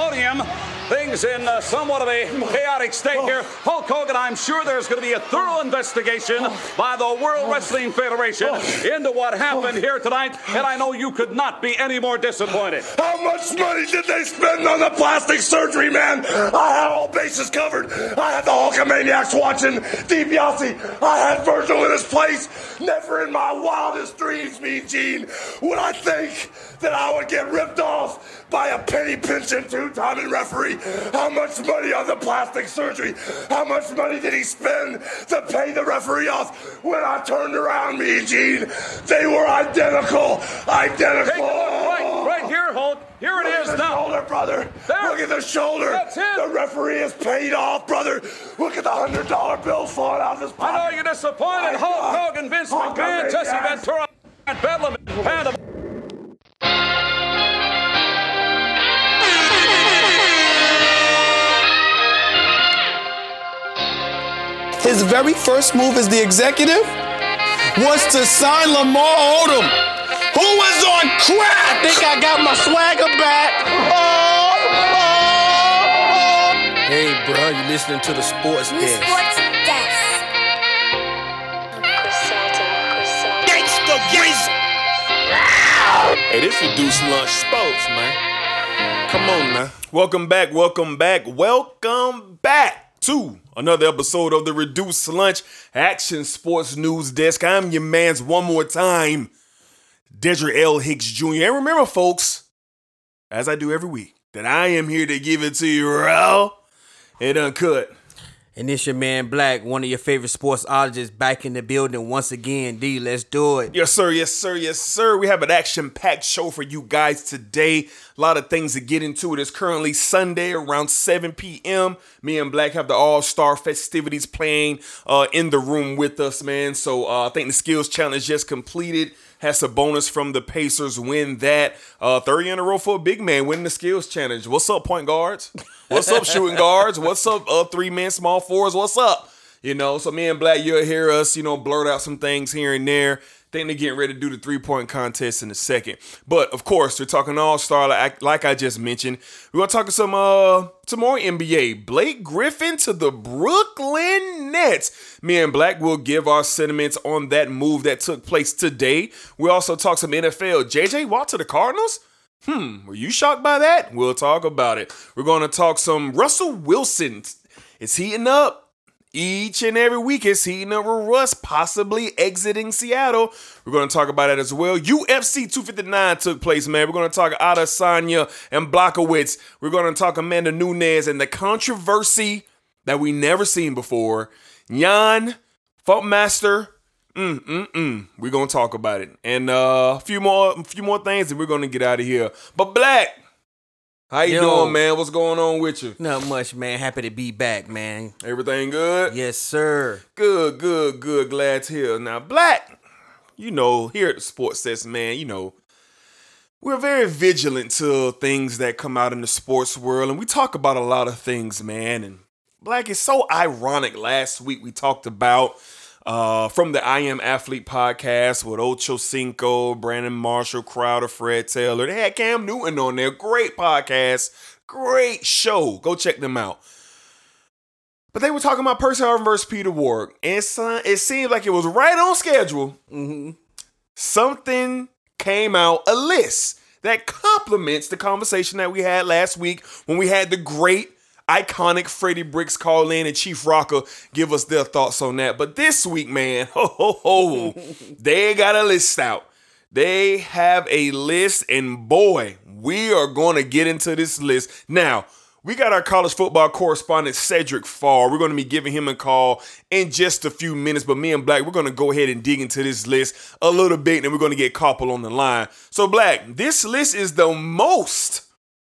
podium. Things in uh, somewhat of a chaotic state here. Hulk Hogan, I'm sure there's going to be a thorough investigation by the World Wrestling Federation into what happened here tonight, and I know you could not be any more disappointed. How much money did they spend on the plastic surgery, man? I had all bases covered. I had the Hulkamaniacs watching DiBiase. I had Virgil in his place. Never in my wildest dreams, me Gene, would I think that I would get ripped off by a penny pinching two-timing referee. How much money on the plastic surgery? How much money did he spend to pay the referee off? When I turned around, me Gene, they were identical, identical. Take a look right, right here, Hulk. Here it Look is at the now. shoulder, brother. There. Look at the shoulder. That's it. The referee is paid off, brother. Look at the hundred dollar bill falling out of his pocket. I know you're disappointed. My Hulk. Hogan, Vince Hulk McMahon, Jesse. Ventura, and Bedlam, Panda. His very first move as the executive was to sign Lamar Odom, who was on crack. I think I got my swagger back. Oh, oh, oh. Hey, bro, you listening to the sports New desk? Sports Desk. Gangsta Gangsta. Hey, this reduced lunch sports, man. Come on now. Welcome back, welcome back, welcome back to another episode of the Reduced Lunch Action Sports News Desk. I'm your man's one more time, Dedrick L. Hicks Jr. And remember, folks, as I do every week, that I am here to give it to you raw and uncut. And this your man Black, one of your favorite sportsologists, back in the building once again. D, let's do it. Yes, sir. Yes, sir. Yes, sir. We have an action-packed show for you guys today. A lot of things to get into. It is currently Sunday around 7 p.m. Me and Black have the All-Star festivities playing uh, in the room with us, man. So uh, I think the skills challenge just completed. Has a bonus from the Pacers. Win that. Uh, in a row for a big man winning the skills challenge. What's up, point guards? What's up, shooting guards? What's up, uh, three men, small fours? What's up? You know, so me and Black, you'll hear us, you know, blurt out some things here and there. Think they're getting ready to do the three point contest in a second. But of course, we're talking all star like, like I just mentioned. We're gonna talk some uh some more NBA. Blake Griffin to the Brooklyn Nets. Me and Black will give our sentiments on that move that took place today. We also talk some NFL. JJ Watt to the Cardinals. Hmm, were you shocked by that? We'll talk about it. We're gonna talk some Russell Wilson. It's heating up. Each and every week heating up with Russ possibly exiting Seattle. We're going to talk about that as well. UFC 259 took place, man. We're going to talk Adesanya and Blachowicz. We're going to talk Amanda Nunes and the controversy that we never seen before. Jan, Funkmaster, mm mm mm. We're going to talk about it and uh, a few more, a few more things, and we're going to get out of here. But Black, how you Yo. doing, man? What's going on with you? Not much, man. Happy to be back, man. Everything good? Yes, sir. Good, good, good. Glad to hear. Now, Black, you know, here at the Sports Sets, man, you know, we're very vigilant to things that come out in the sports world, and we talk about a lot of things, man. And Black is so ironic. Last week we talked about uh, from the I Am Athlete podcast with Ocho Cinco, Brandon Marshall, Crowder, Fred Taylor. They had Cam Newton on there. Great podcast, great show. Go check them out. But they were talking about Percy Harvin versus Peter Ward, and it, son- it seemed like it was right on schedule. Something came out, a list that complements the conversation that we had last week when we had the great, iconic Freddie Bricks call in and Chief Rocker give us their thoughts on that. But this week, man, ho ho ho, they got a list out. They have a list, and boy, we are going to get into this list. Now, we got our college football correspondent, Cedric Farr. We're going to be giving him a call in just a few minutes, but me and Black, we're going to go ahead and dig into this list a little bit, and then we're going to get Koppel on the line. So, Black, this list is the most,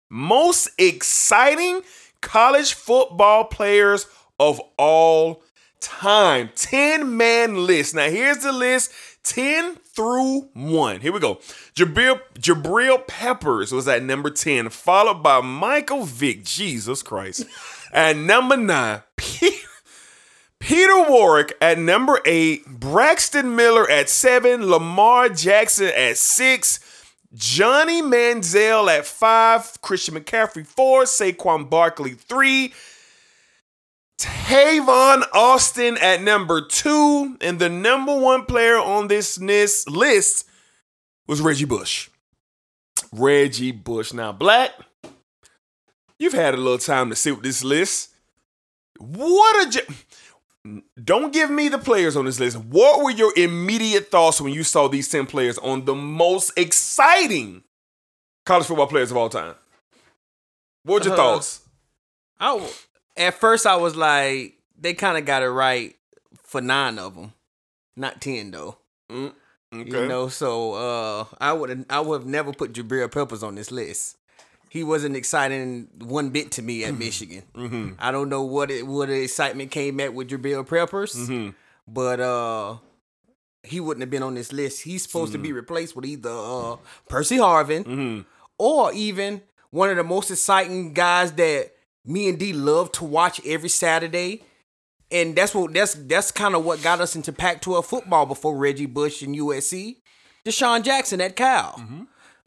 most exciting college football players of all time. 10 man list. Now, here's the list 10 through 1. Here we go. Jabril, Jabril Peppers was at number 10, followed by Michael Vick. Jesus Christ. At number 9, Pe- Peter Warrick at number 8, Braxton Miller at 7, Lamar Jackson at 6, Johnny Manziel at five, Christian McCaffrey four, Saquon Barkley three, Tavon Austin at number two, and the number one player on this list, was Reggie Bush. Reggie Bush. Now, Black, you've had a little time to sit with this list. What a. J- Don't give me the players on this list. What were your immediate thoughts when you saw these 10 players on the most exciting college football players of all time? What were your Uh, thoughts? I, at first I was like, they kind of got it right for nine of them, not ten though. Okay. You know, so uh, I would I would have never put Jabril Peppers on this list. He wasn't exciting one bit to me at Michigan. Mm-hmm. I don't know what it what the excitement came at with Jabril Peppers, Mm-hmm. but uh, he wouldn't have been on this list. He's supposed to be replaced with either uh, Percy Harvin Mm-hmm. or even one of the most exciting guys that me and D love to watch every Saturday. And that's what that's that's kind of what got us into Pac-12 football before Reggie Bush and USC. DeSean Jackson at Cal.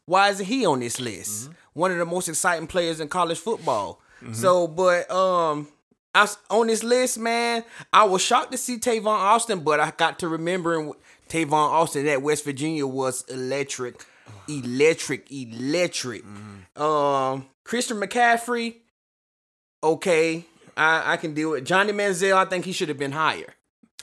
Why isn't he on this list? One of the most exciting players in college football. So, but um, I on this list, man. I was shocked to see Tavon Austin, but I got to remembering Tavon Austin at West Virginia was electric, electric, electric. Um, Christian McCaffrey, okay, I, I can deal with Johnny Manziel. I think he should have been higher.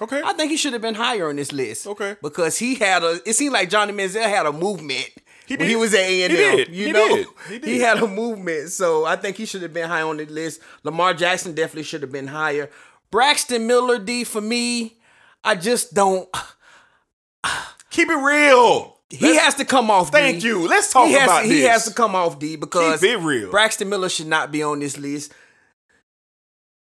Okay. I think he should have been higher on this list. Okay. Because he had a it seemed like Johnny Manziel had a movement. He when he was at A&M. He did. You He know, did. He did. had a movement. So I think he should have been high on the list. Lamar Jackson definitely should have been higher. Braxton Miller D for me, I just don't Keep it real. he has to come off. Thank D. you. Let's talk he has, about He this. has to come off D because Keep it real. Braxton Miller should not be on this list.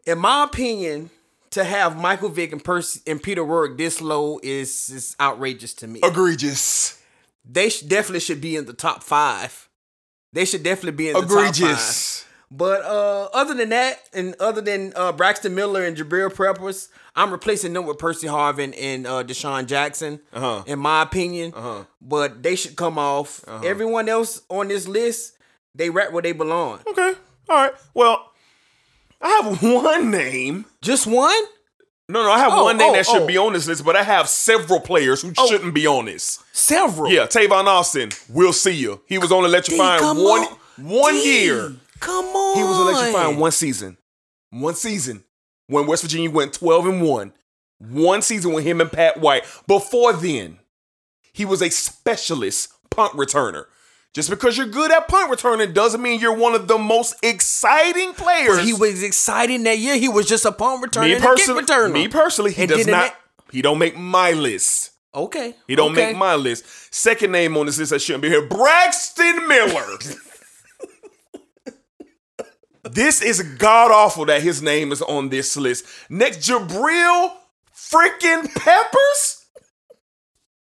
In my opinion, to have Michael Vick and Percy and Peter Warrick this low is is outrageous to me. Egregious. They sh- definitely should be in the top five. They should definitely be in the top five. But uh, other than that, and other than uh, Braxton Miller and Jabril Peppers, I'm replacing them with Percy Harvin and uh, DeSean Jackson. Uh-huh. In my opinion, but they should come off. Everyone else on this list, they right where they belong. Okay. All right. Well, I have one name. Just one? No, no, I have Oh, one name oh, that should oh. be on this list, but I have several players who oh. shouldn't be on this. Several. Yeah, Tavon Austin. We'll see you. He was on D, electrifying come one on. one D, year. Come on. He was electrifying one season. One season when West Virginia went 12 and 1. One season with him and Pat White. Before then, he was a specialist punt returner. Just because you're good at punt returning doesn't mean you're one of the most exciting players. He was exciting that year. He was just a punt returner me and kick personally, returner. me personally, he And does not. He don't make my list. Okay. He don't okay. make my list. Second name on this list that shouldn't be here: Braxton Miller. this is god awful that his name is on this list. Next, Jabril freaking Peppers.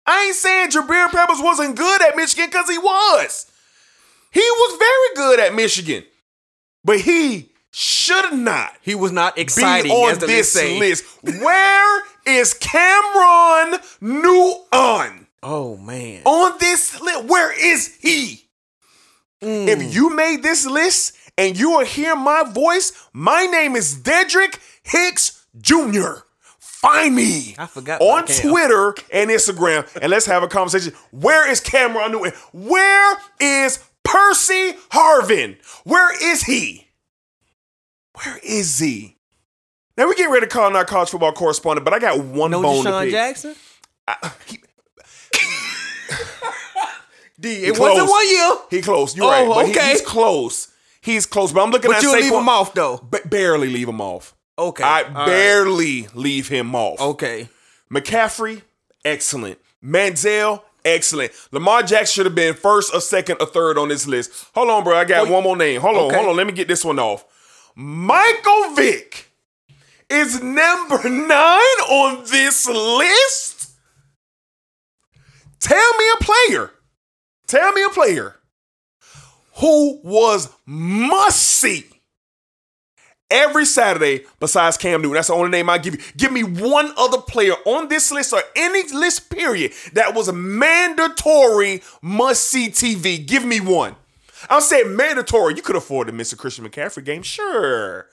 I ain't saying Jabril Peppers wasn't good at Michigan because he was. He was very good at Michigan, but he should not He was not exciting on this list. Where is Cameron Newton Oh man. on this list? Where is he? Mm. If you made this list and you will hear my voice, my name is Dedrick Hicks Jr. Find me I forgot on. Twitter and Instagram and let's have a conversation. Where is Cameron Newton? Where is Percy Harvin? Where is he? Where is he? Now we get ready to call our college football correspondent, but I got one No bone to DeSean pick. Jackson? He- D, he it wasn't one year. He close. You're Oh, right. But he- okay. he's close. He's close. But I'm looking But at you'll leave him off though. Ba- barely leave him off. Okay. I all right. barely leave him off. Okay. McCaffrey, excellent. Manziel, excellent. Lamar Jackson should have been first or second or third on this list. Hold on, bro. I got one more name. Hold on, Okay. hold on. Let me get this one off. Michael Vick is number nine on this list. Tell me a player. Tell me a player who was must see every Saturday besides Cam Newton. That's the only name I give you. Give me one other player on this list or any list, period, that was a mandatory must see TV. Give me one. I'll say mandatory. You could afford to miss a Christian McCaffrey game. Sure.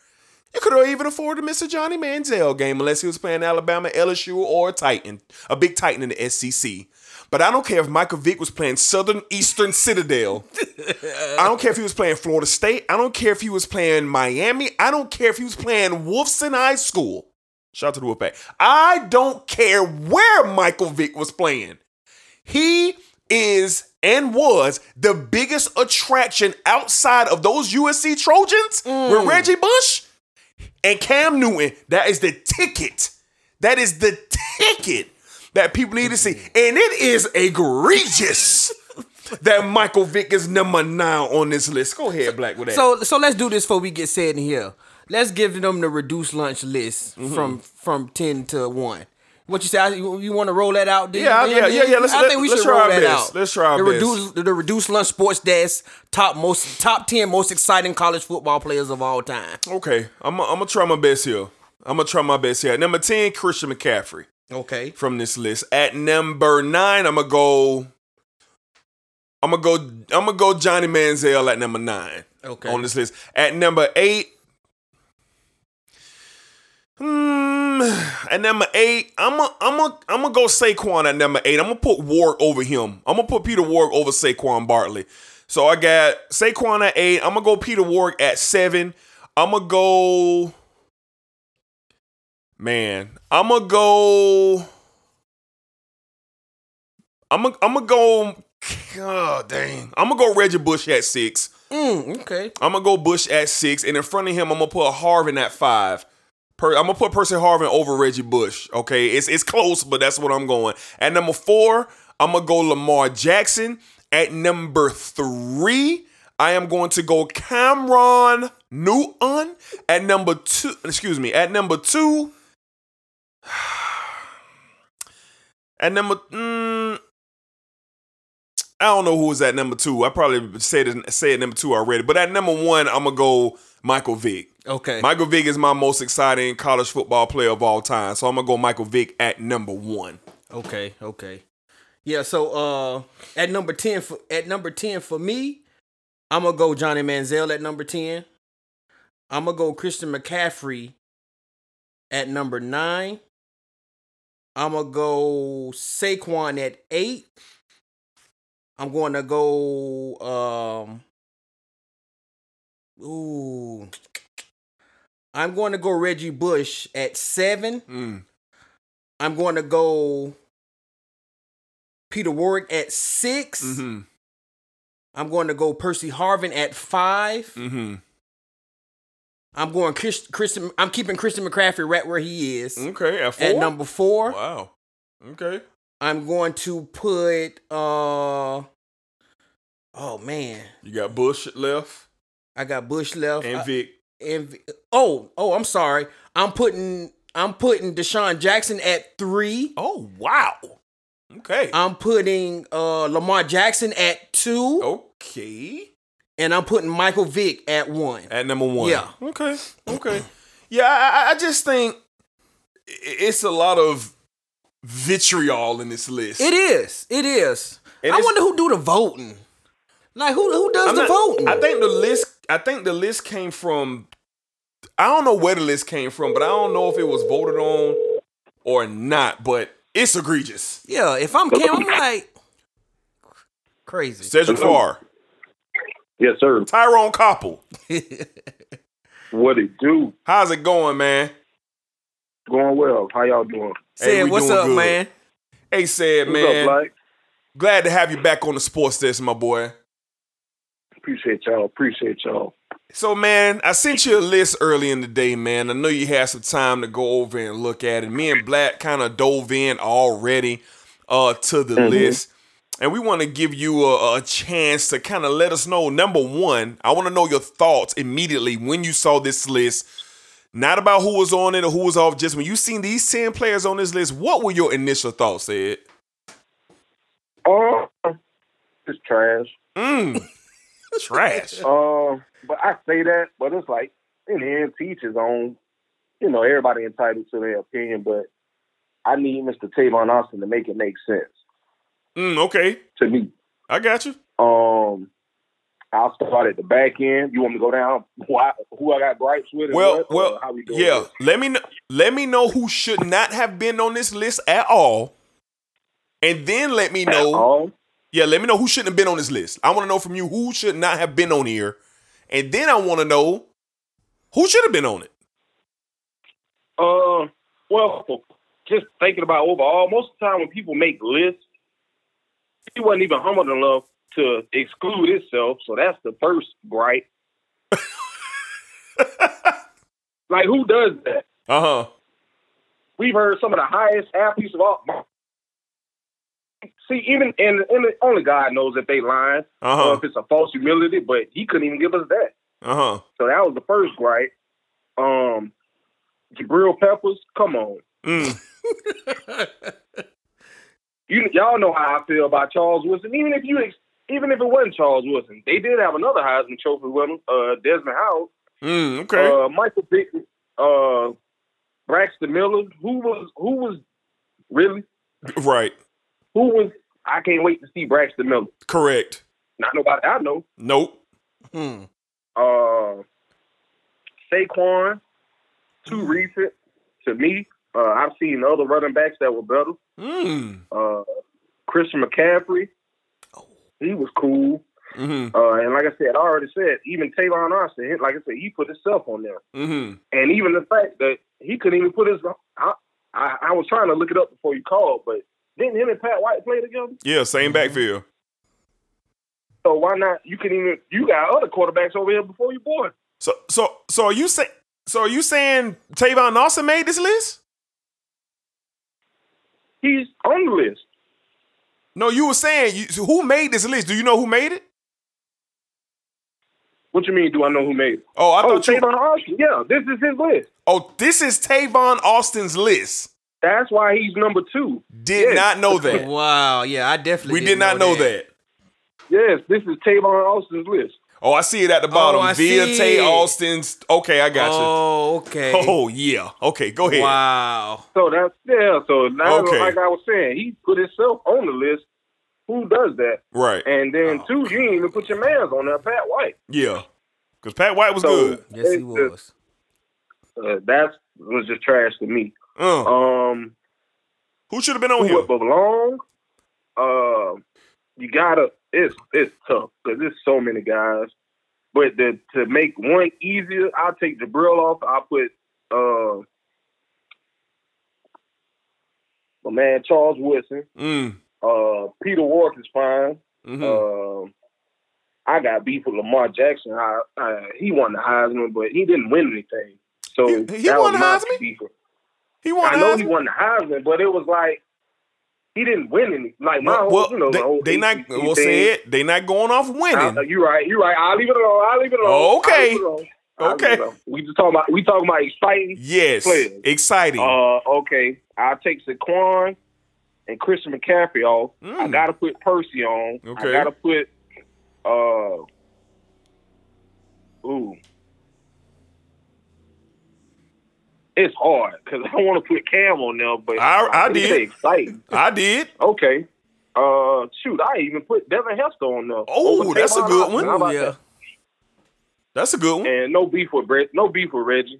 You could have even afforded to miss a Johnny Manziel game unless he was playing Alabama, LSU, or Titan, a big Titan in the SEC. But I don't care if Michael Vick was playing Southern Eastern Citadel. I don't care if he was playing Florida State. I don't care if he was playing Miami. I don't care if he was playing Wolfson High School. Shout out to the Wolfpack. I don't care where Michael Vick was playing. He is and was the biggest attraction outside of those USC Trojans with mm. Reggie Bush and Cam Newton. That is the ticket. That is the ticket that people need to see. And it is egregious that Michael Vick is number nine on this list. Go ahead, Black, with that. So so let's do this before we get set in here. Let's give them the reduced lunch list Mm-hmm. from from ten to one. What you say? I- You, you want to roll that out? Yeah, yeah, yeah, yeah. Let's- I let- think we let's should try roll that best. out. Let's try our the best. reduced the reduced lunch sports desk top most top ten most exciting college football players of all time. okay, I'm I'm gonna try my best here. I'm gonna try my best here. Number 10, Christian McCaffrey Okay. from this list. At number nine, I'm gonna go. I'm gonna go. I'm gonna go Johnny Manziel at number nine. Okay. On this list. At number eight. Hmm. At number eight, I'm a, I'm a, I'm gonna go Saquon at number eight. I'm gonna put Ward over him. I'm gonna put Peter Ward over Saquon Barkley. So I got Saquon at eight. I'm gonna go Peter Ward at seven. I'm gonna go. Man, I'm gonna go. I'm gonna, I'm gonna go. God dang. I'm gonna go Reggie Bush at six. Mm, okay. I'm gonna go Bush at six, and in front of him, I'm gonna put Harvin at five. Per, I'm gonna put Percy Harvin over Reggie Bush. Okay, it's it's close, but that's what I'm going. At number four, I'm gonna go Lamar Jackson. At number three, I am going to go Cameron Newton. At number two, excuse me. At number two, at number, mm, I don't know who was at number two. I probably said it, said number two already. But at number one, I'm gonna go Michael Vick. Okay. Michael Vick is my most exciting college football player of all time. So I'm gonna go Michael Vick at number one. Okay, okay. Yeah, so uh at number 10 for at number 10 for me, I'm gonna go Johnny Manziel at number 10. I'm gonna go Christian McCaffrey at number 9. I'm gonna go Saquon at 8. I'm going to go um Ooh. I'm going to go Reggie Bush at 7. Mm. I'm going to go Peter Warrick at 6. Mm-hmm. I'm going to go Percy Harvin at 5. Mm-hmm. I'm going Chris, Christian I'm keeping Christian McCaffrey right where he is Okay, at four. at number 4. Wow. Okay. I'm going to put uh Oh man, You got Bush left I got Bush left. and I- Vic. and V- oh, oh, I'm sorry. I'm putting I'm putting DeSean Jackson at 3. Oh wow. Okay. I'm putting uh Lamar Jackson at 2 okay. And I'm putting Michael Vick at 1. At number one. Yeah. Okay. Okay. yeah, I, I- I just think it's a lot of vitriol in this list. It is. It is. And I wonder who do the voting. Like who who does I'm the not- voting? I think the list. I think the list came from. I don't know where the list came from, but I don't know if it was voted on or not. But it's egregious. yeah, if I'm Cam, I'm like crazy. Cedric Farr, Yes, sir. Tyrone Koppel. What it do? How's it going, man? Going well. How y'all doing? Said, what's doing up, good. man? Hey, said What's man. up, Black? Glad to have you back on the sports desk, my boy. Appreciate y'all. Appreciate y'all. So, man, I sent you a list early in the day, man. I know you had some time to go over and look at it. Me and Black kind of dove in already uh, to the list. And we want to give you a, a chance to kind of let us know. Number one, I want to know your thoughts immediately when you saw this list. Not about who was on it or who was off, just when you seen these 10 players on this list, what were your initial thoughts, Ed? Uh, it's trash. Mmm. Trash. Uh, but I say that, but it's like in the end, teach his own. You know, everybody entitled to their opinion, but I need Mr. Tavon Austin to make it make sense Mm, okay, to me. I got you. Um, I'll start at the back end. You want me to go down who I, who I got gripes with? and Well, what, well, how we doing yeah. this? Let me know. Let me know who should not have been on this list at all, and then let me know. Yeah, let me know who shouldn't have been on this list. I want to know from you who should not have been on here, and then I want to know who should have been on it. Uh, well, just thinking about overall, most of the time when people make lists, he wasn't even humble enough to exclude itself. So that's the first gripe. like, who does that? Uh huh. We've heard some of the highest athletes of all. See, even and, and only God knows if they lying Uh or if it's a false humility, but he couldn't even give us that. Uh huh. So that was the first gripe. Um, Jabril Peppers, come on. Mm. you y'all know how I feel about Charles Woodson. Even if you even if it wasn't Charles Woodson, they did have another Heisman Trophy winner, uh, Desmond Howard, Mm. Okay. uh, Michael Vick, uh, Braxton Miller. Who was who was really right. who was? I can't wait to see Braxton Miller. Correct. Not nobody I know. Nope. Hmm. Uh, Saquon, too recent to me. Uh, I've seen other running backs that were better. Mm. Uh, Christian McCaffrey, he was cool. Mm-hmm. Uh, and like I said, I already said, even Tavon Austin, he- like I said, he put himself on there. Mm-hmm. And even the fact that he couldn't even put his, I, I, I was trying to look it up before you called, but didn't him and Pat White play together? Yeah. Same backfield. So why not? You can even, you got other quarterbacks over here before you born. So so so are you say so are you saying Tavon Austin made this list? He's on the list. No, you were saying you, so who made this list? Do you know who made it? What you mean? Do I know who made it? Oh, I Oh, thought you. Tavon Austin. Yeah, this is his list. Oh, this is Tavon Austin's list. That's why he's number two. Did Yes. not know that. Wow. Yeah, I definitely. we did didn't not know that. Yes, this is Tavon Austin's list. Oh, I see it at the bottom. I Via see Tay. Austin's. Okay, I got you. Oh, okay. Oh yeah. Okay, go ahead. Wow. So that's yeah. So now, Okay. like I was saying, he put himself on the list. Who does that? Right. And then Oh, two, you didn't even put your man's on there, Pat White. Yeah. Because Pat White was So good. Yes, he was. uh, that was just trash to me. Uh, Um, who should have been on who here? would belong? Uh, you gotta. It's it's tough because there's so many guys. But the, to make one easier, I'll take Jabril off. I'll put uh, my man Charles Woodson. Mm. Uh, Peter Ward is fine. hmm Um, I got beef with Lamar Jackson. I, uh, he won the Heisman, but he didn't win anything. So He- he won the Heisman? he won. I know Heisman? he won the Heisman, but it was like he didn't win any. Like my Well, whole, you know, they, the whole they not. We'll say it. They not going off winning. Uh, you right. You right. I'll leave it alone. I'll leave it alone. Okay. It alone. Okay. it alone. We just talking about we talking about exciting. yes. players. Exciting. Uh, okay. I'll take Saquon and Christian McCaffrey off. I Mm. gotta put Percy on. Okay. I gotta put uh ooh. It's hard because I want to put Cam on there, but I- I think did. they exciting. I did. Okay. Uh, shoot, I even put Devin Hester on there. Oh, that's a good one. Yeah. that? That's a good one. And no beef with Brett. No beef with Reggie.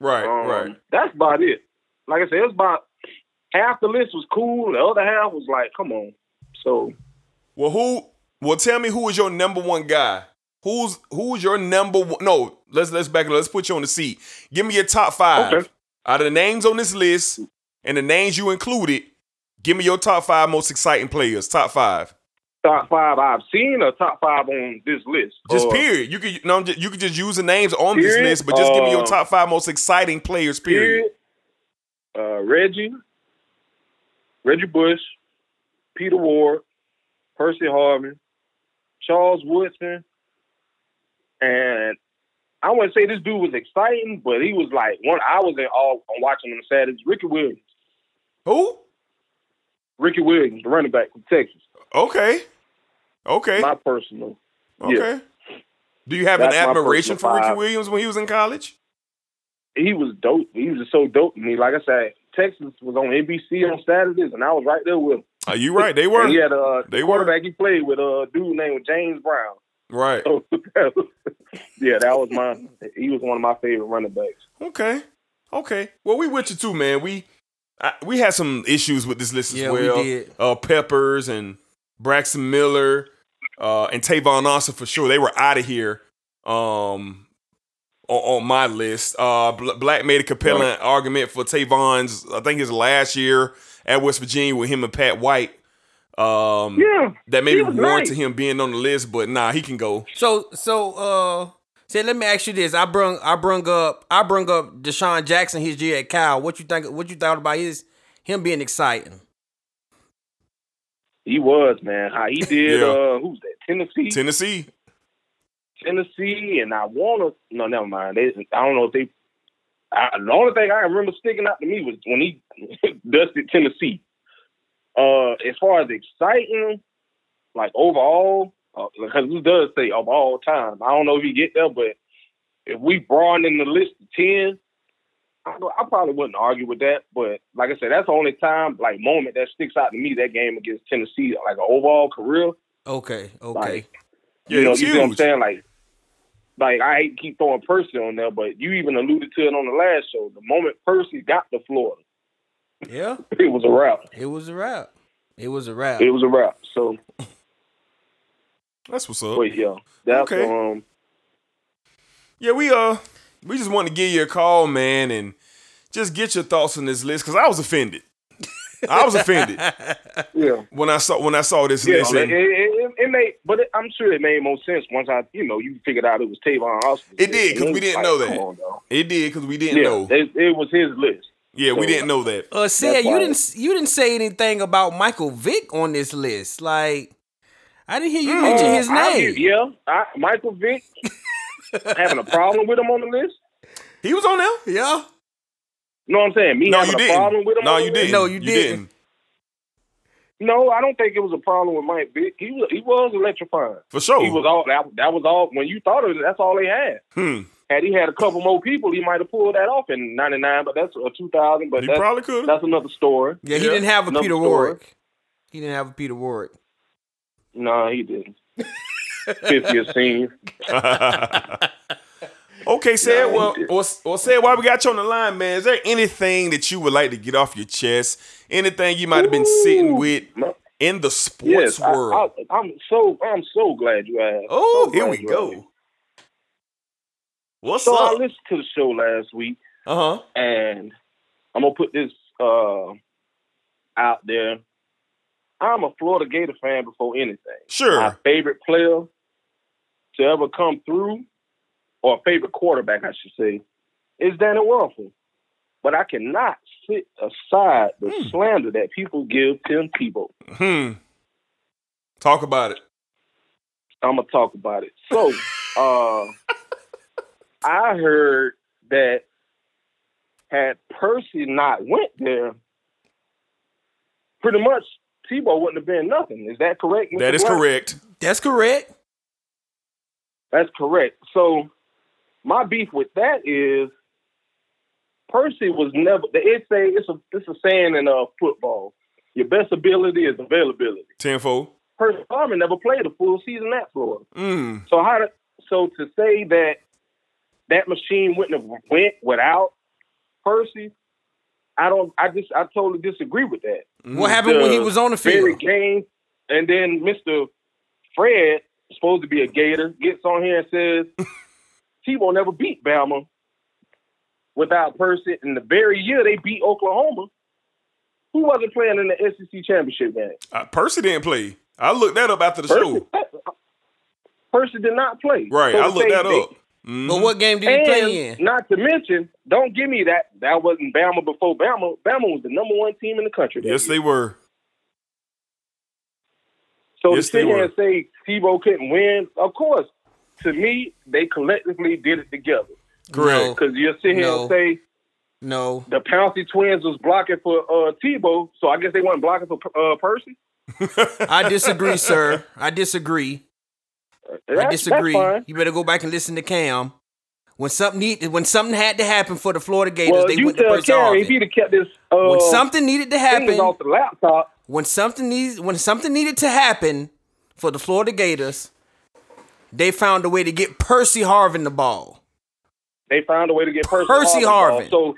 Right. Um, right. That's about it. Like I said, it's about half the list was cool. The other half was like, come on. So Well, who? Well, tell me who is your number one guy. Who's who's your number one? No, let's let's back. it up. Let's put you on the seat. Give me your top five Okay. out of the names on this list and the names you included. Give me your top five most exciting players. Top five. top five I've seen or top five on this list. Just Or- period. You could no, just- you could just use the names on this list, but just give me your Uh, top five most exciting players. Period. Period. Uh, Reggie, Reggie Bush, Peter Ward, Percy Harvin, Charles Woodson, and I wouldn't say this dude was exciting, but he was like one. I was in all on watching him Saturdays. Ricky Williams, Who? Ricky Williams, the running back from Texas. Okay. Okay. My personal. okay. Do you have That's an admiration for Ricky. Williams when he was in college? He was dope. He was just so dope to me. Like I said, Texas was on NBC on Saturdays, and I was right there with him. Are you right? They were. He had a uh, They were. quarterback he played with a dude named James Brown. Right. So, yeah, that was my. He was one of my favorite running backs. Okay. Okay. Well, we with you too, man. We I, we had some issues with this list as Yeah, we well. did. Uh, Peppers and Braxton Miller uh, and Tavon Austin for sure. They were out of here. Um, on, on my list, uh, Black made a compelling argument for Tavon's. I think his last year at West Virginia with him and Pat White. Um, Yeah, that maybe he was warranted nice. him being on the list, but nah, he can go. So so uh say let me ask you this. I brung I brung up I brung up DeSean Jackson his year at Cal. What you think what you thought about his him being exciting? He was man. How he did? Yeah. uh Who's that? Tennessee. Tennessee. Tennessee, and I want to. No, never mind. They, I don't know if they. I, the only thing I remember sticking out to me was when he dusted Tennessee. Uh, as far as exciting, like overall, uh, because this does say of all time. I don't know if you get there, but if we broaden in the list to ten, I, I probably wouldn't argue with that. But like I said, that's the only time, like moment that sticks out to me. That game against Tennessee, like an overall career. Okay, okay. Like, Yeah, you know, it you see what I'm saying? Like, like I hate to keep throwing Percy on there, but you even alluded to it on the last show. The moment Percy got to Florida, yeah, it was a wrap. it was a wrap. It was a wrap. It was a wrap. So, That's what's up. but yeah, that's Okay. um, Yeah, we uh we just wanted to give you a call, man, and just get your thoughts on this list because I was offended. I was offended yeah, when I saw when I saw this yeah. list. It, it, it, it made, but it, I'm sure it made more sense once I, you know, you figured out it was Tavon Austin. It did because we didn't know that. on, it did because we didn't Yeah, know. it, it was his list. Yeah, we didn't know that. Uh, Sid, you didn't you didn't say anything about Michael Vick on this list. Like, I didn't hear you Mm. mention his name. give- yeah, I, Michael Vick having a problem with him on the list. He was on there. Yeah. You know what I'm saying? Me No, having you a didn't. problem with him. No, on you the didn't. No, you didn't. No, I don't think it was a problem with Mike Vick. He was he was electrifying. For sure. He was all that. That was all. When you thought of it, that's all they had. Hmm. Had he had a couple more people, he might have pulled that off in '99. But that's a 2000. But He that's, probably could. that's another story. Yeah, he Yeah. didn't have a Another Peter story. Warwick. He didn't have a Peter Warrick. No, he didn't. 50th scene. Okay, said No, he well, didn't. or, or said while we got you on the line, man. Is there anything that you would like to get off your chest? Anything you might have been sitting with No. in the sports Yes, world? I, I'm so I'm so glad you asked. oh, So here glad we you go. What's So I listened to the show last week, Uh huh. and I'm gonna put this uh, out there. I'm a Florida Gator fan before anything. Sure. My favorite player to ever come through, or favorite quarterback, I should say, is Danny Wuerffel. But I cannot sit aside the slander that people give Tim Tebow. Hmm. Talk about it. I'm gonna talk about it. So, uh, I heard that had Percy not went there, pretty much Tebow wouldn't have been nothing. Is that correct? Mr. That is Black? correct. That's correct. That's correct. So, my beef with that is Percy was never. It's a it's a it's a saying in uh, football. Your best ability is availability. Tenfold. Percy Harvin never played a full season at Florida. Mm. So how to, so to say that that machine wouldn't have went without Percy, I don't. I just I totally disagree with that. What happened when he was on the Very field? game, and then Mister Fred, supposed to be a Gator, gets on here and says Tebow never beat Bama without Percy. In the very year they beat Oklahoma, who wasn't playing in the SEC championship game? Uh, Percy didn't play. I looked that up after the show. Percy, Percy did not play. Right. So I looked say that they- up. Mhm. But what game did he play in? not to mention, don't give me that. That wasn't Bama before Bama. Bama was the number one team in the country. Yes, year. they were. So yes, to they sit here were. and say Tebow couldn't win, of course, to me, they collectively did it together. Correct. Because you sit here No. and say No. the Pouncey twins was blocking for uh, Tebow, so I guess they weren't blocking for uh, Percy. I disagree, sir. I disagree. I disagree. You better go back and listen to Cam. When something need, when something had to happen for the Florida Gators, Well, they went to tell Percy if Harvin. he'd have kept this uh, When something needed to happen, off the laptop, when something needs, when something needed to happen for the Florida Gators, they found a way to get Percy Harvin the ball. they found a way to get Percy, Percy Harvin. Harvin. So,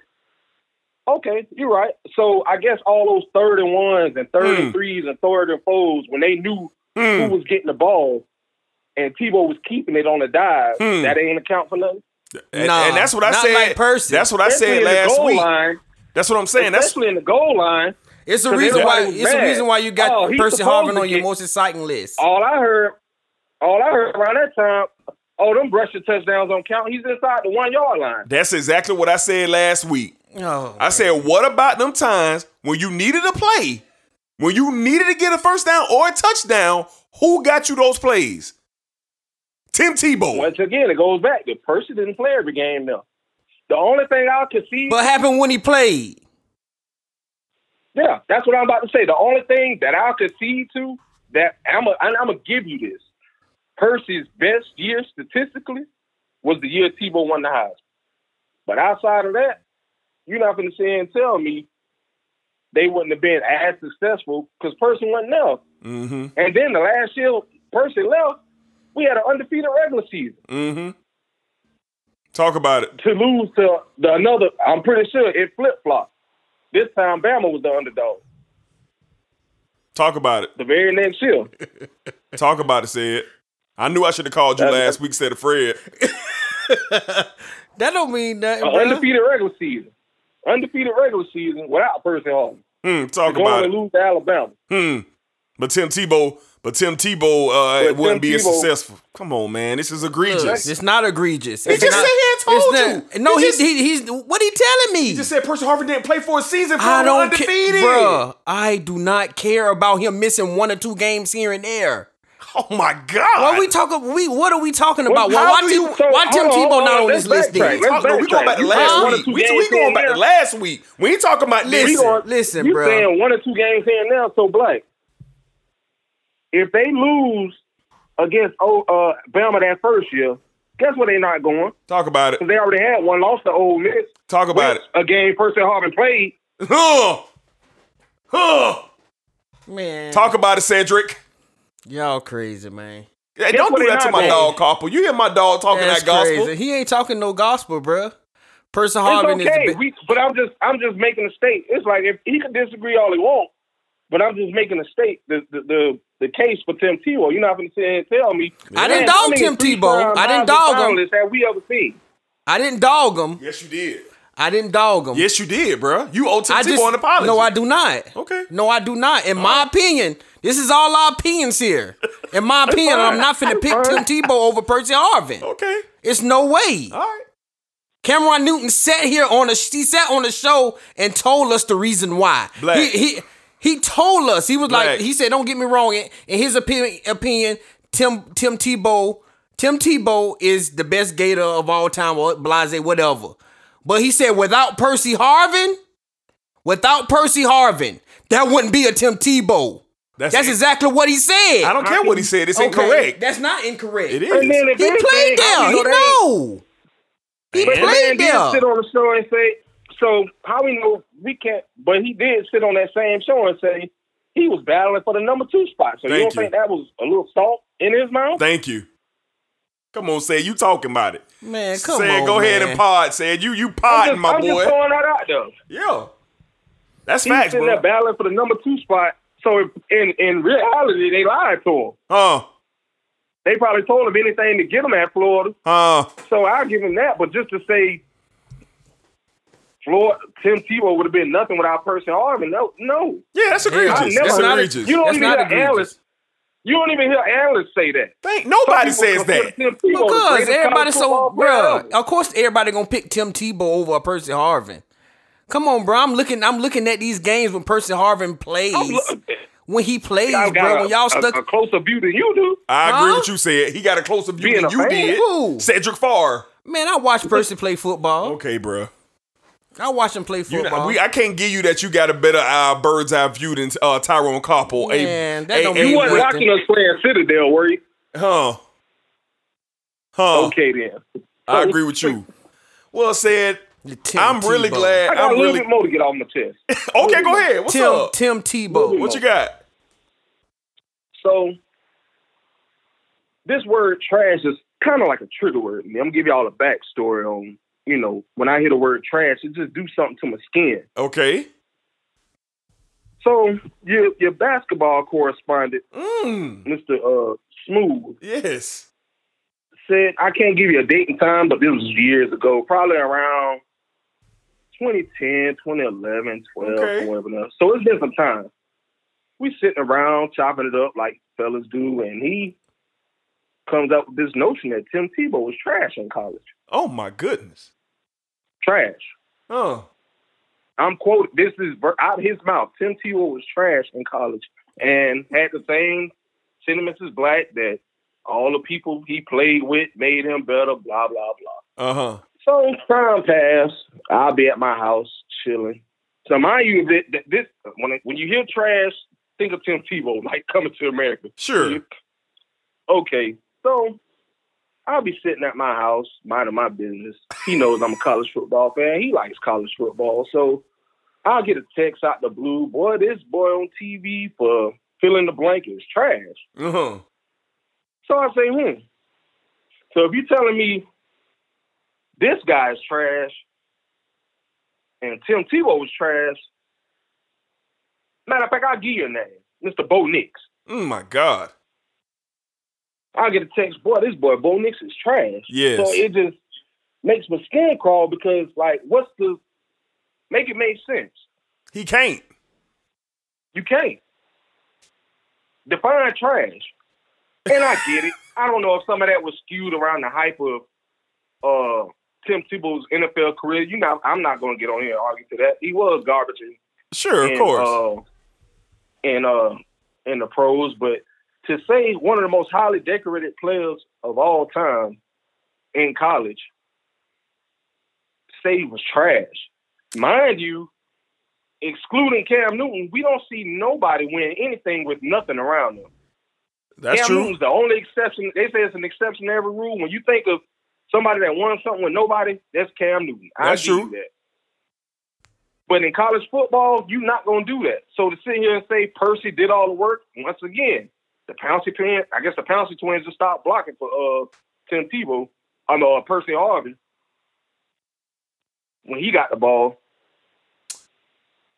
okay, you're right. So I guess all those third and ones and third Hmm. and threes and third and fours, when they knew who was getting the ball, and Tebow was keeping it on the dive, Hmm. that ain't account for nothing. And, Nah, and that's what I not said. like Percy. That's what I Especially said last goal week. line. That's what I'm saying. That's especially in the goal line. It's a 'Cause reason why. everybody was It's a reason why you got Oh, Percy Harvin on your most exciting list. All I heard, all I heard around that time, oh, them rushing touchdowns don't count. He's inside the one yard line. that's exactly what I said last week. Oh, I said, what about them times when you needed a play, when you needed to get a first down or a touchdown? Who got you those plays? Tim Tebow. Once again, it goes back. The person didn't play every game though. The only thing I could see, what happened when he played? yeah, that's what I'm about to say. The only thing that I could see to that I'm a, I'm gonna give you this. Percy's best year statistically was the year Tebow won the Heisman. But outside of that, you're not going to say and tell me they wouldn't have been as successful because Percy wasn't there. Mm-hmm. And then the last year Percy left, we had an undefeated regular season. Mm-hmm. Talk about it. To lose to the another, I'm pretty sure it flip flopped. This time Bama was the underdog. Talk about it. The very next year. Talk about it, said. I knew I should have called you That- last week instead of Fred. That don't mean nothing. An bruh. undefeated regular season. Undefeated regular season without Percy Harvin. Hmm, talk Going about to lose to Alabama. Hmm. But Tim Tebow, but Tim Tebow uh, But wouldn't Tim be as Tebow- successful. Come on, man. This is Look, egregious. it's not egregious. He It's just not- said he had told it's you. No, He he, just- he, he's what he telling me. He just said Percy Harvin didn't play for a season. For I don't undefeated. care, bruh. I do not care about him missing one or two games here and there. Oh my God. What are we talking? We what are we talking about? Well, Well, how why, do Tim, you- so, why Tim hold on, Tebow hold not on, on let's this list? backtrack. Let's Talk- no, we going back to You last saying one or week. two We, games we going here back to there? last week. We ain't talking about this. We Listen, going- listen, you bruh. saying one or two games here and now, so black. If they lose against oh, uh, Bama that first year, guess where they're not going? Talk about it. They already had one loss to Ole Miss. Talk about it. A game Percy Harvin played. Huh. Huh. Man, Talk about it, Cedric. y'all crazy, man. Hey, Guess don't do that to my doing? dog, Copper. You hear my dog talking That's that gospel? crazy. He ain't talking no gospel, bruh. Percy It's Harvin okay. is. the we, but I'm just I'm just making a state. It's like if he can disagree all he wants, but I'm just making a state the the the, the case for Tim Tebow. You're not going to sit here and tell me. I didn't dog how many Tim Tebow. I didn't dog him. finalists Have we ever seen? I didn't dog him. Yes, you did. I didn't dog him. Yes, you did, bro. You owe Tim I Tebow just an apology. no, I do not. Okay. No, I do not. In my opinion, this is all our opinions here. In my opinion, fine. I'm not finna pick That's Tim. Tebow over Percy Harvin. Okay. It's no way. All right. Cameron Newton sat here on a he sat on the show and told us the reason why. Black. He he he told us he was Black. like he said, "Don't get me wrong." In, in his opinion, opinion, Tim Tim Tebow Tim Tebow is the best Gator of all time, or Blase, whatever. But he said without Percy Harvin, without Percy Harvin, that wouldn't be a Tim Tebow. That's, That's exactly what he said. I don't care what he said. It's Okay, incorrect. That's not incorrect. It is. And He played how there. He know they ain't- know. He But the man played there. sit on the show and say, so how we know we can't, but he did sit on that same show and say he was battling for the number two spot. So you don't you. think that was a little salt in his mouth? Thank you. Come on, say you talking about it. Man, come Say on. go ahead and pod. Say you you I'm podding, just, my I'm boy. just throwing that out though. yeah. That's He's facts, sitting bro. there battling for the number two spot. So if, in in reality, they lied to him. Huh. They probably told him anything to get him at Florida. Huh. So I'll give him that. But just to say, Florida, Tim Tebow would have been nothing without Percy Harvin. No, no. Yeah, that's egregious. I never- That's Not- egregious. You don't That's even not hear egregious. analysts. You don't even hear analysts say that. Thank nobody says that. consider Tim Tebow the Because greatest everybody so football player bruh. ever. Of course everybody gonna pick Tim Tebow over a Percy Harvin. Come on, bro. I'm looking I'm looking at these games when Percy Harvin plays. Look- when he plays, got bro. a, When y'all stuck a, closer view than you do. I agree with you said. He got a closer view Being than a you fan? did. Who? Cedric Farr. Man, I watched Percy play football. Okay, bro. I watched him play You football. know, we, I can't give you that you got a better uh, bird's eye view than uh, Tyrone Koppel. Man, that a, don't a, mean You a- wasn't watching us play at Citadel, were you? Huh. Huh. Okay then. I agree with you. Well said. Tim I'm really Tebow. glad. I got I'm a little really bit more to get off my chest. okay. Go ahead. What's Tim up? Tim Tebow. What you got? So this word trash is kind of like a trigger word. me. I'm gonna give y'all a backstory on, you know, when I hear the word trash, it just do something to my skin. Okay. So your your basketball correspondent, Mm. Mr. Uh, Smooth, Yes. said I can't give you a date and time, but this was years ago, probably around 2010, 2011, 12, Okay. or whatever. So it's been some time. We sitting around chopping it up like fellas do, and he comes up with this notion that Tim Tebow was trash in college. Oh my goodness. Trash. Oh. I'm quoting. This is out of his mouth. Tim Tebow was trash in college and had the same sentiments as Black that all the people he played with made him better. Blah blah blah. Uh huh. So time passed. I'll be at my house chilling. So mind you, that, this when it, when you hear trash, think of Tim Tebow like coming to America. Sure. Okay, so I'll be sitting at my house minding my business. He knows I'm a college football fan. He likes college football, so I'll get a text out the blue. Boy, this boy on TV for filling the blank is trash. Uh huh. So I say, hmm. So if you're telling me this guy's trash and Tim Tebow was trash, matter of fact, I'll give you a name, Mr. Bo Nix. Oh my God. I'll get a text, boy, this boy Bo Nix is trash. Yes. So it just makes my skin crawl because, like, what's the make it make sense? He can't. You can't define trash, and I get it. I don't know if some of that was skewed around the hype of uh, Tim Tebow's NFL career. You know, I'm not going to get on here and argue to that. He was garbage in, Sure, of course. uh, in uh, in the pros, but to say one of the most highly decorated players of all time in college, say he was trash. Mind you, excluding Cam Newton, we don't see nobody win anything with nothing around them. That's Cam true. Newton's the only exception. They say it's an exception to every rule. When you think of somebody that won something with nobody, that's Cam Newton. I That's you true. That. But in college football, you're not going to do that. So to sit here and say Percy did all the work, once again, the Pouncey twins, I guess the Pouncey twins just stopped blocking for uh, Tim Tebow, I know uh, Percy Harvin when he got the ball.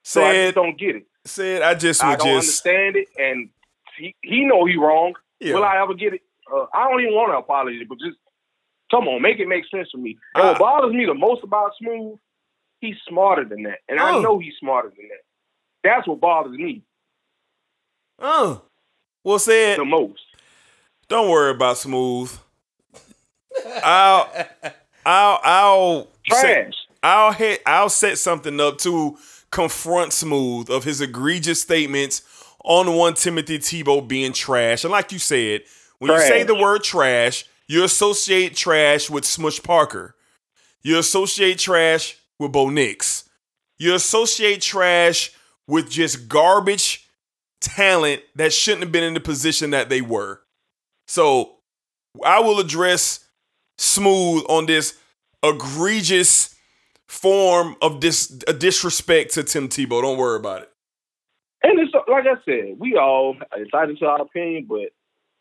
So I Said, just don't get it. said, I just I would don't just. understand it, and he he know he wrong. Yeah. Will I ever get it? Uh, I don't even want to apologize, but just come on, make it make sense for me. And what bothers me the most about Smooth, he's smarter than that, and Oh. I know he's smarter than that. That's what bothers me Uh. Well said. the most. Don't worry about smooth. I'll I'll I'll set, I'll hit I'll set something up to confront Smooth of his egregious statements on one Timothy Tebow being trash. And like you said, when you say the word trash, you associate trash with Smush Parker. You associate trash with Bo Nix. You associate trash with just garbage talent that shouldn't have been in the position that they were. So I will address Smooth on this egregious form of dis- a disrespect to Tim Tebow. Don't worry about it. And it's like I said, we all entitled to our opinion, but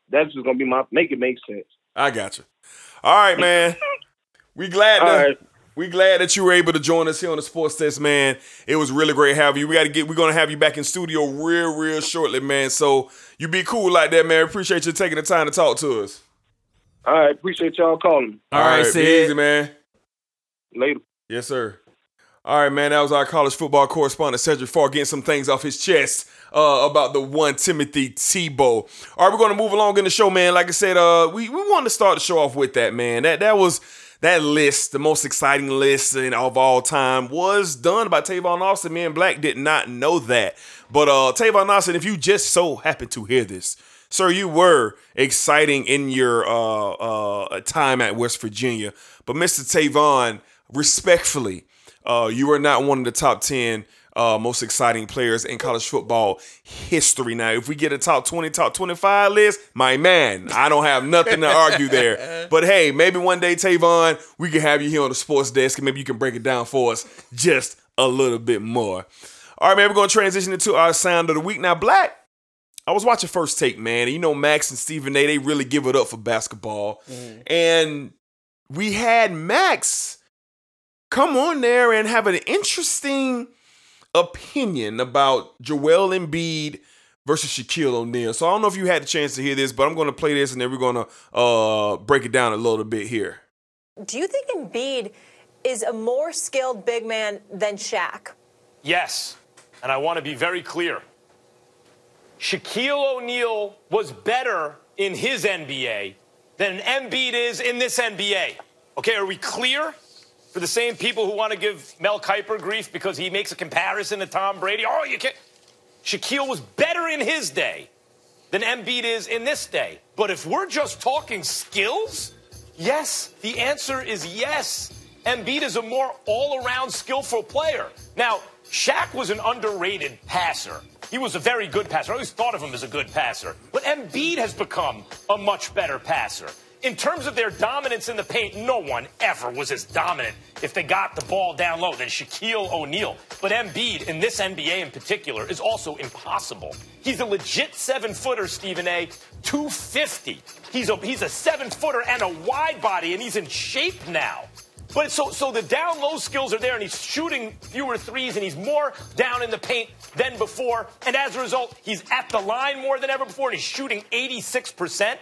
that's just gonna be my make it make sense. I got you. All right, man. we glad All to, right. We glad that you were able to join us here on the Sports Desk, man. It was really great having you. We got to get. We're gonna have you back in studio real, real shortly, man. So you be cool like that, man. Appreciate you taking the time to talk to us. All right, appreciate y'all calling. All right, be Sid. easy, man. Later. Yes, sir. All right, man. That was our college football correspondent Cedric Farr getting some things off his chest uh, about the one Timothy Tebow. All right, we're gonna move along in the show, man. Like I said, uh, we we wanted to start the show off with that, man. That that was that list, the most exciting list of all time, was done by Tavon Austin. Me and Black did not know that, but uh, Tavon Austin, if you just so happen to hear this, sir, you were exciting in your uh, uh, time at West Virginia, but Mr. Tavon, respectfully, uh, you are not one of the top ten uh, most exciting players in college football history. Now, if we get a top 20, top 25 list, my man, I don't have nothing to argue there. But hey, maybe one day, Tavon, we can have you here on the sports desk and maybe you can break it down for us just a little bit more. All right, man, we're going to transition into our sound of the week. Now, Black, I was watching First Take, man. And you know, Max and Stephen A, they really give it up for basketball. And we had Max come on there and have an interesting opinion about Joel Embiid versus Shaquille O'Neal. So I don't know if you had the chance to hear this, but I'm going to play this and then we're going to uh, break it down a little bit here. Do you think Embiid is a more skilled big man than Shaq? Yes, and I want to be very clear. Shaquille O'Neal was better in his NBA than Embiid is in this NBA. Okay, are we clear? For the same people who want to give Mel Kiper grief because he makes a comparison to Tom Brady. Oh, you can't. Shaquille was better in his day than Embiid is in this day. But if we're just talking skills, yes, the answer is yes. Embiid is a more all around skillful player. Now, Shaq was an underrated passer. He was a very good passer. I always thought of him as a good passer. But Embiid has become a much better passer. In terms of their dominance in the paint, no one ever was as dominant if they got the ball down low than Shaquille O'Neal. But Embiid, in this NBA in particular, is also impossible. He's a legit seven footer, Stephen A. 250. He's a, he's a seven footer and a wide body, and he's in shape now. But so so the down low skills are there, and he's shooting fewer threes, and he's more down in the paint than before. And as a result, he's at the line more than ever before, and he's shooting 86%.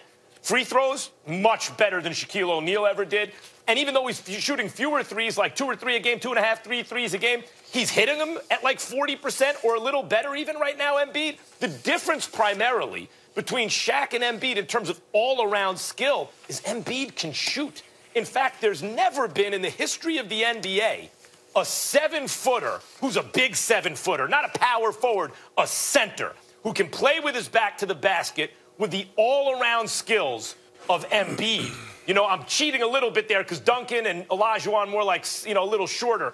Free throws, much better than Shaquille O'Neal ever did. And even though he's shooting fewer threes, like two or three a game, two and a half, three threes a game, he's hitting them at like 40% or a little better even right now, Embiid. The difference primarily between Shaq and Embiid in terms of all around skill is Embiid can shoot. In fact, there's never been in the history of the NBA a seven footer who's a big seven footer, not a power forward, a center who can play with his back to the basket with the all around skills of Embiid. You know, I'm cheating a little bit there because Duncan and Olajuwon more like, you know, a little shorter.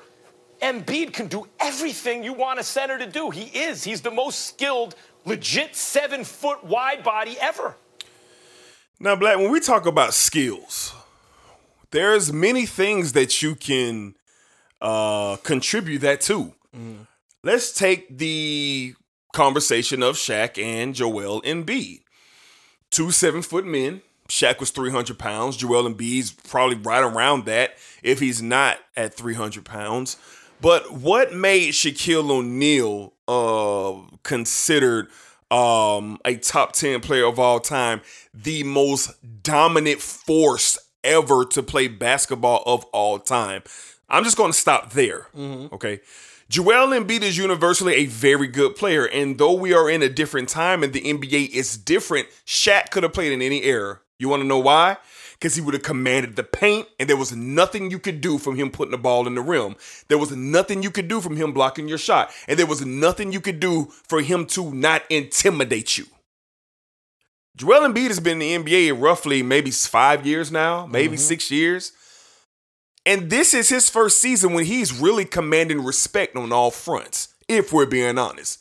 Embiid can do everything you want a center to do. He is. He's the most skilled, legit seven foot wide body ever. Now, Black, when we talk about skills, there's many things that you can uh, contribute that to. Let's take the conversation of Shaq and Joel Embiid. Two seven foot men. Shaq was 300 pounds. Joel Embiid's probably right around that if he's not at 300 pounds. But what made Shaquille O'Neal uh, considered um, a top 10 player of all time, the most dominant force ever to play basketball of all time? I'm just going to stop there. Okay. Joel Embiid is universally a very good player, and though we are in a different time and the NBA is different, Shaq could have played in any era. You want to know why? Because he would have commanded the paint, and there was nothing you could do from him putting the ball in the rim. There was nothing you could do from him blocking your shot, and there was nothing you could do for him to not intimidate you. Joel Embiid has been in the NBA roughly maybe five years now, maybe mm-hmm. six years. And this is his first season when he's really commanding respect on all fronts, if we're being honest.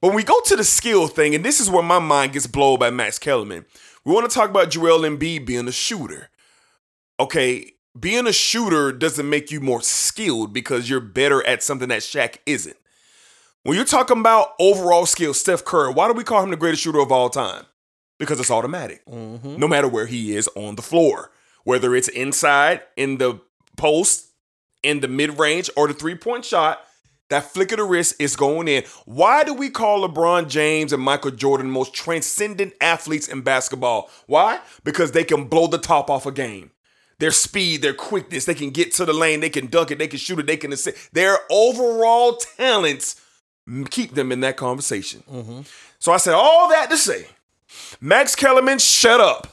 But when we go to the skill thing, and this is where my mind gets blown by Max Kellerman, we want to talk about Joel Embiid being a shooter. Okay, being a shooter doesn't make you more skilled because you're better at something that Shaq isn't. When you're talking about overall skill, Steph Curry, why do we call him the greatest shooter of all time? Because it's automatic. Mm-hmm. No matter where he is on the floor, whether it's inside, in the post, in the mid range, or the three point shot, that flick of the wrist is going in. Why do we call LeBron James and Michael Jordan most transcendent athletes in basketball? Why? Because they can blow the top off a game. Their speed, their quickness, they can get to the lane, they can dunk it, they can shoot it, they can assist. Their overall talents keep them in that conversation. Mm-hmm. So I said all that to say, Max Kellerman, shut up.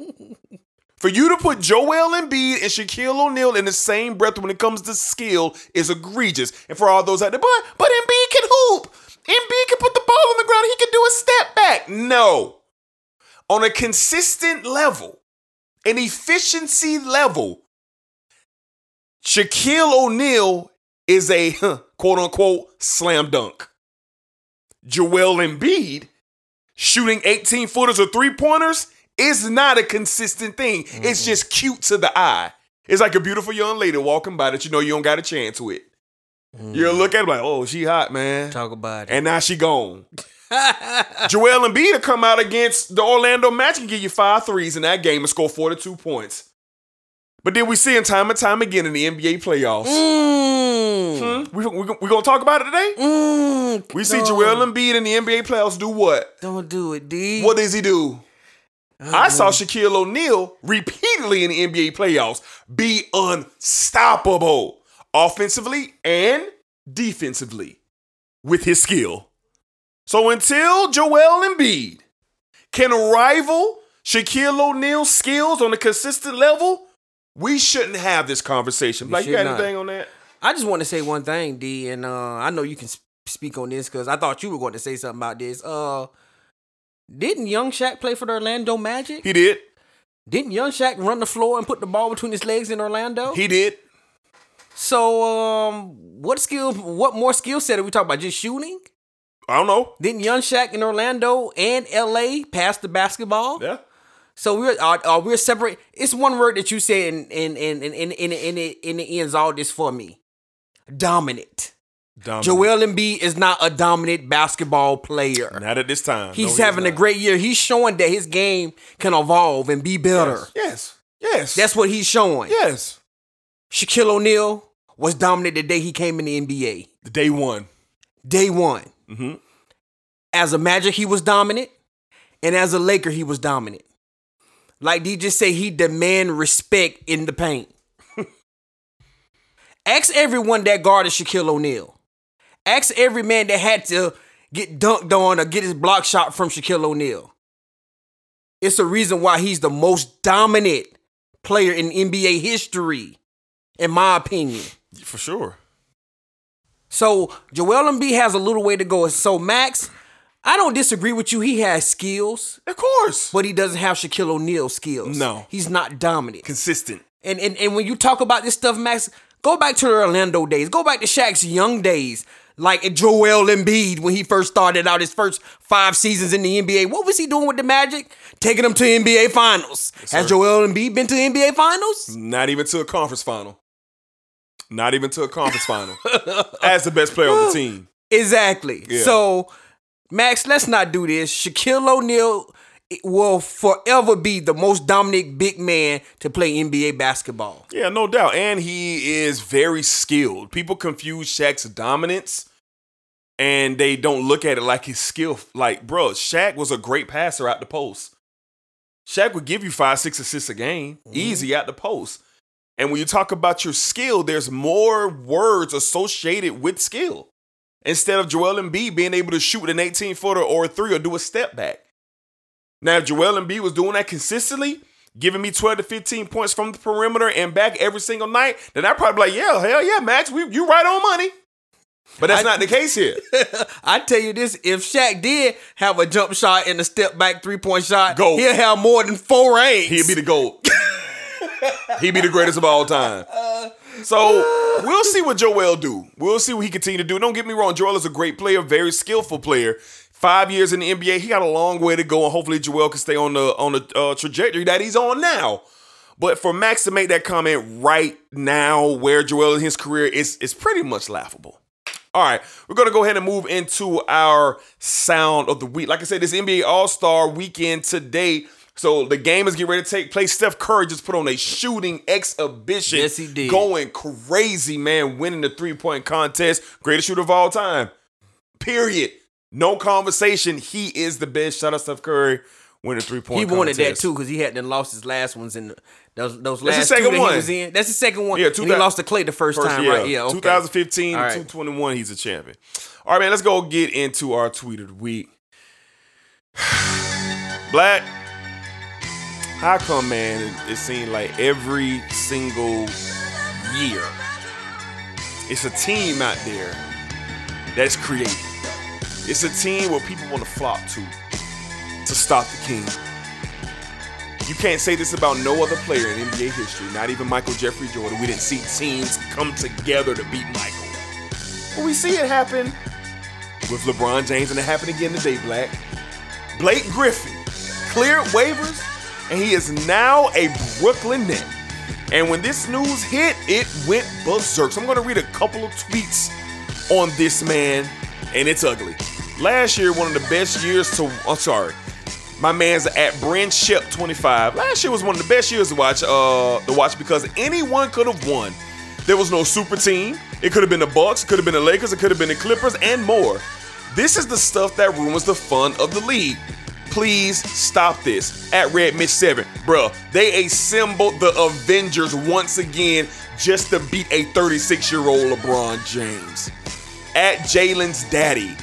For you to put Joel Embiid and Shaquille O'Neal in the same breath when it comes to skill is egregious. And for all those out there, but but Embiid can hoop. Embiid can put the ball on the ground. He can do a step back. No. On a consistent level, an efficiency level, Shaquille O'Neal is a quote unquote slam dunk. Joel Embiid shooting 18 footers or three pointers is not a consistent thing. It's just cute to the eye. It's like a beautiful young lady walking by that you know you don't got a chance with. You'll look at her like, oh, she hot, man. Talk about it. And now she gone. Joel Embiid will come out against the Orlando Magic and give you five threes in that game and score 42 points. But then we see him time and time again in the NBA playoffs. Mm, Hmm? We, we, we gonna talk about it today? mm, We see no. Joel Embiid in the NBA playoffs do what? Don't do it, D. What does he do? I saw Shaquille O'Neal repeatedly in the NBA playoffs be unstoppable offensively and defensively with his skill. So until Joel Embiid can rival Shaquille O'Neal's skills on a consistent level, we shouldn't have this conversation. Like, you got not. anything on that? I just want to say one thing, D, and uh, I know you can speak on this because I thought you were going to say something about this. Uh, didn't Young Shaq play for the Orlando Magic? He did. Didn't Young Shaq run the floor and put the ball between his legs in Orlando? He did. so, um, what skill? What more skill set are we talking about? Just shooting? I don't know. Didn't Young Shaq in Orlando and LA pass the basketball? Yeah. So we're are, are we're separate. It's one word that you said, and and and and and and it, and it ends all this for me. Dominant. Dominant. Joel Embiid is not a dominant basketball player. Not at this time. He's No, having a great year. He's showing that his game can evolve and be better. Yes. Yes. That's what he's showing. Yes. Shaquille O'Neal was dominant the day he came in the NBA. The day one. Day one. Mhm. As a Magic, he was dominant, and as a Laker, he was dominant. Like D just say, he demand respect in the paint. Ask everyone that guarded Shaquille O'Neal. Ask every man that had to get dunked on or get his block shot from Shaquille O'Neal. It's a reason why he's the most dominant player in NBA history, in my opinion. For sure. So Joel Embiid has a little way to go. So Max, I don't disagree with you. He has skills, Of course. but he doesn't have Shaquille O'Neal skills. No. he's not dominant. Consistent. And and and when you talk about this stuff, Max, go back to the Orlando days. Go back to Shaq's young days. Like Joel Embiid when he first started out his first five seasons in the NBA. What was he doing with the Magic? Taking them to NBA Finals. Has Joel Embiid been to NBA Finals? Not even to a conference final. Not even to a conference final. As the best player on the team. Exactly. Yeah. So, Max, let's not do this. Shaquille O'Neal will forever be the most dominant big man to play NBA basketball. Yeah, no doubt. And he is very skilled. People confuse Shaq's dominance and they don't look at it like his skill. Like, bro, Shaq was a great passer out the post. Shaq would give you five, six assists a game, mm-hmm. easy out the post. And when you talk about your skill, there's more words associated with skill. Instead of Joel Embiid being able to shoot an 18 footer or a three or do a step back. Now, if Joel Embiid was doing that consistently, giving me 12 to 15 points from the perimeter and back every single night, then I'd probably be like, yeah, hell yeah, Max, we, you right on money. But that's not the case here. I tell you this: if Shaq did have a jump shot and a step back three point shot, Goat. he'll have more than four rings. He'd be the GOAT. He'd be the greatest of all time. Uh, so we'll see what Joel do. We'll see what he continue to do. Don't get me wrong, Joel is a great player, very skillful player. Five years in the NBA, he got a long way to go, and hopefully Joel can stay on the on the uh, trajectory that he's on now. But for Max to make that comment right now, where Joel in his career is, is pretty much laughable. All right, we're gonna go ahead and move into our sound of the week. Like I said, this NBA All Star weekend today. So the game is getting ready to take place. Steph Curry just put on a shooting exhibition. Yes, he did. Going crazy, man, winning the three point contest. Greatest shooter of all time. Period. No conversation. He is the best. Shout out Steph Curry. Winning a three point he contest. wanted that too because he hadn't lost his last ones in the, those those That's the last second two that one. he was in. That's the second one. Yeah, and he 2000 lost to Klay the first, First time, year. right? Yeah, okay. 2015 All right. 221, he's a champion. All right, man, let's go get into our tweet of the week. Black, how come, man, it, it seems like every single year it's a team out there that's created. It's a team where people want to flock to to stop the king. You can't say this about no other player in NBA history, not even Michael Jeffrey Jordan. We didn't see teams come together to beat Michael. But we see it happen with LeBron James, and it happened again today, Black. Blake Griffin cleared waivers, and he is now a Brooklyn Net. And when this news hit, it went berserk. So I'm going to read a couple of tweets on this man, and it's ugly. Last year, one of the best years to. I'm sorry. My man's at Bryn Shep 25. Last year was one of the best years to watch uh to watch because anyone could have won. There was no super team. It could have been the Bucks, it could have been the Lakers, it could have been the Clippers, and more. This is the stuff that ruins the fun of the league. Please stop this. At Red Mitch 7. Bruh, they assembled the Avengers once again just to beat a 36 year old LeBron James. At Jalen's daddy.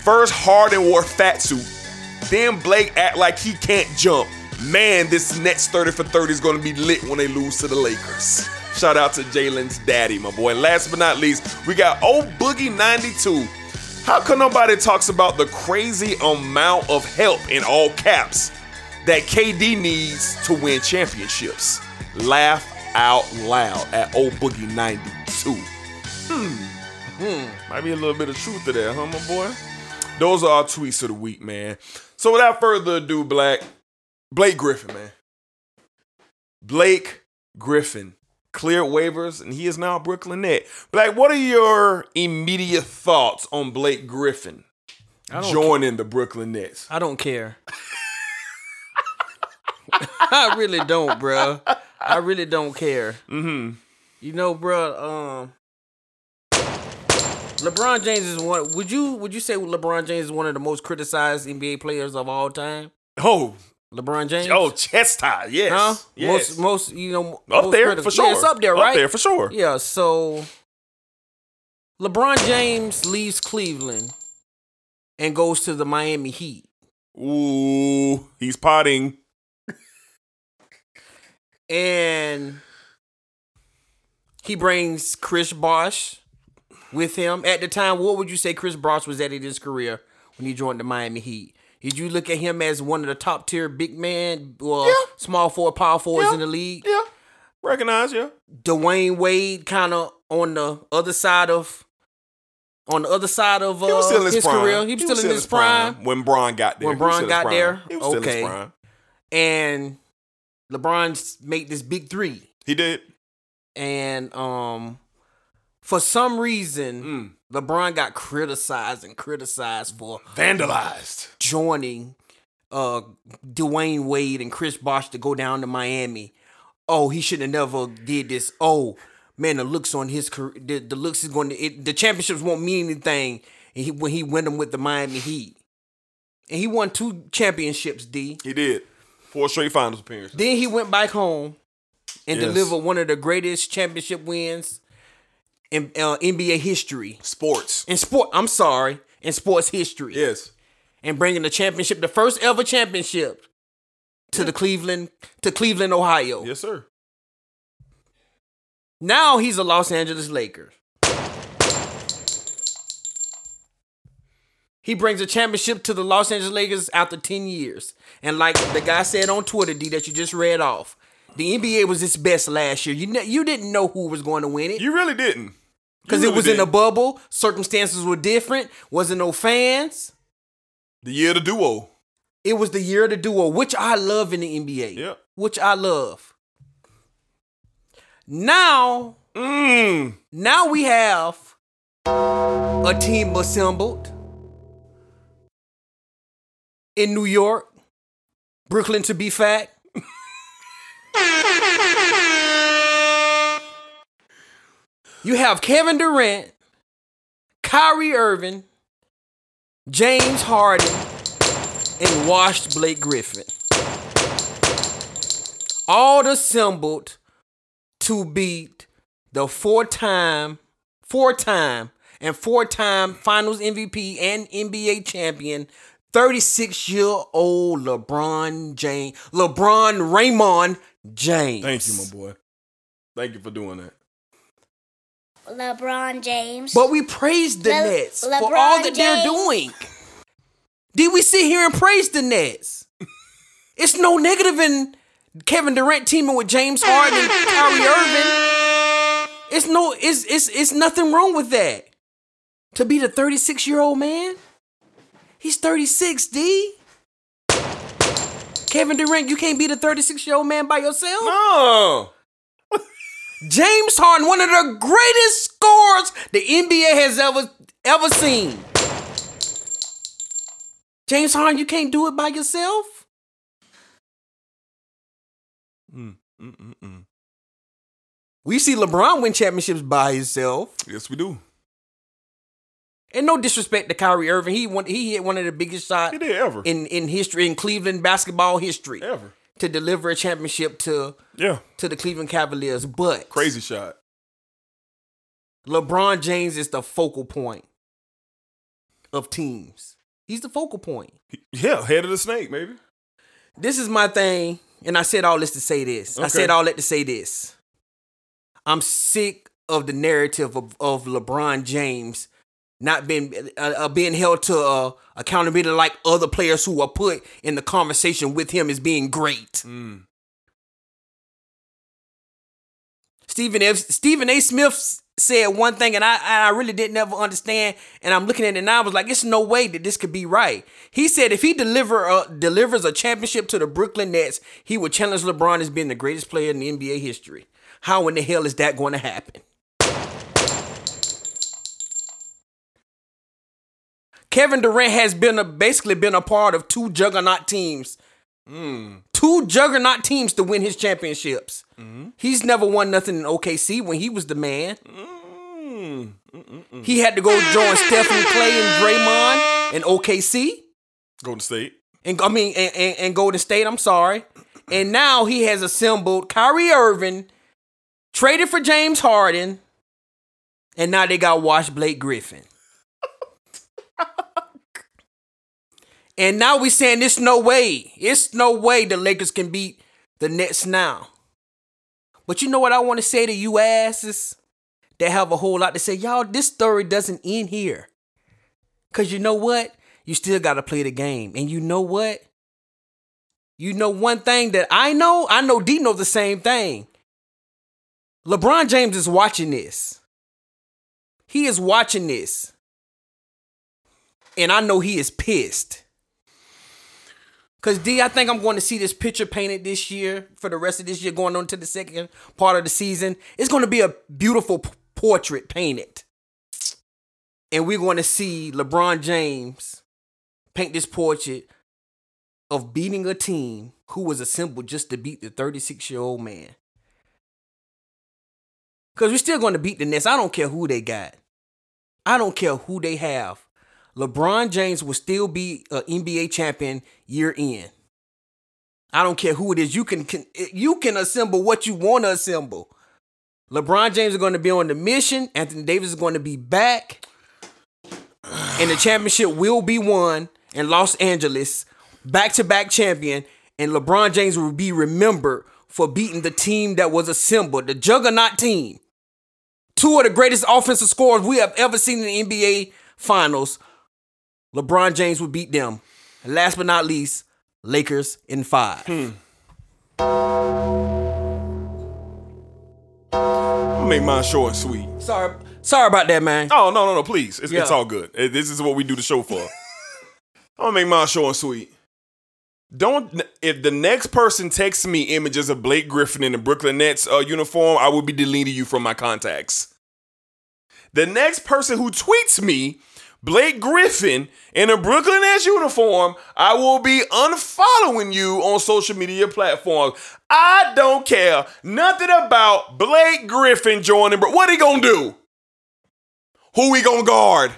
First Harden wore fat suit. Then Blake act like he can't jump. Man, this Nets 30 for 30 is gonna be lit when they lose to the Lakers. Shout out to Jalen's daddy, my boy. And last but not least, we got old Boogie 92. How come nobody talks about the crazy amount of help in all caps that KD needs to win championships? Laugh out loud at old Boogie 92. Hmm. Hmm. Might be a little bit of truth to that, huh, my boy? Those are our tweets of the week, man. So without further ado, Black, Blake Griffin, man. Blake Griffin cleared waivers and he is now a Brooklyn Net. Black, what are your immediate thoughts on Blake Griffin joining the Brooklyn Nets? I don't care. I really don't, bro. I really don't care. Mm-hmm. You know, bro. Um, LeBron James is one. Would you would you say LeBron James is one of the most criticized NBA players of all time? Oh, LeBron James. oh, chest tie, yes, Huh? yes. Most most you know up there critical- for sure. Yeah, it's up there, right? Up there for sure. Yeah. So LeBron James leaves Cleveland and goes to the Miami Heat. Ooh, he's potting. and he brings Chris Bosh with him. At the time, what would you say Chris Bosh was at in his career when he joined the Miami Heat? Did you look at him as one of the top tier big man, well, Yeah. small forward, power forwards Yeah. in the league? Yeah, recognize you. Dwyane Wade kind of on the other side of on the other side of uh, He was still in his, his, prime. career. He was still in his prime. when Bron got there. When He was Bron still in his got prime. there? He was still Okay. his prime. And LeBron made this big three. He did. and um for some reason Mm. LeBron got criticized and criticized for Vandalized. joining uh Dwyane Wade and Chris Bosh to go down to Miami. Oh, he should have never did this. Oh, man, the looks on his career, the, the looks is going to it, the championships won't mean anything. And he when he win them with the Miami Heat, and he won two championships. D. He did. Four straight finals appearances. Then he went back home and Yes. delivered one of the greatest championship wins in uh, NBA history. Sports. In sport, I'm sorry, in sports history. Yes. And bringing the championship, the first ever championship to the Cleveland, to Cleveland, Ohio. Yes, sir. Now he's a Los Angeles Lakers. He brings a championship to the Los Angeles Lakers after 10 years. And like the guy said on Twitter, D, that you just read off, the NBA was its best last year. You you didn't know who was going to win it You really didn't. because You it was really in a bubble. Circumstances were different. Wasn't no fans. The year of the duo. It was the year of the duo, which I love in the NBA. Yep. Which I love. Now, Mmm. now we have a team assembled in New York, Brooklyn to be fact. You have Kevin Durant, Kyrie Irving, James Harden, and washed Blake Griffin. All assembled to beat the four-time, four-time, and four-time Finals MVP and NBA champion, 36-year-old LeBron James, LeBron Raymond James. Thank you, my boy. Thank you for doing that. LeBron James. But we praised the Le- Nets for all that they're doing. Did we sit here and praise the Nets? it's no negative in Kevin Durant teaming with James Harden and Kyrie Irving. It's no, it's it's it's nothing wrong with that. To be the 36 year old man? He's 36, D. Kevin Durant, you can't be the 36 year old man by yourself? No. James Harden, one of the greatest scorers the NBA has ever ever seen. James Harden, you can't do it by yourself? Mm, mm, mm, we see LeBron win championships by himself. Yes, we do. And no disrespect to Kyrie Irving, he won, he hit one of the biggest shots He did ever. in in history in Cleveland basketball history Ever. to deliver a championship to Yeah. to the Cleveland Cavaliers. But Crazy shot. LeBron James is the focal point of teams. He's the focal point. Yeah, head of the snake, maybe. This is my thing, and I said all this to say this. I said all that to say this. I'm sick of the narrative of, of LeBron James not being uh, uh, being held to uh, accountability like other players who are put in the conversation with him as being great. Stephen F. Stephen A. Smith said one thing, and I I really didn't ever understand. And I'm looking at it now, I was like, "It's no way that this could be right." He said if he deliver a, delivers a championship to the Brooklyn Nets, he would challenge LeBron as being the greatest player in the NBA history. How in the hell is that going to happen? Kevin Durant has been a, basically been a part of two juggernaut teams. Hmm. Two juggernaut teams to win his championships. Mm-hmm. He's never won nothing in OKC when he was the man. Mm-hmm. He had to go join Steph and Klay and Draymond in OKC. Golden State. And I mean and, and, and Golden State, I'm sorry. And now he has assembled Kyrie Irving, traded for James Harden, and now they got Wash Blake Griffin. And now we saying it's no way. It's no way the Lakers can beat the Nets now. But you know what I want to say to you asses that have a whole lot to say? Y'all, this story doesn't end here. Cause you know what? You still gotta play the game. And you know what? You know one thing that I know? I know D knows the same thing. LeBron James is watching this. He is watching this. And I know he is pissed. Cause D, I think I'm going to see this picture painted this year for the rest of this year, going on to the second part of the season. It's going to be a beautiful p- portrait painted, and we're going to see LeBron James paint this portrait of beating a team who was assembled just to beat the 36 year old man. Cause we're still going to beat the Nets. I don't care who they got. I don't care who they have. LeBron James will still be an NBA champion year in. I don't care who it is. You can, can you can assemble what you want to assemble. LeBron James is going to be on the mission. Anthony Davis is going to be back. And the championship will be won in Los Angeles, back to back champion. And LeBron James will be remembered for beating the team that was assembled, the juggernaut team. Two of the greatest offensive scorers we have ever seen in the NBA finals. LeBron James would beat them. And last but not least, Lakers in five. I'll make mine short and sweet. Sorry, sorry about that, man. Oh no, no, no, please. It's, it's all good. This is what we do the show for. I'm gonna make mine short and sweet. Don't if the next person texts me images of Blake Griffin in the Brooklyn Nets uh, uniform, I will be deleting you from my contacts. The next person who tweets me Blake Griffin in a Brooklyn Nets uniform, I will be unfollowing you on social media platforms. I don't care nothing about Blake Griffin joining. But what he gonna do? Who we gonna guard?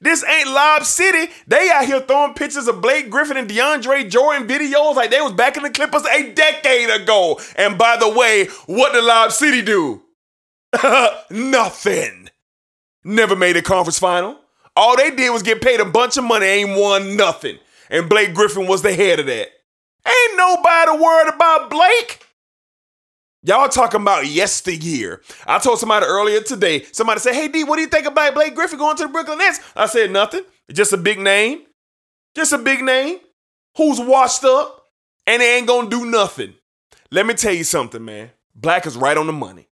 This ain't Lob City. They out here throwing pictures of Blake Griffin and DeAndre Jordan videos like they was back in the Clippers a decade ago. And by the way, what did Lob City do? Nothing. Never made a conference final. All they did was get paid a bunch of money, ain't won nothing. And Blake Griffin was the head of that. Ain't nobody worried about Blake. Y'all talking about yesteryear. I told somebody earlier today, somebody said, Hey D, what do you think about Blake Griffin going to the Brooklyn Nets? I said, Nothing. Just a big name. Just a big name. Who's washed up and they ain't gonna do nothing. Let me tell you something, man. Black is right on the money.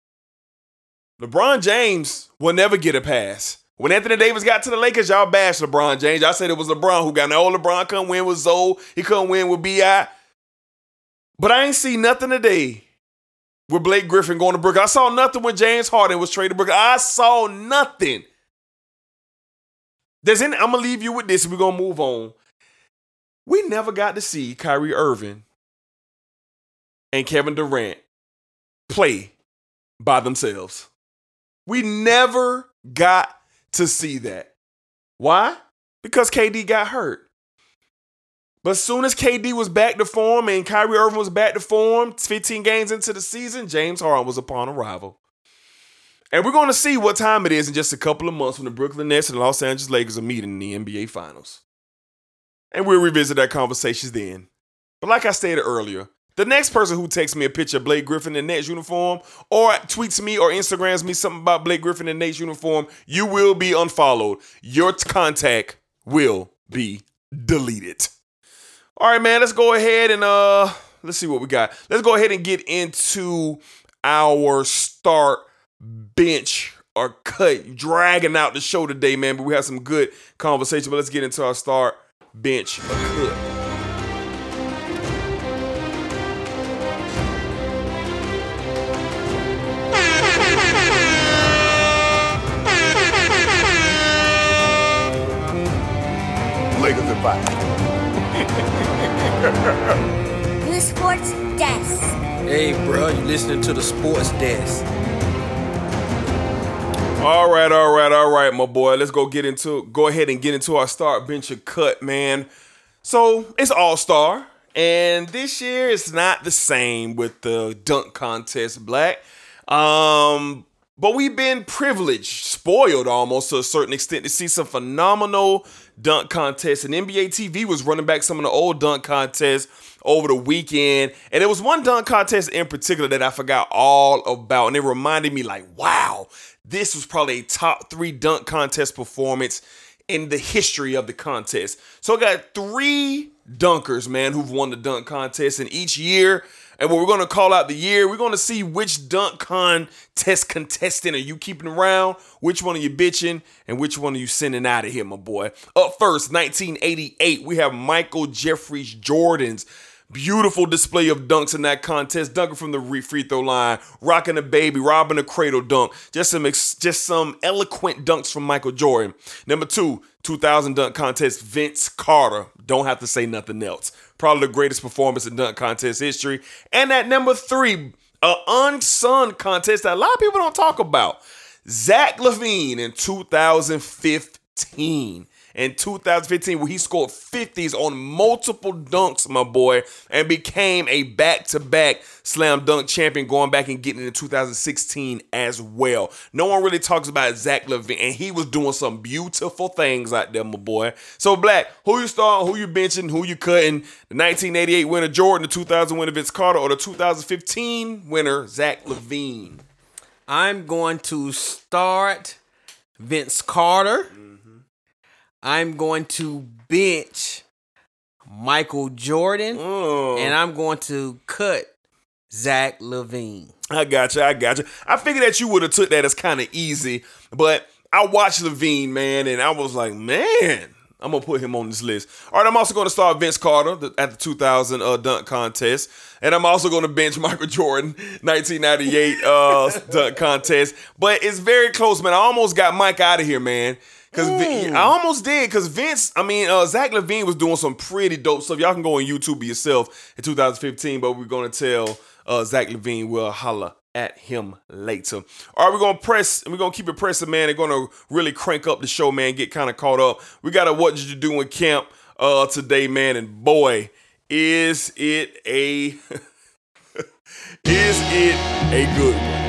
LeBron James will never get a pass When Anthony Davis got to the Lakers, y'all bashed LeBron James. Y'all said it was LeBron who got. Now, oh, LeBron couldn't win with Zoe. He couldn't win with Bi. But I ain't see nothing today with Blake Griffin going to Brooklyn. I saw nothing when James Harden was traded to Brooklyn. I saw nothing. There's any, I'm gonna leave you with this. We're gonna move on. We never got to see Kyrie Irving and Kevin Durant play by themselves. We never got to see that. Why? Because KD got hurt. But as soon as KD was back to form and Kyrie Irving was back to form, 15 games into the season, James Harden was upon arrival. And we're going to see what time it is in just a couple of months when the Brooklyn Nets and the Los Angeles Lakers are meeting in the NBA Finals. And we'll revisit that conversation then. But like I stated earlier, the next person who takes me a picture of Blake Griffin in Nets uniform or tweets me or Instagrams me something about Blake Griffin in Nets uniform, you will be unfollowed. Your contact will be deleted. All right, man, let's go ahead and uh let's see what we got. Let's go ahead and get into our start bench or cut dragging out the show today, man. But we have some good conversation. But let's get into our start bench or cut. Listening to the Sports Desk? All right, all right, all right, my boy. Let's go get into go ahead and get into our start bench or cut, man. So it's All Star, and this year it's not the same with the dunk contest, black. Um, but we've been privileged, spoiled almost to a certain extent to see some phenomenal dunk contests. And NBA TV was running back some of the old dunk contests over the weekend. And there was one dunk contest in particular that I forgot all about. And it reminded me, like, wow, this was probably a top three dunk contest performance in the history of the contest. So I got three dunkers, man, who've won the dunk contest. And each year, and what we're going to call out the year, we're going to see which dunk contest contestant are you keeping around, which one are you bitching, and which one are you sending out of here, my boy. Up first, 1988, we have Michael Jeffries Jordan's Beautiful display of dunks in that contest, dunking from the re- free throw line, rocking a baby, robbing a cradle dunk. Just some ex- just some eloquent dunks from Michael Jordan. Number two, 2000 dunk contest, Vince Carter. Don't have to say nothing else. Probably the greatest performance in dunk contest history. And at number three, a unsung contest that a lot of people don't talk about. Zach LaVine in 2015 in 2015 where he scored 50s on multiple dunks, my boy, and became a back-to-back slam dunk champion going back and getting into 2016 as well. No one really talks about Zach LaVine, and he was doing some beautiful things out there, my boy. So, Black, who you starting, who you benching, who you cutting? The 1988 winner Jordan, the 2000 winner Vince Carter, or the 2015 winner Zach LaVine? I'm going to start Vince Carter. I'm going to bench Michael Jordan, Oh. and I'm going to cut Zach LaVine. I got you. I got you. I figured that you would have took that as kind of easy, but I watched LaVine, man, and I was like, man, I'm gonna put him on this list. All right, I'm also gonna start Vince Carter at the 2000 uh, dunk contest, and I'm also gonna bench Michael Jordan 1998 uh, dunk contest. But it's very close, man. I almost got Mike out of here, man. Cause Vin- I almost did, cause Vince, I mean, uh, Zach LaVine was doing some pretty dope stuff. Y'all can go on YouTube yourself in 2015, but we're gonna tell uh, Zach LaVine we'll holla at him later. All right, we're gonna press, we're gonna keep it pressing, man. They're gonna really crank up the show, man. Get kind of caught up. We got a what did you do in camp uh, today, man? And boy, is it a is it a good one?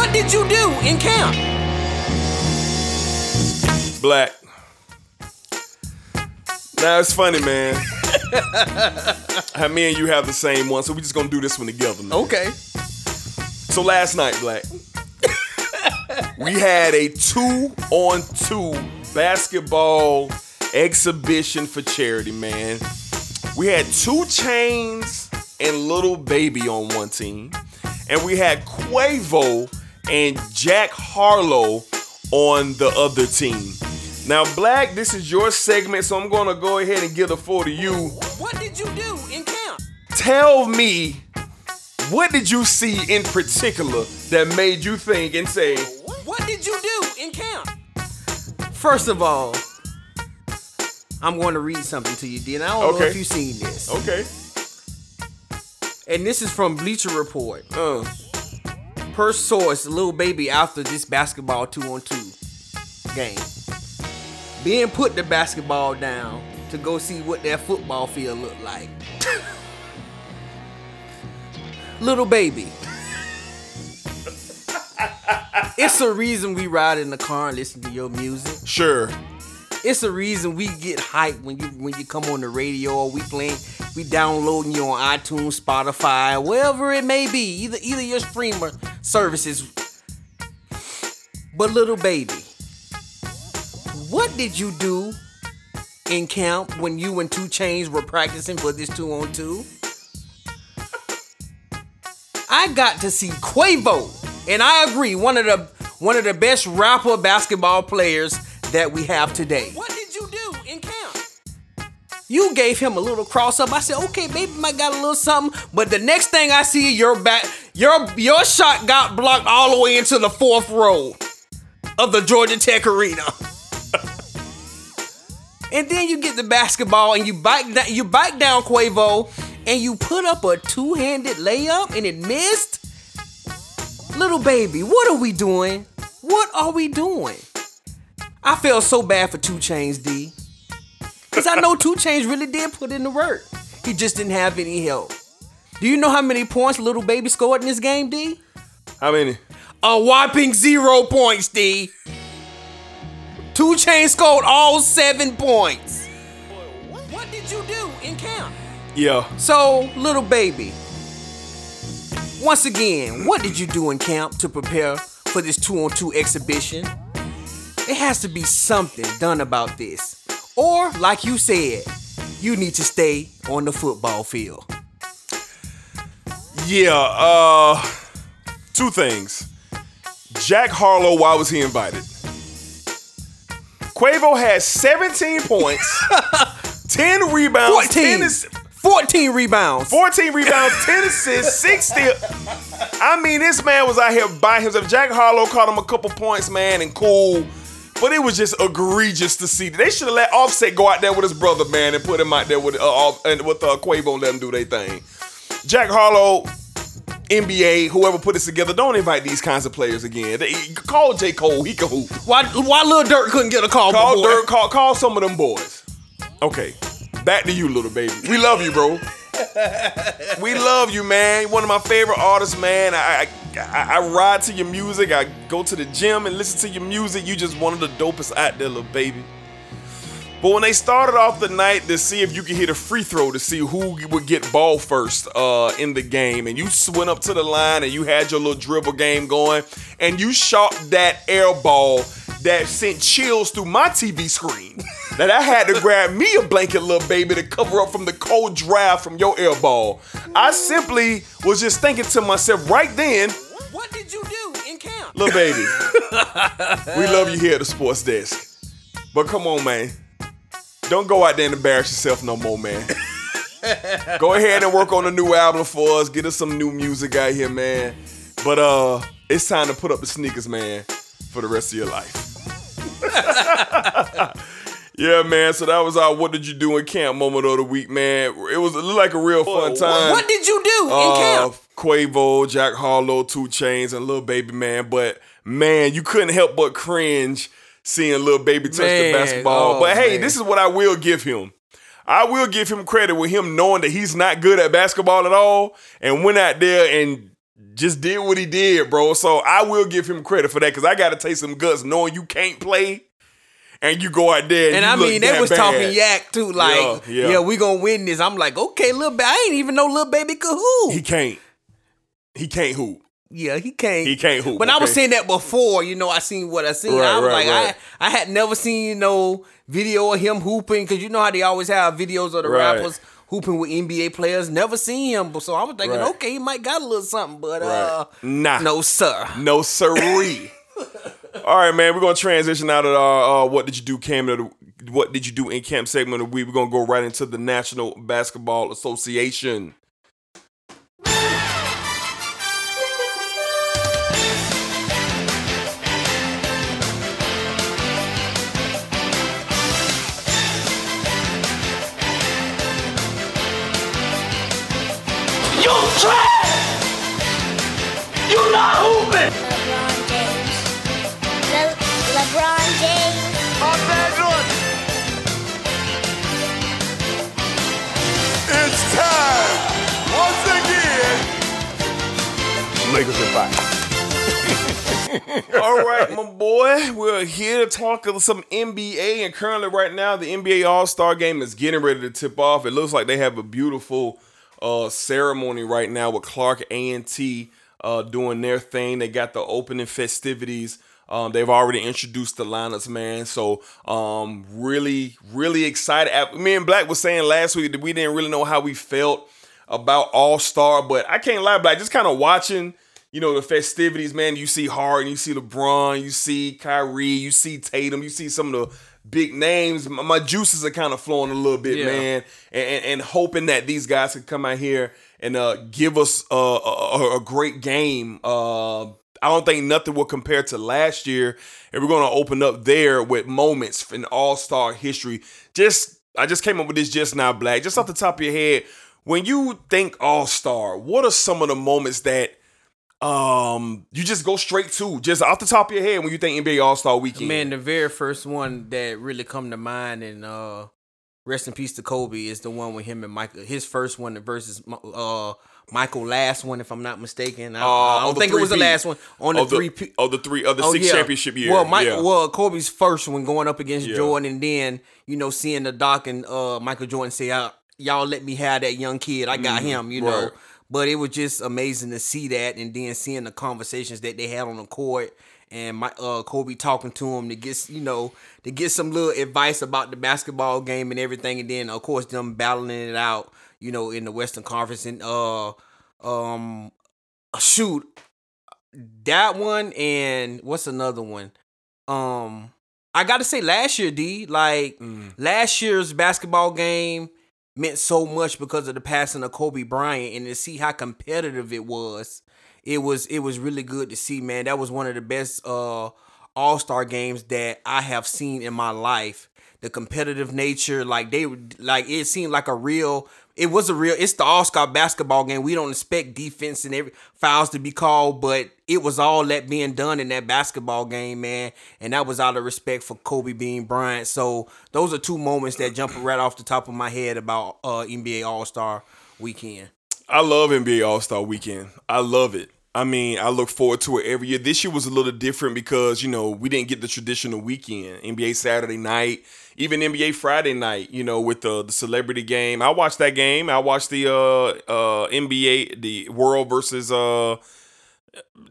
What did you do in camp? Black. Now it's funny, man. How me and you have the same one, so we just gonna do this one together, man. Okay. So last night, Black, we had a two on two basketball exhibition for charity, man. We had 2 Chainz and Lil Baby on one team. and we had Quavo and Jack Harlow on the other team. Now, Black, this is your segment, so I'm gonna go ahead and give the floor to you. What did you do in camp? Tell me, what did you see in particular that made you think and say, What did you do in camp? First of all, I'm going to read something to you, Dean. And I don't know if you've seen this. okay, And this is from Bleacher Report. uh, Per source, Lil Baby after this basketball two on two game. Being put the basketball down to go see what that football field looked like. Lil Baby. It's the reason we ride in the car and listen to your music. sure, It's the reason we get hyped when you when you come on the radio or we playing we downloading you on iTunes, Spotify, wherever it may be, either either your streamer services. But Lil Baby, what did you do in camp when you and 2 Chainz were practicing for this two on two? I got to see Quavo, and I agree, one of the one of the best rapper basketball players that we have today. What did you do in camp? You gave him a little cross up. I said, okay, maybe might got a little something. But the next thing I see, your back, your your shot got blocked all the way into the fourth row of the Georgia Tech Arena. and then you get the basketball and you bike down, you bike down Quavo, and you put up a two-handed layup and it missed. Lil Baby, what are we doing? What are we doing? I feel so bad for 2 Chainz D. Cause I know 2 Chainz really did put in the work. He just didn't have any help. Do you know how many points Lil Baby scored in this game, D? how many? A whopping zero points, D. 2 Chainz scored all seven points. What did you do in camp? Yeah, So, Lil Baby, once again, what did you do in camp to prepare for this two on two exhibition? There has to be something done about this. Or, like you said, you need to stay on the football field. yeah. Uh, two things. Jack Harlow, why was he invited? Quavo had 17 points, 10 rebounds, 14. 10 ass- 14 rebounds. 14 rebounds, 10 assists, 6 steals. I mean, this man was out here by himself. Jack Harlow caught him a couple points, man, and cool. But it was just egregious to see. They should have let Offset go out there with his brother, man, and put him out there with uh, Off- and with uh, Quavo and let him do their thing. Jack Harlow, NBA, whoever put this together, don't invite these kinds of players again. They, call J. Cole, he can hoop. Why, why Lil Durk couldn't get a call Call before? Durk, call, call some of them boys. Okay, back to you, Lil Baby. We love you, bro. we love you, man. One of my favorite artists, man. I, I I ride to your music. I go to the gym and listen to your music. You just one of the dopest out there, Lil Baby. But when they started off the night to see if you could hit a free throw to see who would get ball first uh, in the game, and you went up to the line and you had your little dribble game going, and you shot that air ball that sent chills through my TV screen. that I had to grab me a blanket, Lil Baby, to cover up from the cold draft from your air ball. I simply was just thinking to myself right then, What did you do in camp? Lil Baby, we love you here at the sports desk. But come on, man. Don't go out there and embarrass yourself no more, man. go ahead and work on a new album for us. Get us some new music out here, man. But uh, it's time to put up the sneakers, man, for the rest of your life. yeah, man. So that was our "What did you do in camp?" moment of the week, man. It was it like a real fun time. What did you do in Uh, camp? Quavo, Jack Harlow, 2 Chainz, and Lil Baby Man. But man, you couldn't help but cringe seeing Lil Baby touch Man, the basketball. oh, but hey, man. this is what I will give him. I will give him credit with him knowing that he's not good at basketball at all and went out there and just did what he did, bro. So I will give him credit for that because I got to take some guts knowing you can't play and you go out there and, And I mean, they was bad. talking yak too, like, Yeah, yeah, yeah. we gonna win this. I'm like, okay, Lil Baby, I ain't even know Lil Baby could hoop. He can't. He can't hoop. Yeah, he can't. He can't hoop. But I was saying that before, you know, I seen what I seen. Right, I was right, like, right. I I had never seen you no video of him hooping because you know how they always have videos of the rappers hooping with NBA players. Never seen him, but so I was thinking, okay, he might got a little something, but uh, Nah. no sir. No siree. All right, man. We're gonna transition out of our uh, what did you do camp the, what did you do in camp segment of the week. We're gonna go right into the National Basketball Association. LeBron James. Le- LeBron James. It's time, once again. Lakers are back. All right, my boy. We're here to talk of some NBA, and currently, right now, the NBA All Star Game is getting ready to tip off. It looks like they have a beautiful uh, ceremony right now with Clark A and T uh, doing their thing. They got the opening festivities. Um, they've already introduced the lineups, man. So, um, really, really excited. Me and Black was saying last week that we didn't really know how we felt about All Star, but I can't lie, Black. Just kind of watching you know, the festivities, man. You see Harden, you see LeBron, you see Kyrie, you see Tatum, you see some of the big names. My, my juices are kind of flowing a little bit, Yeah. man, and, and, and hoping that these guys could come out here and uh, give us a, a, a great game. Uh, I don't think nothing will compare to last year, and we're going to open up there with moments in All Star history. Just, I just came up with this just now, Black. Just off the top of your head, when you think All Star, what are some of the moments that um you just go straight to just off the top of your head when you think NBA All Star Weekend? Man, the very first one that really come to mind and uh rest in peace to Kobe is the one with him and Michael. His first one versus uh Michael last one, if I'm not mistaken. I, Uh, I don't think it was the last one on the the, three. P- of the three of the Oh, six yeah. championship year. Well, Mike, yeah. well, Kobe's first one going up against Yeah. Jordan, and then you know seeing the doc and uh, Michael Jordan say, "Y'all- "Y'all let me have that young kid. I got him." You know, Mm-hmm. but it was just amazing to see that, and then seeing the conversations that they had on the court, and my uh, Kobe talking to him to get you know to get some little advice about the basketball game and everything, and then of course them battling it out, you know, in the Western Conference and uh um shoot that one and what's another one? Um, I gotta say last year, D, like Mm. last year's basketball game meant so much because of the passing of Kobe Bryant and to see how competitive it was. It was it was really good to see, man. That was one of the best uh all-star games that I have seen in my life. The competitive nature, like they like it seemed like a real it was a real it's the all-star basketball game. We don't expect defense and every fouls to be called, but it was all that being done in that basketball game, man. And that was out of respect for Kobe being Bryant. So those are two moments that jump right off the top of my head about uh NBA All-Star weekend. I love NBA All Star Weekend. I love it. I mean, I look forward to it every year. This year was a little different because you know we didn't get the traditional weekend. NBA Saturday night, even NBA Friday night. You know, with the the celebrity game. I watched that game. I watched the uh uh NBA the World versus uh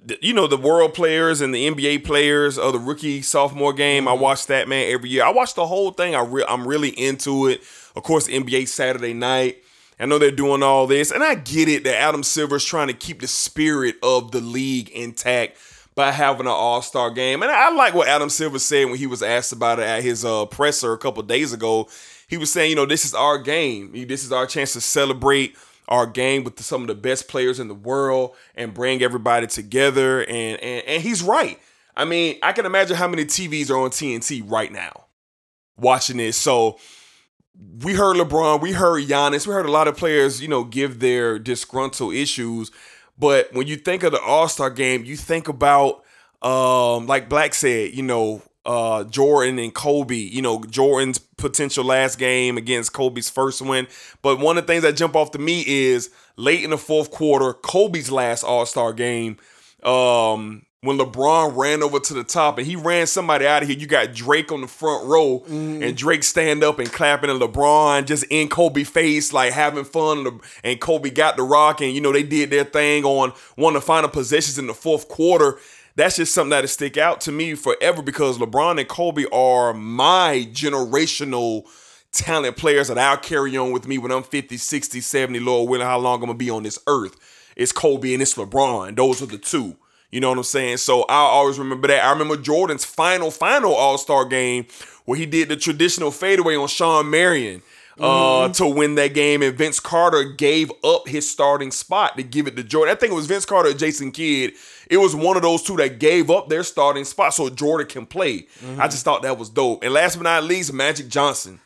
the- you know the world players and the NBA players of the rookie sophomore game. I watch that man every year. I watch the whole thing. I re- I'm really into it. Of course, NBA Saturday night. I know they're doing all this, and I get it that Adam Silver's trying to keep the spirit of the league intact by having an All Star game. And I like what Adam Silver said when he was asked about it at his uh, presser a couple days ago. He was saying, you know, this is our game. This is our chance to celebrate our game with some of the best players in the world and bring everybody together. And and, and he's right. I mean, I can imagine how many TVs are on TNT right now watching this. So we heard LeBron, we heard Giannis, we heard a lot of players, you know, give their disgruntled issues. But when you think of the All Star game, you think about, um, like Black said, you know, uh, Jordan and Kobe, you know, Jordan's potential last game against Kobe's first win. But one of the things that jump off to me is late in the fourth quarter, Kobe's last All Star game. Um, when LeBron ran over to the top and he ran somebody out of here, you got Drake on the front row mm. and Drake stand up and clapping and LeBron just in Kobe face, like having fun. And- And Kobe got the rock and, you know, they did their thing on one of the final possessions in the fourth quarter. That's just something that'll stick out to me forever because LeBron and Kobe are my generational talent players that I'll carry on with me when I'm 50, 60, 70, Lord willing, how long I'm gonna be on this earth. It's Kobe and it's LeBron. Those are the two. You know what I'm saying? So I always remember that. I remember Jordan's final, final All Star game where he did the traditional fadeaway on Shawn Marion uh, to win that game, and Vince Carter gave up his starting spot to give it to Jordan. I think it was Vince Carter or Jason Kidd. It was one of those two that gave up their starting spot so Jordan can play. I just thought that was dope. And last but not least, Magic Johnson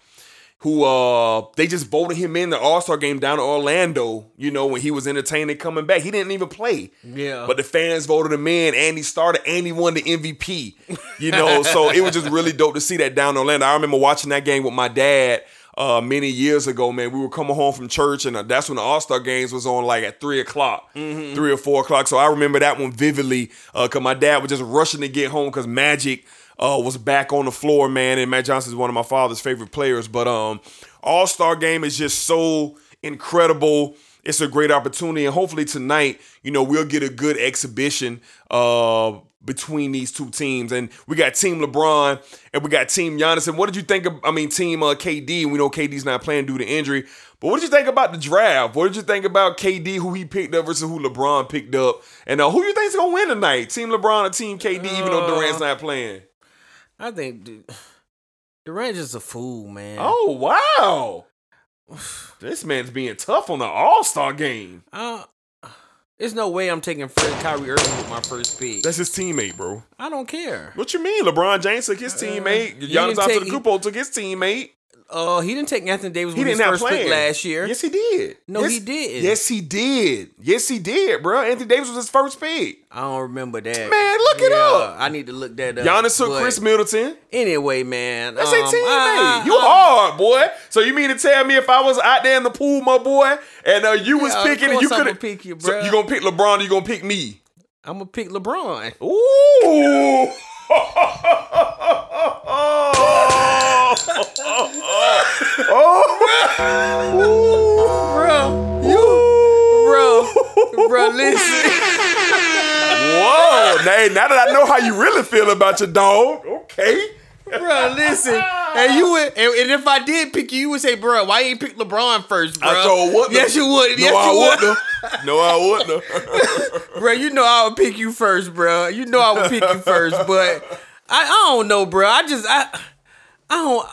who uh they just voted him in the All-Star game down in Orlando, you know, when he was entertaining coming back. He didn't even play. Yeah. But the fans voted him in and he started and he won the MVP. You know, so it was just really dope to see that down in Orlando. I remember watching that game with my dad uh many years ago, man. We were coming home from church and uh, that's when the All-Star games was on like at three o'clock, three or four o'clock. So I remember that one vividly, uh, cause my dad was just rushing to get home because Magic uh, was back on the floor, man. And Matt Johnson is one of my father's favorite players. But um, All Star Game is just so incredible. It's a great opportunity, and hopefully tonight, you know, we'll get a good exhibition uh, between these two teams. And we got Team LeBron and we got Team Giannis. And what did you think of? I mean, Team uh, KD. We know KD's not playing due to injury. But what did you think about the draft? What did you think about KD, who he picked up versus who LeBron picked up? And uh, who you think's gonna win tonight? Team LeBron or Team KD? even though Durant's not playing. I think Du- Durant's just a fool, man. Oh wow! this man's being tough on the All Star game. Uh, there's no way I'm taking Fred Kyrie Irving with my first pick. That's his teammate, bro. I don't care. What you mean? LeBron James took his teammate. he Giannis Antetokounmpo took his teammate. Uh, he didn't take Anthony Davis He with his didn't have first pick last year. Yes, he did. No, Yes- he didn't. Yes, he did. Yes, he did, bro. Anthony Davis was his first pick. I don't remember that. Man, look it up. I need to look that up. Giannis took Khris Middleton. Anyway, man, That's um, a teammate. I- you I- hard, boy. So you mean to tell me if I was out there in the pool, my boy, and uh, you was Yeah, of picking and you could pick you, so you gonna pick LeBron or you gonna pick me? I'm gonna pick LeBron. Ooh. Oh, bro, you, bro, bro, listen. Whoa! Now, now that I know how you really feel about your dog, okay. bro, listen. And you would, and, and if I did pick you, you would say, bro, why you ain't pick LeBron first, bro? I told wouldn't. Yes, you would. No, Yes, I you would. wouldn't. have. No, I wouldn't. bro. You know I would pick you first, bro. You know I would pick you first, but I, I don't know, bro. I just I I don't.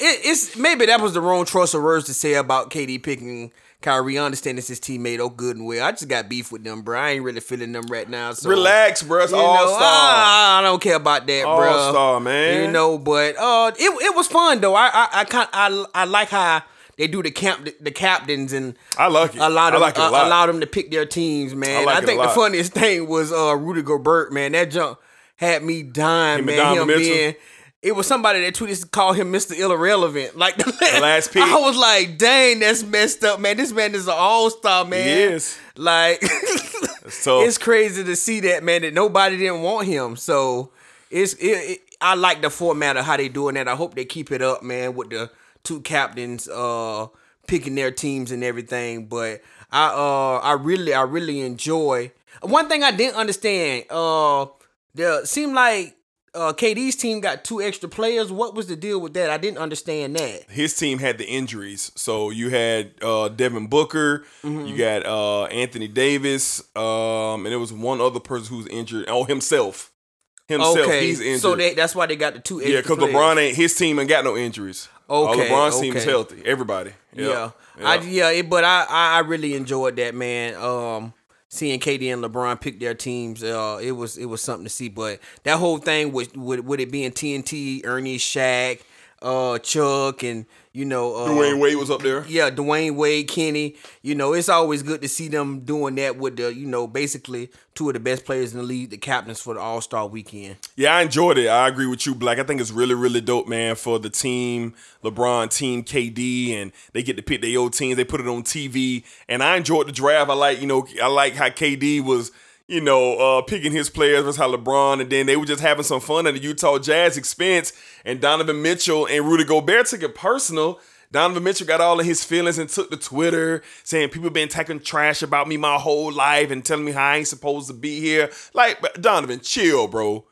It, it's maybe that was the wrong choice of words to say about KD picking Kyrie. I understand it's his teammate, oh good and well. I just got beef with them, bro. I ain't really feeling them right now. So Relax, bro. It's all star. I, I don't care about that, bro. All-star, man. You know, but uh, it it was fun though. I I I kind I I like how. They do the camp, the captains, and I like it. Allow I like it a uh, lot. allow them to pick their teams, man. I like I think the funniest thing was uh Rudy Gobert, man. That jump had me dying, Him man. Him Mitchell? being, it was somebody that tweeted called him Mr. Irrelevant. Like the last pick. I was like, dang, that's messed up, man. This man is an all star, man. He is. Like, it's crazy to see that, man. That nobody didn't want him. So it's it, it, I like the format of how they doing that. I hope they keep it up, man, with the two captains uh picking their teams and everything. But I uh I really I really enjoy. One thing I didn't understand, uh, there seemed like uh KD's team got two extra players. What was the deal with that? I didn't understand that. his team had the injuries. So you had uh, Devin Booker, Mm-hmm. you got uh, Anthony Davis, um, and there was one other person who's injured. Oh, himself. Himself, Okay, he's injured. so they, that's why they got the two extra yeah, because. LeBron ain't his team ain't got no injuries. Okay, LeBron's team is okay. healthy. Everybody. Yeah, Yep. I yeah, it, but I, I I really enjoyed that man. Um, seeing KD and LeBron pick their teams, uh, it was it was something to see. But that whole thing with with, with it being TNT, Ernie, Shaq, uh, Chuck, and you know, uh, Dwyane Wade was up there. yeah, Dwyane Wade, Kenny. You know, it's always good to see them doing that with the you know basically two of the best players in the league, the captains for the All Star Weekend. Yeah, I enjoyed it. I agree with you, Black. I think it's really, really dope, man, for the team, LeBron, team KD, and they get to pick their old teams. They put it on TV, and I enjoyed the draft. I like, you know, I like how KD was, you know, uh, picking his players versus how LeBron, and then they were just having some fun at the Utah Jazz expense. And Donovan Mitchell and Rudy Gobert took it personal. Donovan Mitchell got all of his feelings and took to Twitter saying people been talking trash about me my whole life and telling me how I ain't supposed to be here. Like, Donovan, chill, bro.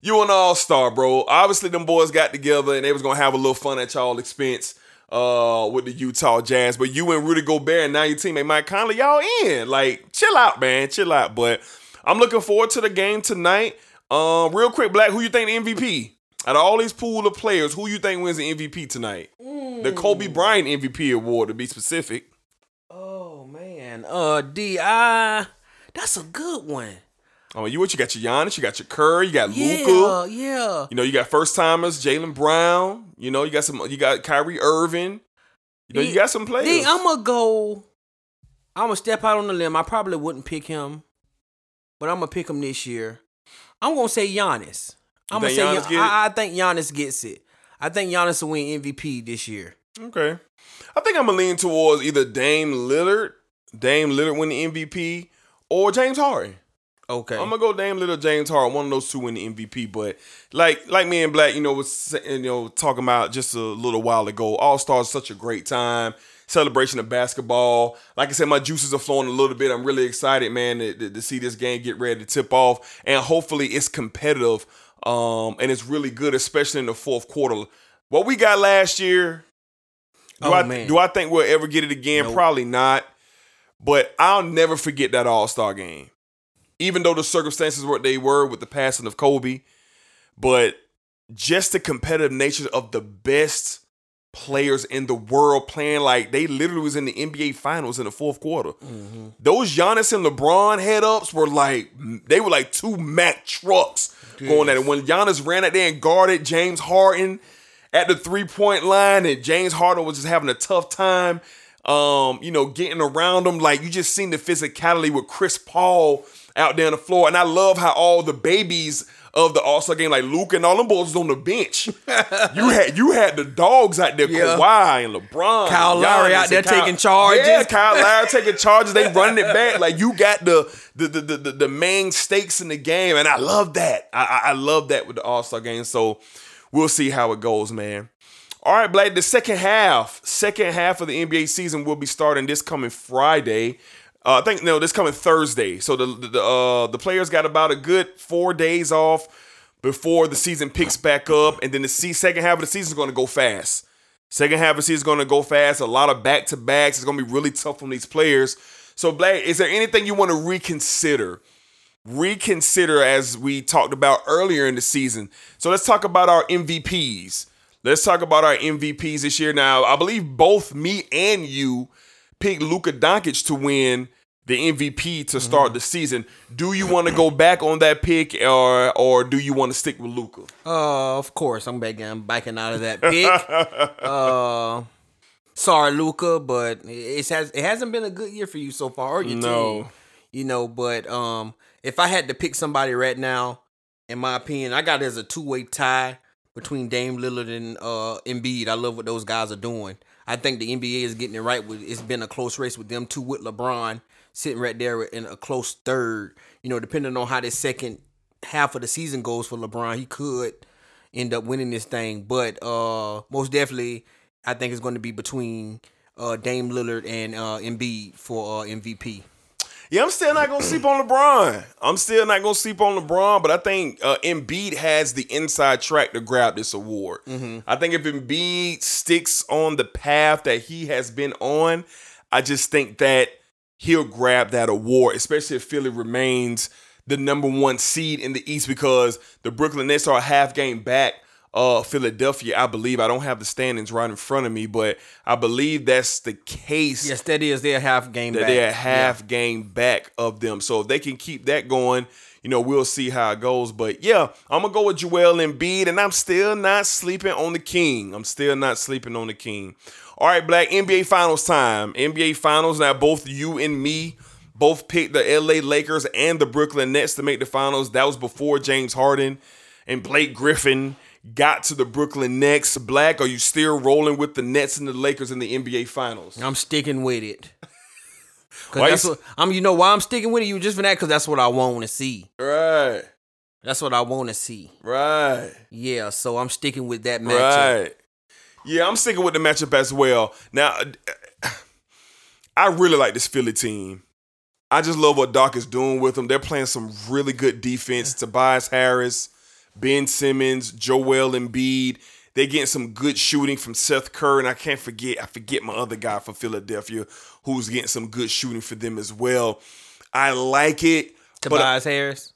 You an all star, bro. Obviously, them boys got together and they was gonna have a little fun at y'all expense. Uh, with the Utah Jazz. But you and Rudy Gobert and now your teammate Mike Conley, y'all in. Like, chill out, man. Chill out. But I'm looking forward to the game tonight. Um, real quick, Black, who you think the MVP? Out of all these pool of players, who you think wins the MVP tonight? The Kobe Bryant MVP award, to be specific. Oh man, uh, D, I that's a good one. Oh, you what? You got your Giannis, you got your Curry, you got Yeah, Luka. yeah. You know, you got first timers, Jaylen Brown. You know, you got some. You got Kyrie Irving. You know, you got some players. I'm gonna go. I'm gonna step out on the limb. I probably wouldn't pick him, but I'm gonna pick him this year. I'm gonna say Giannis. I'm gonna say Giannis get? I, I think Giannis gets it. I think Giannis will win MVP this year. Okay. I think I'm gonna lean towards either Dame Lillard, Dame Lillard win the MVP, or James Harden. Okay. I'm gonna go Dame Lillard James Harden, one of those two in the MVP. But like like me and Black, you know, was you know talking about just a little while ago. All Stars such a great time. Celebration of basketball. Like I said, my juices are flowing a little bit. I'm really excited, man, to, to- to see this game get ready to tip off, and hopefully it's competitive. Um, and it's really good, especially in the fourth quarter. What we got last year, do Oh, I man. do I think we'll ever get it again? Nope. Probably not. But I'll never forget that All Star game, even though the circumstances were what they were with the passing of Kobe. But just the competitive nature of the best players in the world playing like they literally was in the NBA Finals in the fourth quarter. Those Giannis and LeBron head ups were like they were like two Mack trucks going at it. When Giannis ran out there and guarded James Harden at the three point line, and James Harden was just having a tough time, um, you know, getting around him. Like you just seen the physicality with Chris Paul out there on the floor, and I love how all the babies of the All Star game, like Luke and all them boys, was on the bench. you had you had the dogs out there, Yeah. Kawhi and LeBron, Kyle and Lowry out there Kyle- taking charges. Yeah, Kyle Lowry taking charges. They running it back. Like you got the the the the, the, main stakes in the game, and I love that. I, I, I love that with the All Star game. So we'll see how it goes, man. All right, Blake. The second half, second half of the NBA season will be starting this coming Friday. Uh, I think no, this coming Thursday. So the the uh, the players got about a good four days off before the season picks back up, and then the se- second half of the season is going to go fast. Second half of the season is going to go fast. A lot of back to backs. It's going to be really tough on these players. So, Blake, is there anything you want to reconsider? Reconsider as we talked about earlier in the season. So let's talk about our MVPs. Let's talk about our MVPs this year. Now, I believe both me and you picked Luka Doncic to win the MVP to start the season. Do you want to go back on that pick, or or do you want to stick with Luka? Uh, of course, I'm back. I'm backing out of that pick. uh, sorry, Luka, but it has it hasn't been a good year for you so far. Or your No. team, you know. But um, if I had to pick somebody right now, in my opinion, I got it as a two way tie between Dame Lillard and uh Embiid. I love what those guys are doing. I think the NBA is getting it right. It's been a close race with them two with LeBron sitting right there in a close third. You know, depending on how this second half of the season goes for LeBron, he could end up winning this thing. But uh most definitely, I think it's going to be between uh Dame Lillard and uh Embiid for uh MVP. Yeah, I'm still not gonna sleep on LeBron. I'm still not gonna sleep on LeBron, but I think uh, Embiid has the inside track to grab this award. I think if Embiid sticks on the path that he has been on, I just think that he'll grab that award, especially if Philly remains the number one seed in the East because the Brooklyn Nets are a half game back. Uh, Philadelphia, I believe. I don't have the standings right in front of me, but I believe that's the case Yes, that is their half game that back. they're half game back of them. So if they can keep that going, you know, we'll see how it goes. But yeah, I'm gonna go with Joel Embiid, and I'm still not sleeping on the king. I'm still not sleeping on the king. All right, Black NBA Finals time. NBA Finals. Now both you and me both picked the LA Lakers and the Brooklyn Nets to make the finals. That was before James Harden and Blake Griffin got to the Brooklyn Nets. Black, are you still rolling with the Nets and the Lakers in the NBA Finals? I'm sticking with it. Cause Why that's you what I'm. You know why I'm sticking with it? You just for that? Cause that's what I want to see. Right. That's what I want to see. Right. Yeah. So I'm sticking with that matchup. Right. Yeah, I'm sticking with the matchup as well. Now, uh, I really like this Philly team. I just love what Doc is doing with them. They're playing some really good defense. Tobias Harris, Ben Simmons, Joel Embiid. They They're getting some good shooting from Seth Curry, and I can't forget, I forget my other guy for Philadelphia who's getting some good shooting for them as well. I like it. but- Tobias Harris.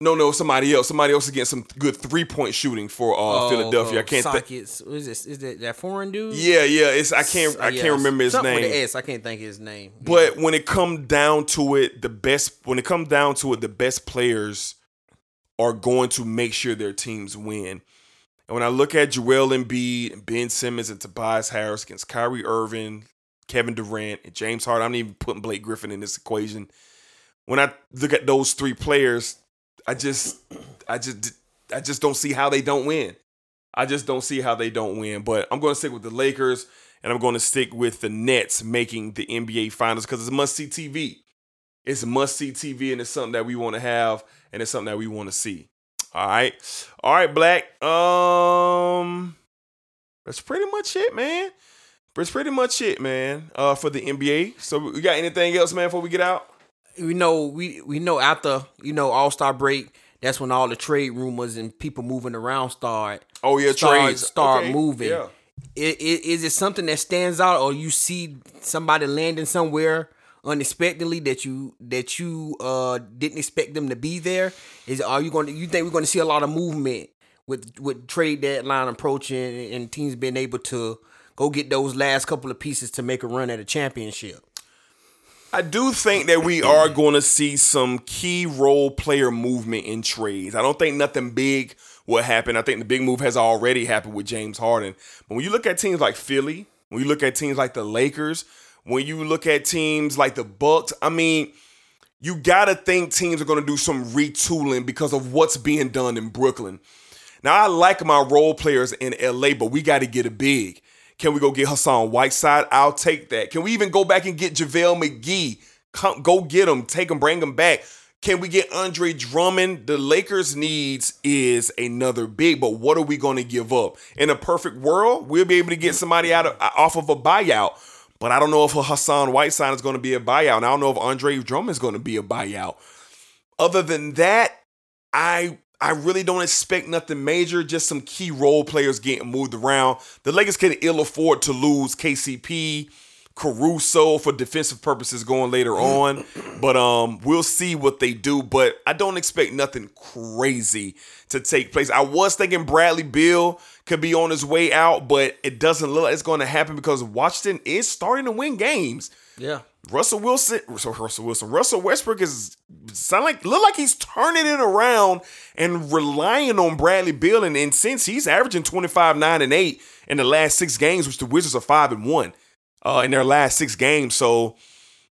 no, no, somebody else. Somebody else is getting some good three point shooting for uh, Philadelphia. I can't think. Is this? Is that that foreign dude? Yeah, yeah. It's I can't I Yeah, can't remember his something name. With an S. I can't think of his name. But when it comes down to it, the best when it comes down to it, the best players are going to make sure their teams win. And when I look at Joel Embiid, and Ben Simmons, and Tobias Harris against Kyrie Irving, Kevin Durant, and James Harden, I'm not even putting Blake Griffin in this equation. When I look at those three players, I just, I just, I just don't see how they don't win. I just don't see how they don't win. But I'm going to stick with the Lakers, and I'm going to stick with the Nets making the NBA Finals because it's must see TV. It's must see TV, and it's something that we want to have, and it's something that we want to see. All right, all right, Black. Um, that's pretty much it, man. That's pretty much it, man. Uh, for the NBA. So we got anything else, man? Before we get out. we know we we know after you know All Star break, that's when all the trade rumors and people moving around start. Oh yeah, start, trades start Okay, moving. Yeah. I- i- Is it something that stands out, or you see somebody landing somewhere unexpectedly that you that you uh didn't expect them to be there? Is are you going to you think we're going to see a lot of movement with with trade deadline approaching and teams being able to go get those last couple of pieces to make a run at a championship? I do think that we are going to see some key role player movement in trades. I don't think nothing big will happen. I think the big move has already happened with James Harden. But when you look at teams like Philly, when you look at teams like the Lakers, when you look at teams like the Bucks, I mean, you got to think teams are to do some retooling because of what's being done in Brooklyn. Now, I like my role players in LA, but we got to get a big. Can we go get Hassan Whiteside? I'll take that. Can we even go back and get JaVale McGee? Come, go get him, take him, bring him back. Can we get Andre Drummond? The Lakers' needs is another big, but what are we going to give up? In a perfect world, we'll be able to get somebody out of off of a buyout. But I don't know if Hassan Whiteside is going to be a buyout. And I don't know if Andre Drummond is going to be a buyout. Other than that, I I really don't expect nothing major. Just some key role players getting moved around. The Lakers can ill afford to lose KCP, Caruso for defensive purposes going later on. But um, we'll see what they do. But I don't expect nothing crazy to take place. I was thinking Bradley Beal could be on his way out, but it doesn't look like it's going to happen because Washington is starting to win games. Yeah. Russell Wilson, so Russell Wilson, Russell Westbrook is sound like look like he's turning it around and relying on Bradley Beal. And, and since he's averaging 25, 9, and 8 in the last six games, which the Wizards are five and one uh, in their last six games. So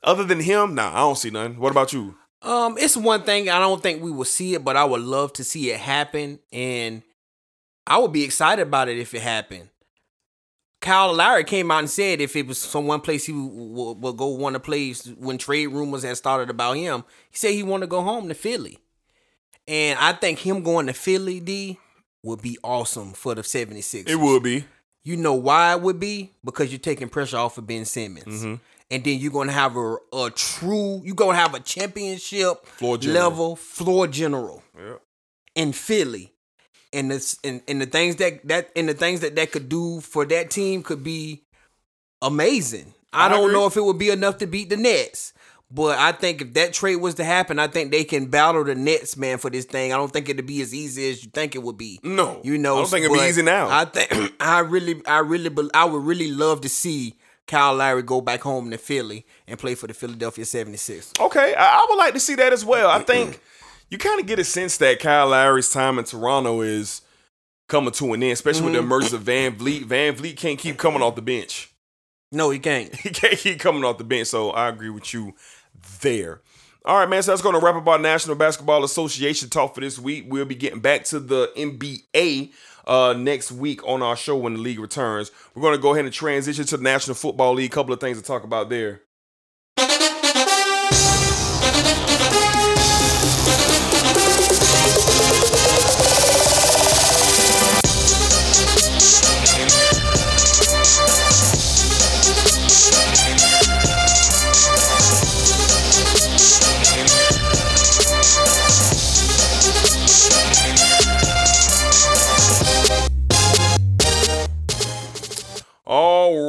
other than him, nah, I don't see none. What about you? Um, it's one thing I don't think we will see it, but I would love to see it happen, and I would be excited about it if it happened. Kyle Lowry came out and said if it was some one place he would, would go want to place when trade rumors had started about him, he said he wanted to go home to Philly, and I think him going to Philly D would be awesome for the 76ers. It would be. You know why it would be? Because you're taking pressure off of Ben Simmons. Mm-hmm. And then you're gonna have a, a true, you're gonna have a championship Floor general. level floor general Yeah. in Philly. And this and, and the things that that and the things that that could do for that team could be amazing. I, I don't agree. know if it would be enough to beat the Nets. But I think if that trade was to happen, I think they can battle the Nets, man, for this thing. I don't think it'd be as easy as you think it would be. No. you know, I don't think it'd be easy now. I think I really, I really, I would really love to see Kyle Lowry go back home to Philly and play for the Philadelphia 76ers. Okay, I, I would like to see that as well. I think you kind of get a sense that Kyle Lowry's time in Toronto is coming to an end, especially with the mm-hmm. emergence of VanVleet. Van Vliet can't keep coming off the bench. No, he can't. He can't keep coming off the bench. So I agree with you there. All right, man. So that's going to wrap up our National Basketball Association talk for this week. We'll be getting back to the NBA uh, next week on our show when the league returns. We're going to go ahead and transition to the National Football League. couple of things to talk about there.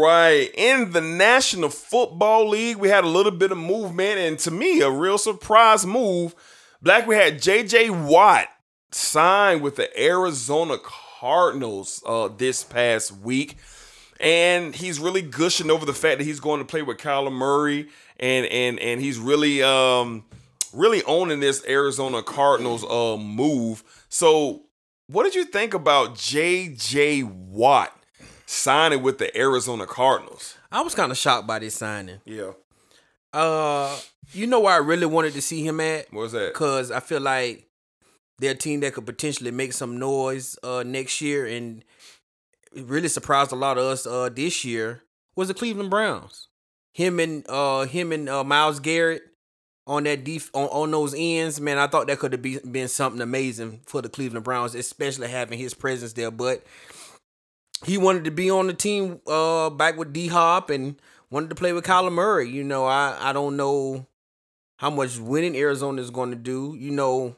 Right, in the National Football League, we had a little bit of movement, and to me, a real surprise move. Black, we had J.J. Watt signed with the Arizona Cardinals uh, this past week, and he's really gushing over the fact that he's going to play with Kyler Murray, and and and he's really um really owning this Arizona Cardinals uh move. So, what did you think about J.J. Watt? Signing with the Arizona Cardinals. I was kind of shocked by this signing. Yeah. Uh, you know where I really wanted to see him at? What was that? Cause I feel like they're a team that could potentially make some noise uh next year, and really surprised a lot of us uh this year was the Cleveland Browns. Him and uh him and uh Myles Garrett on that def- on, on those ends, man, I thought that could have be, been something amazing for the Cleveland Browns, especially having his presence there. But he wanted to be on the team uh back with D Hop and wanted to play with Kyler Murray. You know, I I don't know how much winning Arizona is going to do. You know,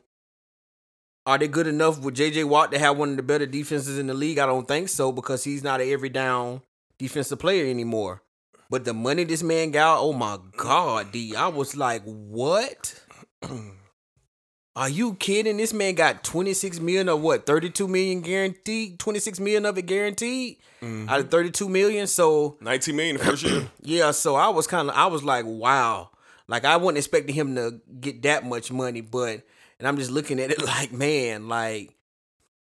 are they good enough with JJ Watt to have one of the better defenses in the league? I don't think so because he's not an every down defensive player anymore. But the money this man got, oh my god, D, I was like, what? Are you kidding? This man got 26 million or what? 32 million guaranteed? 26 million of it guaranteed mm-hmm. out of 32 million. So 19 million the first year. yeah, so I was kind of I was like, wow. Like I wasn't expecting him to get that much money, but and I'm just looking at it like, man, like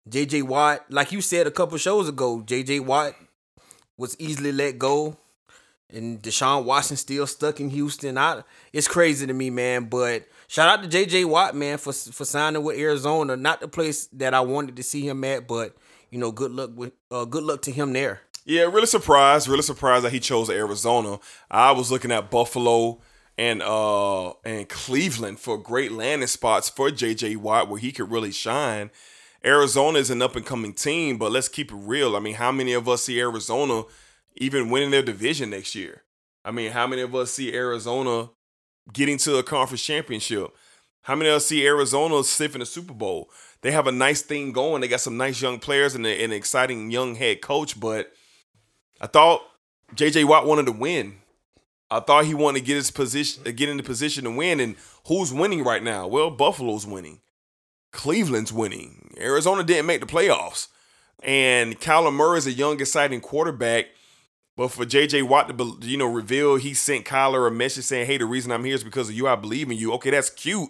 JJ Watt, like you said a couple shows ago, JJ Watt was easily let go. And Deshaun Watson still stuck in Houston. I it's crazy to me, man. But shout out to JJ Watt, man, for for signing with Arizona. Not the place that I wanted to see him at, but you know, good luck with uh, good luck to him there. Yeah, really surprised. Really surprised that he chose Arizona. I was looking at Buffalo and uh and Cleveland for great landing spots for JJ Watt where he could really shine. Arizona is an up and coming team, but let's keep it real. I mean, how many of us see Arizona even winning their division next year? I mean, how many of us see Arizona getting to a conference championship? How many us see Arizona sniffing the Super Bowl? They have a nice thing going. They got some nice young players and an exciting young head coach, but I thought JJ Watt wanted to win. I thought he wanted to get his position, uh, get in the position to win. And who's winning right now? Well, Buffalo's winning. Cleveland's winning. Arizona didn't make the playoffs. And Kyler Murray is a young, exciting quarterback. But for JJ Watt to, you know, reveal he sent Kyler a message saying, hey, the reason I'm here is because of you. I believe in you. Okay, that's cute.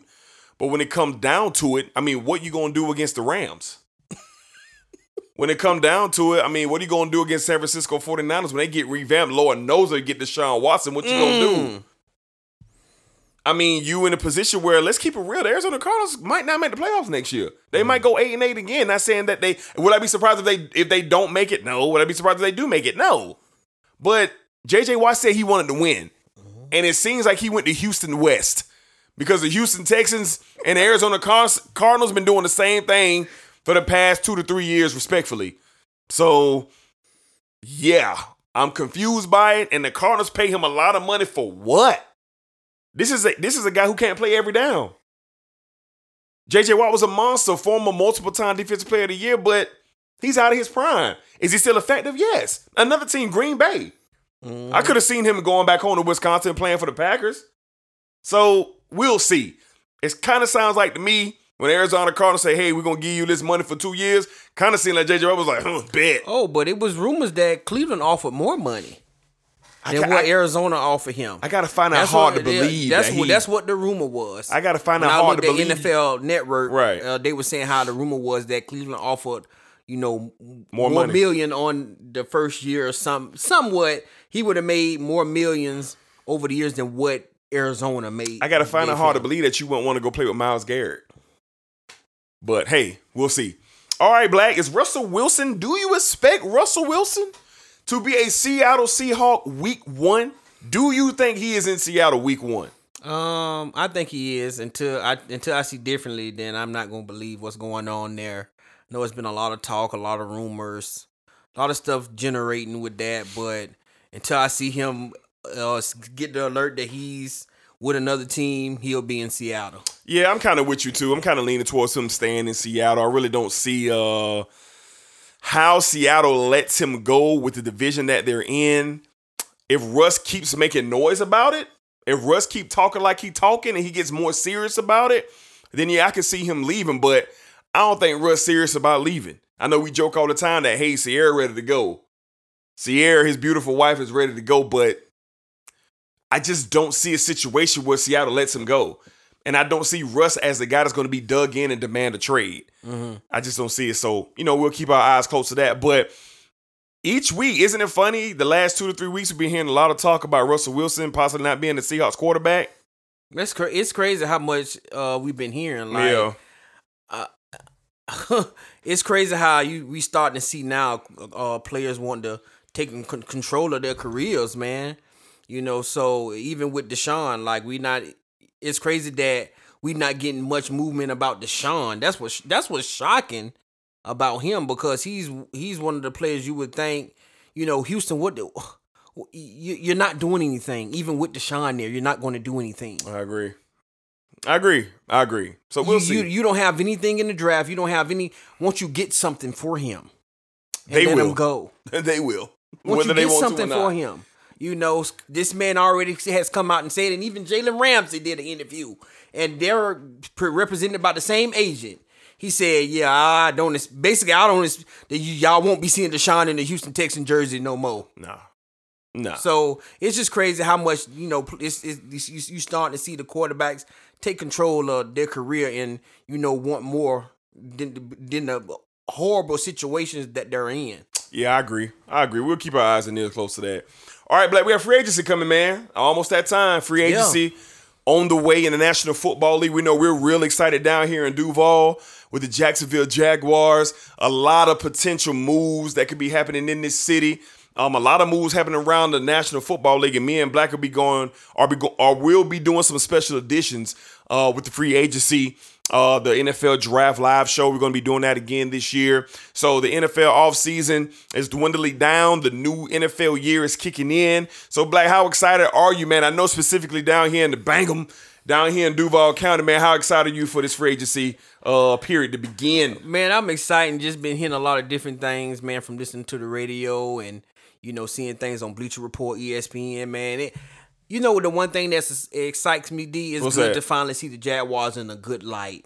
But when it comes down to it, I mean, what you going to do against the Rams? when it come down to it, I mean, what are you going to do against San Francisco 49ers when they get revamped? Lord knows they get Deshaun Watson. What you going to do? Mm. I mean, you in a position where let's keep it real. The Arizona Cardinals might not make the playoffs next year. They might mm. go eight and eight again. Not saying that they would I be surprised if they if they don't make it? No. Would I be surprised if they do make it? No. But JJ Watt said he wanted to win. Mm-hmm. And it seems like he went to Houston West. Because the Houston Texans and the Arizona Car- Cardinals been doing the same thing for the past two to three years, respectfully. So, yeah, I'm confused by it. And the Cardinals pay him a lot of money for what? This is a this is a guy who can't play every down. JJ Watt was a monster, former multiple time defensive player of the year, but he's out of his prime. Is he still effective? Yes. Another team, Green Bay. I could have seen him going back home to Wisconsin playing for the Packers. So we'll see. It kind of sounds like to me when Arizona Cardinals say, "Hey, we're gonna give you this money for two years." Kind of seemed like JJ Watt was like, "Huh, bet." Oh, but it was rumors that Cleveland offered more money than ca- what I- Arizona offered him. I gotta find out hard to what- believe That's that what he- that's what the rumor was. I gotta find when out I hard to believe. NFL Network, Right. Uh, they were saying how the rumor was that Cleveland offered, you know, More more, million on the first year or some somewhat. He would have made more millions over the years than what Arizona made. I gotta find it hard to believe that you wouldn't want to go play with Myles Garrett. But hey, we'll see. All right, Black, is Russell Wilson. Do you expect Russell Wilson to be a Seattle Seahawk week one? Do you think he is in Seattle week one? Um, I think he is until I until I see differently. Then I'm not gonna believe what's going on there. Know it's been a lot of talk, a lot of rumors, a lot of stuff generating with that. But until I see him uh, get the alert that he's with another team, he'll be in Seattle. Yeah, I'm kind of with you too. I'm kind of leaning towards him staying in Seattle. I really don't see uh how Seattle lets him go with the division that they're in. if Russ keeps making noise about it, if Russ keep talking like he talking and he gets more serious about it, then yeah, I can see him leaving. But I don't think Russ serious about leaving. I know we joke all the time that hey, Ciara ready to go. Ciara, his beautiful wife, is ready to go, but I just don't see a situation where Seattle lets him go. And I don't see Russ as the guy that's going to be dug in and demand a trade. I just don't see it. So, you know, we'll keep our eyes close to that. But each week, isn't it funny? The last two to three weeks, we've been hearing a lot of talk about Russell Wilson possibly not being the Seahawks quarterback. That's cra- it's crazy how much uh we've been hearing. Like, yeah. it's crazy how you we starting to see now uh players want to take con- control of their careers, man. You know, so even with Deshaun, like we not it's crazy that we not getting much movement about Deshaun. That's what that's what's shocking about him because he's he's one of the players you would think, you know, Houston what the you, you're not doing anything even with Deshaun there. You're not going to do anything. I agree. I agree. I agree. So we'll you, see. You, you don't have anything in the draft. You don't have any. Once you get something for him, They will. go. they will. Once Whether you they get want something for him, you know this man already has come out and said, and even Jalen Ramsey did an interview, and they're pre- represented by the same agent. He said, "Yeah, I don't. Basically, I don't. That y'all won't be seeing Deshaun in the Houston Texan jersey no more." Nah. Nah. So it's just crazy how much you know. It's, it's you, you starting to see the quarterbacks take control of their career and you know want more than than the horrible situations that they're in. Yeah, I agree. I agree. We'll keep our eyes and ears close to that. All right, Black, we have free agency coming, man. Almost that time. Free Yeah. agency on the way in the National Football League. We know we're real excited down here in Duval with the Jacksonville Jaguars. A lot of potential moves that could be happening in this city. Um, a lot of moves happening around the National Football League, and me and Black will be going, or be go, or will be doing some special editions uh, with the free agency uh, the NFL Draft Live Show. We're going to be doing that again this year. So the NFL offseason is dwindling down. The new NFL year is kicking in. So, Black, how excited are you, man? I know specifically down here in the Bangham, down here in Duval County, man, how excited are you for this free agency uh, period to begin? Man, I'm excited. Just been hearing a lot of different things, man, from listening to the radio and you know seeing things on Bleacher Report, ESPN. Man, it, you know the one thing that excites me, D, is What's good that? to finally see the Jaguars in a good light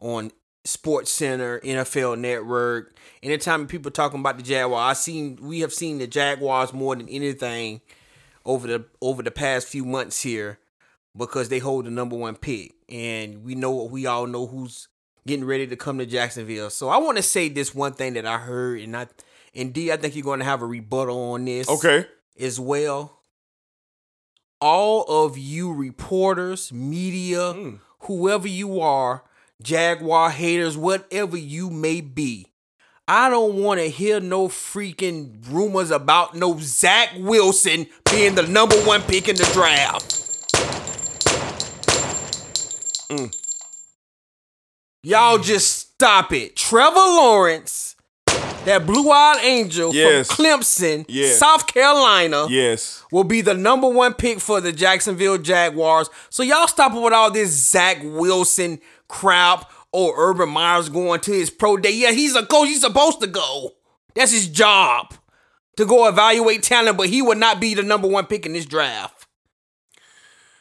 on Sports Center, NFL Network. Anytime people talking about the Jaguars, I seen we have seen the Jaguars more than anything over the over the past few months here because they hold the number one pick, and we know we all know who's getting ready to come to Jacksonville. So I want to say this one thing that I heard, and I and D, I think you're going to have a rebuttal on this, Okay. as well. All of you reporters, media, Hmm. whoever you are, Jaguar haters, whatever you may be. I don't want to hear no freaking rumors about no Zach Wilson being the number one pick in the draft. Y'all just stop it. Trevor Lawrence, that blue eyed angel Yes. from Clemson, Yes. South Carolina, Yes. will be the number one pick for the Jacksonville Jaguars. So y'all stop with all this Zach Wilson crap or Urban Myers going to his pro day. Yeah, he's a coach. He's supposed to go. That's his job to go evaluate talent, but he would not be the number one pick in this draft.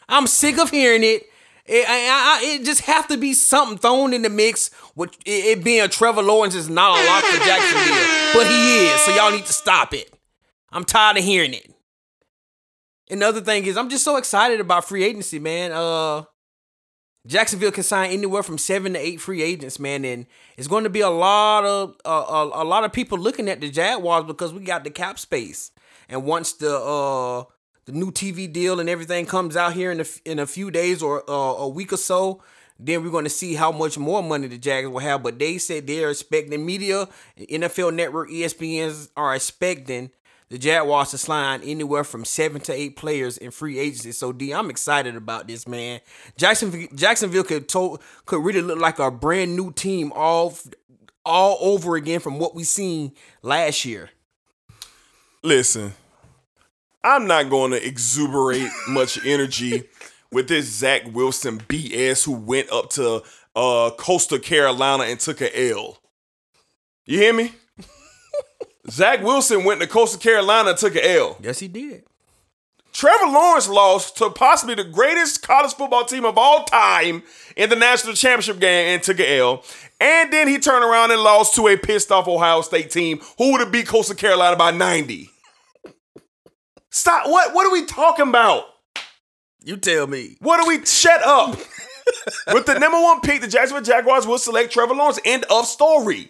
I'm sick of hearing it. It, I, I, it just have to be something thrown in the mix. With it, being Trevor Lawrence is not a lock for Jacksonville, but he is. So y'all need to stop it. I'm tired of hearing it. Another thing is, I'm just so excited about free agency, man. Uh, Jacksonville can sign anywhere from seven to eight free agents, man, and it's going to be a lot of uh, a, a lot of people looking at the Jaguars because we got the cap space. And once the uh the new TV deal and everything comes out here in a, in a few days or uh, a week or so, then we're going to see how much more money the Jags will have. But they said they're expecting media, NFL Network, ESPNs are expecting the Jaguars to sign anywhere from seven to eight players in free agency. So D, I'm excited about this, man. Jacksonville, Jacksonville could to, could really look like a brand new team all all over again from what we seen last year. Listen, I'm not going to exuberate much energy with this Zach Wilson BS who went up to uh, Coastal Carolina and took an L. You hear me? Zach Wilson went to Coastal Carolina and took an L. Yes, he did. Trevor Lawrence lost to possibly the greatest college football team of all time in the national championship game and took an L. And then he turned around and lost to a pissed off Ohio State team who would have beat Coastal Carolina by 90. Stop. What what are we talking about? You tell me. What do we shut up? With the number one pick, the Jacksonville Jaguars will select Trevor Lawrence. End of story.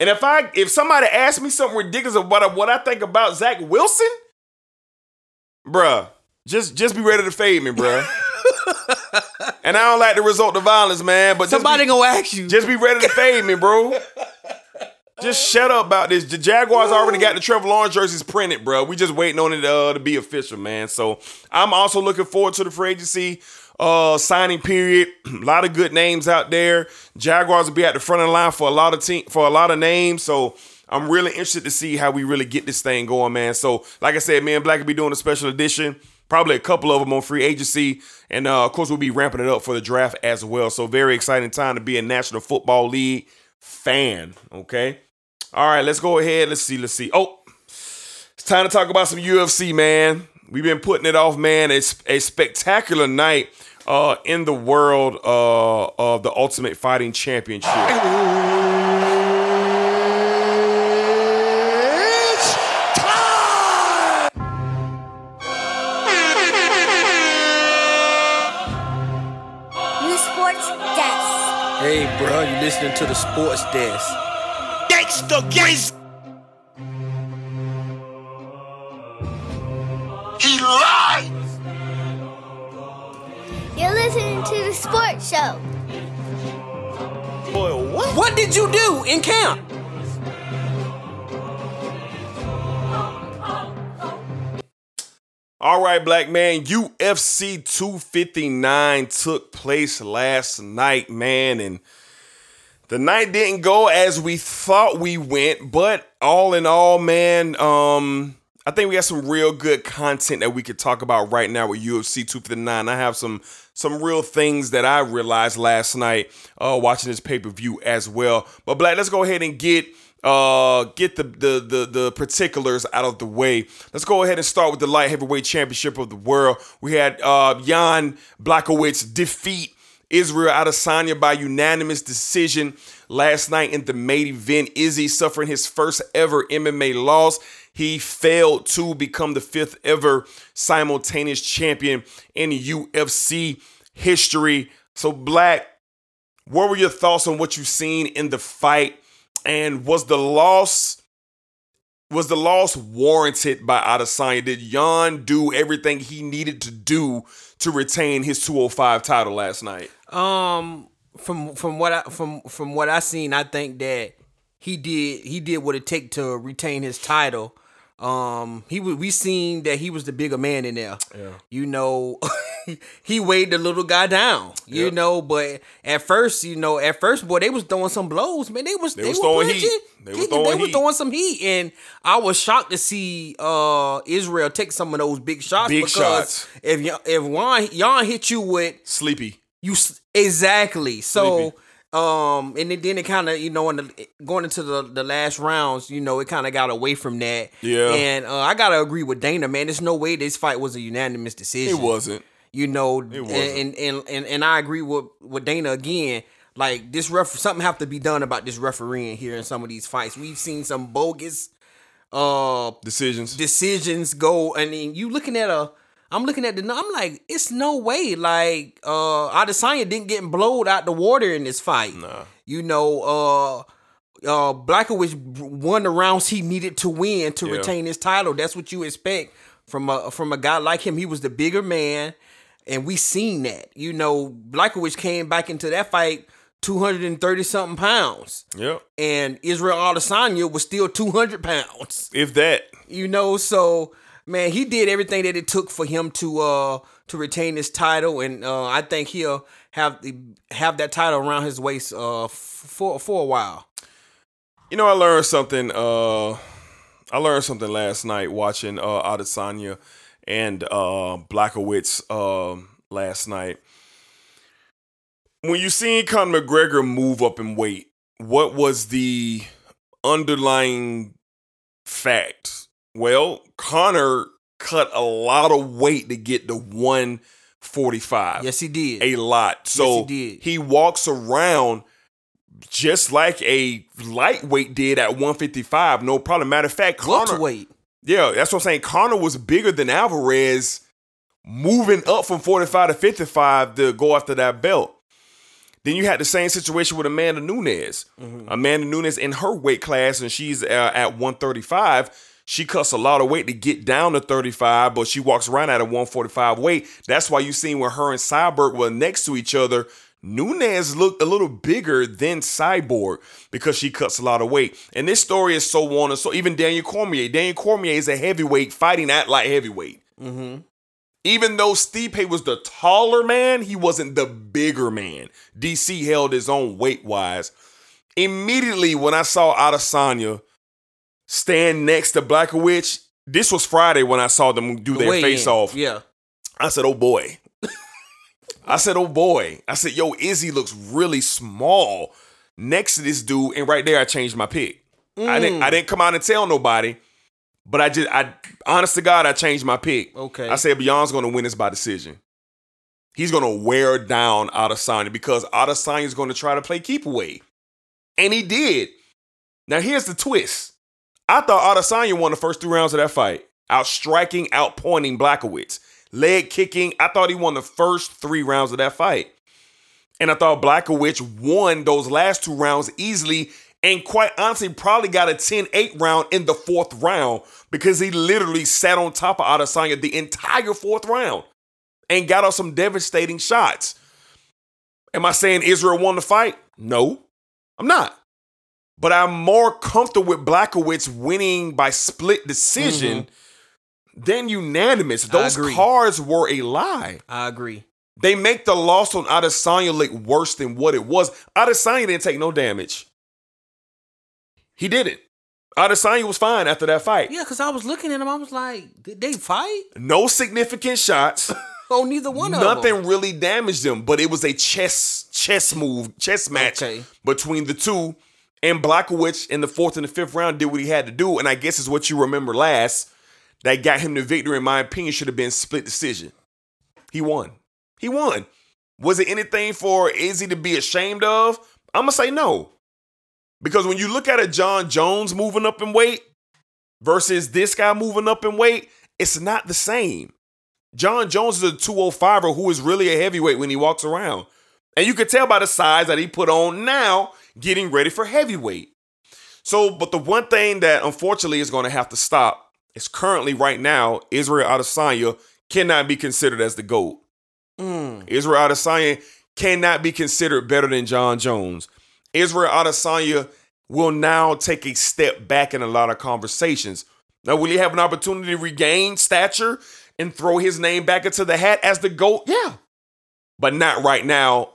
And if I if somebody asks me something ridiculous about what I think about Zach Wilson, bruh, just just be ready to fade me, bruh. and I don't like the result of violence, man. But Somebody be, gonna ask you. just be ready to fade me, bro. Just shut up about this. The Jaguars already got the Trevor Lawrence jerseys printed, bro. We just waiting on it uh, to be official, man. So I'm also looking forward to the free agency uh, signing period. a lot of good names out there. Jaguars will be at the front of the line for a lot of team for a lot of names. So I'm really interested to see how we really get this thing going, man. So like I said, me and Black will be doing a special edition. Probably a couple of them on free agency, and uh, of course we'll be ramping it up for the draft as well. So very exciting time to be a National Football League fan. Okay. All right, let's go ahead. Let's see. Let's see. Oh, it's time to talk about some UFC, man. We've been putting it off, man. It's a spectacular night uh, in the world uh, of the Ultimate Fighting Championship. Time. New Sports Desk. Hey, bro, you listening to the sports desk? Gangsta Grizz. He lied. You're listening to the sports show. Boy, what? What did you do in camp? All right, black man. UFC 259 took place last night, man, and the night didn't go as we thought we went, but all in all, man, um, I think we got some real good content that we could talk about right now with UFC 259. I have some some real things that I realized last night uh, watching this pay per view as well. But black, let's go ahead and get uh get the, the the the particulars out of the way. Let's go ahead and start with the light heavyweight championship of the world. We had uh Jan Blachowicz defeat Israel Adesanya by unanimous decision last night in the main event. Izzy suffering his first ever MMA loss. He failed to become the fifth ever simultaneous champion in UFC history. So, Black, what were your thoughts on what you've seen in the fight? And was the loss was the loss warranted by Adesanya? Did Jan do everything he needed to do to retain his 205 title last night? Um, from from what I from from what I seen, I think that he did he did what it take to retain his title. Um, he was we seen that he was the bigger man in there. Yeah. You know, he weighed the little guy down. You know, but at first, you know, at first, boy, they was throwing some blows, man. They was They they, was were throwing punching. heat. They was They- throwing they was throwing some heat, and I was shocked to see uh Israel take some of those big shots. Big because shots. If if Juan Jan hit you with Sleepy. you s- exactly. So um and then, then it kind of you know in the going into the the last rounds, you know, it kind of got away from that. Yeah. And uh, I got to agree with Dana, man. There's no way this fight was a unanimous decision. It wasn't. You know, wasn't. and, and and and I agree with with Dana again. Like this ref something have to be done about this refereeing here in some of these fights. We've seen some bogus uh Decisions. decisions go. I mean, you looking at a. I'm looking at the. I'm like, it's no way. Like, uh, Adesanya didn't get blowed out the water in this fight. Nah. You know, uh, uh, Blachowicz won the rounds he needed to win to Yeah. retain his title. That's what you expect from a from a guy like him. He was the bigger man, and we seen that. You know, Blachowicz came back into that fight 230 something pounds, Yep. and Israel Adesanya was still 200 pounds If that. you know so man he did everything that it took for him to uh to retain his title and uh i think he'll have the have that title around his waist uh for for a while You know, I learned something. Uh, I learned something last night watching uh, Adesanya and uh, Blachowicz um last night. When you seen Conor McGregor move up in weight, what was the underlying fact? Well, Conor cut a lot of weight to get to 145. Yes, he did. A lot. So he did. he walks around just like a lightweight did at 155. No problem. Matter of fact, Conor, Welterweight. yeah, that's what I'm saying. Conor was bigger than Alvarez, moving up from 45 to 55 to go after that belt. Then you had the same situation with Amanda Nunes. Amanda Nunes in her weight class, and she's uh, at 135. She cuts a lot of weight to get down to 35, but she walks around at a 145 weight. That's why you seen when her and Cyborg were next to each other. Nunes looked a little bigger than Cyborg because she cuts a lot of weight. And this story is so on and so. Even Daniel Cormier. Daniel Cormier is a heavyweight fighting at light heavyweight. Mm-hmm. Even though Stipe was the taller man, he wasn't the bigger man. DC held his own weight wise. Immediately when I saw Adesanya stand next to Blachowicz, this was Friday when I saw them do their Weigh face in. off. Yeah. I said, oh boy. I said, oh boy. I said, yo, Izzy looks really small next to this dude. And right there, I changed my pick. I didn't I mm. didn't come out and tell nobody, but I just I honest to God, I changed my pick. Okay. I said Beyond's gonna win this by decision. He's gonna wear down Adesanya because Adesanya's gonna try to play keep away. And he did. Now here's the twist. I thought Adesanya won the first three rounds of that fight. Out striking, out pointing Blachowicz. Leg kicking. I thought he won the first three rounds of that fight. And I thought Blachowicz won those last two rounds easily. And quite honestly, probably got a 10 8 round in the fourth round because he literally sat on top of Adesanya the entire fourth round and got off some devastating shots. Am I saying Israel won the fight? No, I'm not. But I'm more comfortable with Blachowicz winning by split decision mm-hmm. than unanimous. Those cards were a lie. I agree. They make the loss on Adesanya look worse than what it was. Adesanya didn't take no damage. He didn't. Adesanya was fine after that fight. Yeah, because I was looking at him, I was like, did they fight? No significant shots. Oh, neither one of them. Nothing really damaged them, but it was a chess chess move, chess match Okay. between the two. And Blachowicz in the fourth and the fifth round did what he had to do, and I guess is what you remember last. That got him the victory. In my opinion, should have been split decision. He won. He won. Was it anything for Izzy to be ashamed of? I'm gonna say no, because when you look at a Jon Jones moving up in weight versus this guy moving up in weight, it's not the same. Jon Jones is a 205er who is really a heavyweight when he walks around. And you could tell by the size that he put on now, getting ready for heavyweight. So, but the one thing that unfortunately is going to have to stop is currently right now, Israel Adesanya cannot be considered as the GOAT. Mm. Israel Adesanya cannot be considered better than Jon Jones. Israel Adesanya will now take a step back in a lot of conversations. Now, will he have an opportunity to regain stature and throw his name back into the hat as the GOAT? Yeah. But not right now.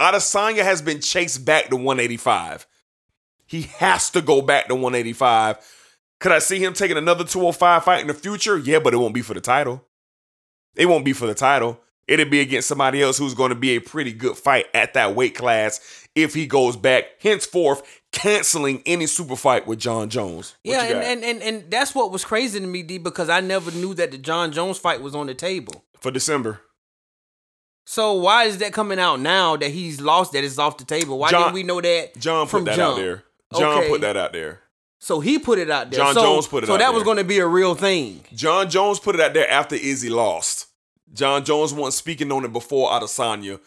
Adesanya has been chased back to 185. He has to go back to 185. Could I see him taking another 205 fight in the future? Yeah, but it won't be for the title. It won't be for the title. It'll be against somebody else who's going to be a pretty good fight at that weight class if he goes back. Henceforth, canceling any super fight with Jon Jones. What Yeah, and, and, and and that's what was crazy to me, D, because I never knew that the Jon Jones fight was on the table. for December. So why is that coming out now that he's lost that it's off the table? Why John- didn't we know that John put that jump? out there. John Okay. put that out there. So he put it out there. John so, Jones put it So out that was going to be a real thing. Jon Jones put it out there after Izzy lost. Jon Jones wasn't speaking on it before Adesanya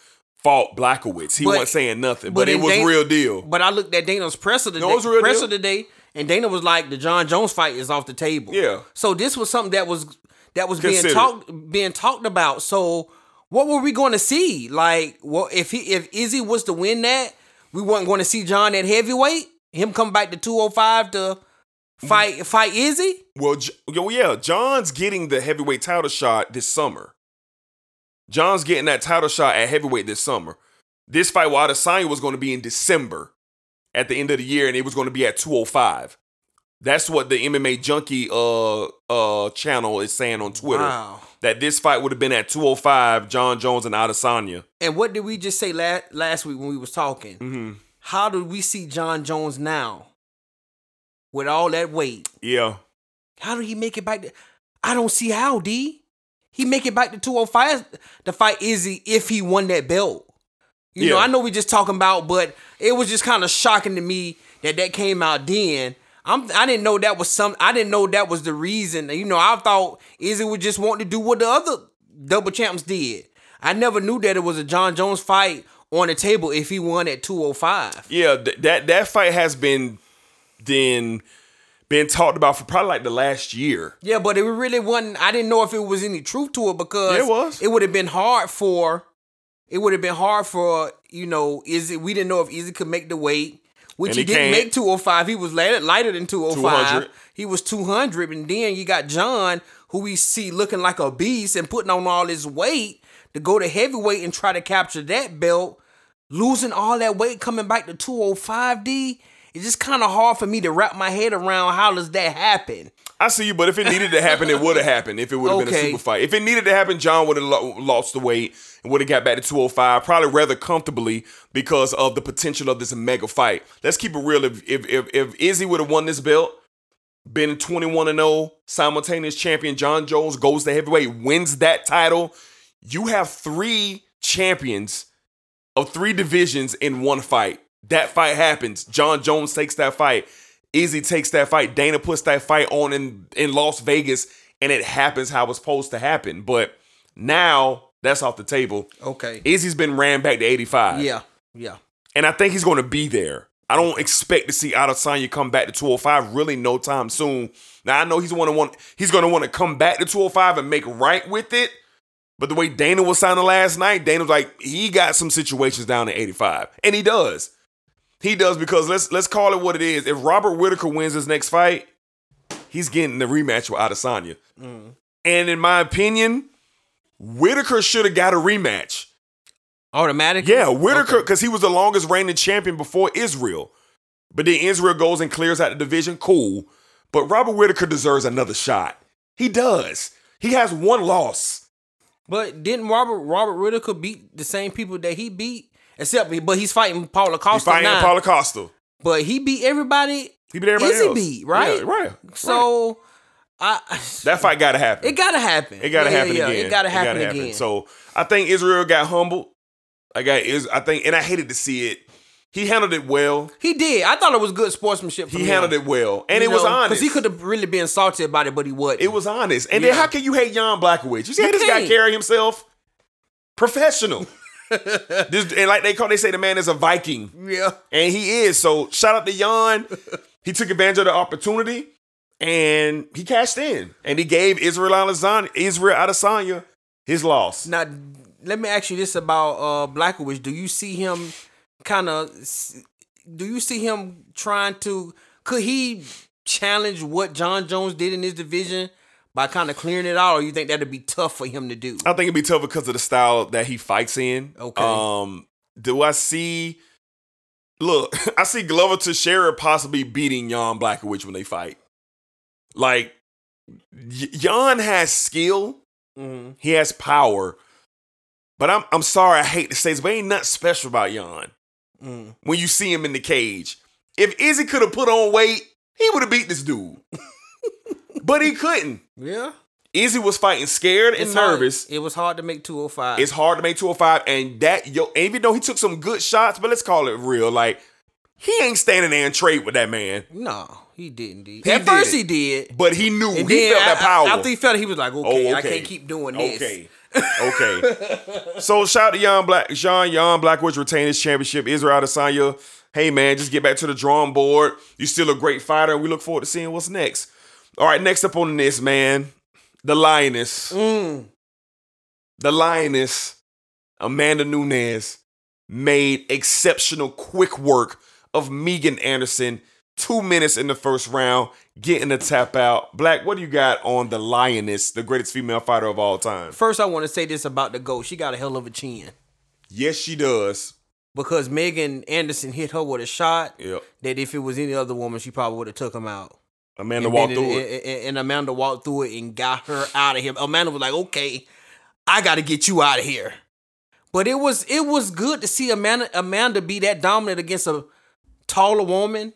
fought Blachowicz. He But- wasn't saying nothing, but, but it was real deal. But I looked at Dana's presser today. No, it was real presser deal. today, and Dana was like, "The Jon Jones fight is off the table." Yeah. So this was something that was that was being talked being talked about. So what were we going to see? Like, well, if he if Izzy was to win that, we weren't going to see John at heavyweight. Him come back to two hundred five to fight fight Izzy. Well, well, yeah, John's getting the heavyweight title shot this summer. John's getting that title shot at heavyweight this summer. This fight with Adesanya was going to be in December at the end of the year, and it was going to be at 205. That's what the MMA Junkie uh uh channel is saying on Twitter. Wow. That this fight would have been at 205, Jon Jones and Adesanya. And what did we just say last last week when we was talking? Mm-hmm. How do we see Jon Jones now with all that weight? Yeah. How did he make it back? There? I don't see how D. He make it back to 205 to fight Izzy if he won that belt. You know, I know we just talking about, but it was just kind of shocking to me that that came out then. I'm, I didn't know that was some. I didn't know that was the reason. You know, I thought Izzy would just want to do what the other double champs did. I never knew that it was a Jon Jones fight on the table if he won at 205. Yeah, th- that that fight has been then been talked about for probably like the last year. Yeah, but it really wasn't. I didn't know if it was any truth to it because Yeah, it was. It would have been hard for. It would have been hard for you know. Is it? We didn't know if Izzy could make the weight, which And he, didn't make two hundred five. He was lighter, lighter than two oh hundred five. 200. He was two hundred, and then you got John, who we see looking like a beast and putting on all his weight to go to heavyweight and try to capture that belt, losing all that weight, coming back to two hundred five. D. It's just kind of hard for me to wrap my head around how does that happen. I see you, but if it needed to happen, it would have happened. If it would have been a Okay. super fight, if it needed to happen, John would have lo- lost the weight and would have got back to 205, probably rather comfortably because of the potential of this mega fight. Let's keep it real. If if if, if Izzy would have won this belt, been 21 and 0, simultaneous champion, Jon Jones goes to heavyweight, wins that title. You have three champions of three divisions in one fight. That fight happens. Jon Jones takes that fight. Izzy takes that fight. Dana puts that fight on in, in Las Vegas, and it happens how it's supposed to happen. But now that's off the table. Okay. Izzy's been ran back to 85. Yeah, yeah. And I think he's going to be there. I don't expect to see Adesanya come back to 205 really no time soon. Now I know he's want to want he's going to want to come back to 205 and make right with it. But the way Dana was sounding last night, Dana was like he got some situations down to 85, and he does. He does because let's let's call it what it is. If Robert Whitaker wins his next fight, he's getting the rematch with Adesanya. Mm. And in my opinion, Whitaker should have got a rematch. Automatic. Yeah, Whitaker, because he was the longest reigning champion before Israel. But then Israel goes and clears out the division. Cool. But Robert Whitaker deserves another shot. He does. He has one loss. But didn't Robert Robert Whitaker beat the same people that he beat? Except, but he's fighting Paulo He's Costa fighting now. Paulo Costa. but he beat everybody. He beat everybody Izzy else. beat, right? Yeah, right. So, I That fight got to happen. it gotta happen. It gotta Yeah, happen yeah, again. It gotta happen again. So I think Israel got humbled. I got is I think, and I hated to see it. He handled it well. he did. I thought it was good sportsmanship. He handled it well, and it was honest. because he could have really been salty about it, but he wasn't. It was honest. And then how can you hate Jan Blachowicz? You see how this guy carry himself? Professional. This, and like they call, they say the man is a Viking, yeah. and he is. So shout out to Jan. He took advantage of the opportunity, and he cashed in, and he gave Israel Adesanya, Israel Adesanya his loss. Now, let me ask you this about uh Blachowicz. Do you see him kind of? Do you see him trying to? Could he challenge what Jon Jones did in his division by kind of clearing it out, or you think that'd be tough for him to do? I think it'd be tough because of the style that he fights in. Okay. Um, do I see? Look, I see Glover Teixeira possibly beating Jan Blachowicz when they fight. Like, Jan has skill, Mm-hmm. he has power, but I'm I'm sorry, I hate to say this, but ain't nothing special about Jan. Mm. When you see him in the cage, if Izzy could have put on weight, he would have beat this dude. but he couldn't. Yeah, Izzy was fighting scared and It's hard- nervous. it was hard to make two hundred five. It's hard to make 205, and that yo, even though he took some good shots, but let's call it real, like he ain't standing there and trade with that man. no, he didn't. He At first, did he did. But he knew And he felt that a- power. After he felt it, he was like, oh, okay, Oh, I can't keep doing this. Okay. Okay. so shout out to Jan Black, Sean Jan Blachowicz retained his championship. Israel Adesanya. Hey man, just get back to the drawing board. You're still a great fighter, and we look forward to seeing what's next. All right, next up on this, man, the lioness, Mm. the lioness, Amanda Nunes made exceptional quick work of Megan Anderson. Two minutes in the first round, getting the tap out. Black, what do you got on the lioness, the greatest female fighter of all time? First, I want to say this about the GOAT. She got a hell of a chin. Yes, she does. Because Megan Anderson hit her with a shot Yep. that if it was any other woman, she probably would have took him out. Amanda and walked through it. and- and- and Amanda walked through it and got her out of here. Amanda was like, "Okay, I got to get you out of here." But it was it was good to see Amanda Amanda be that dominant against a taller woman,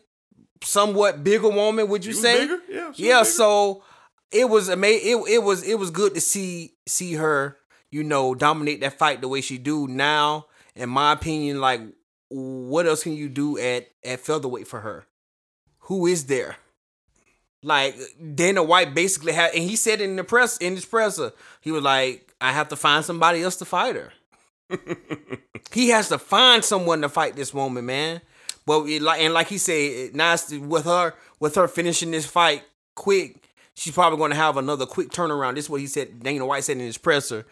somewhat bigger woman. Would you She say? bigger? Yeah, yeah. So it was amazing. It, it was it was good to see see her, you know, dominate that fight the way she do now. In my opinion, like what else can you do at at featherweight for her? Who is there? Like Dana White basically had, and he said in the press in his presser, he was like, "I have to find somebody else to fight her." he has to find someone to fight this woman, man. But like and like he said, now with her with her finishing this fight quick, she's probably going to have another quick turnaround. This is what he said. Dana White said in his presser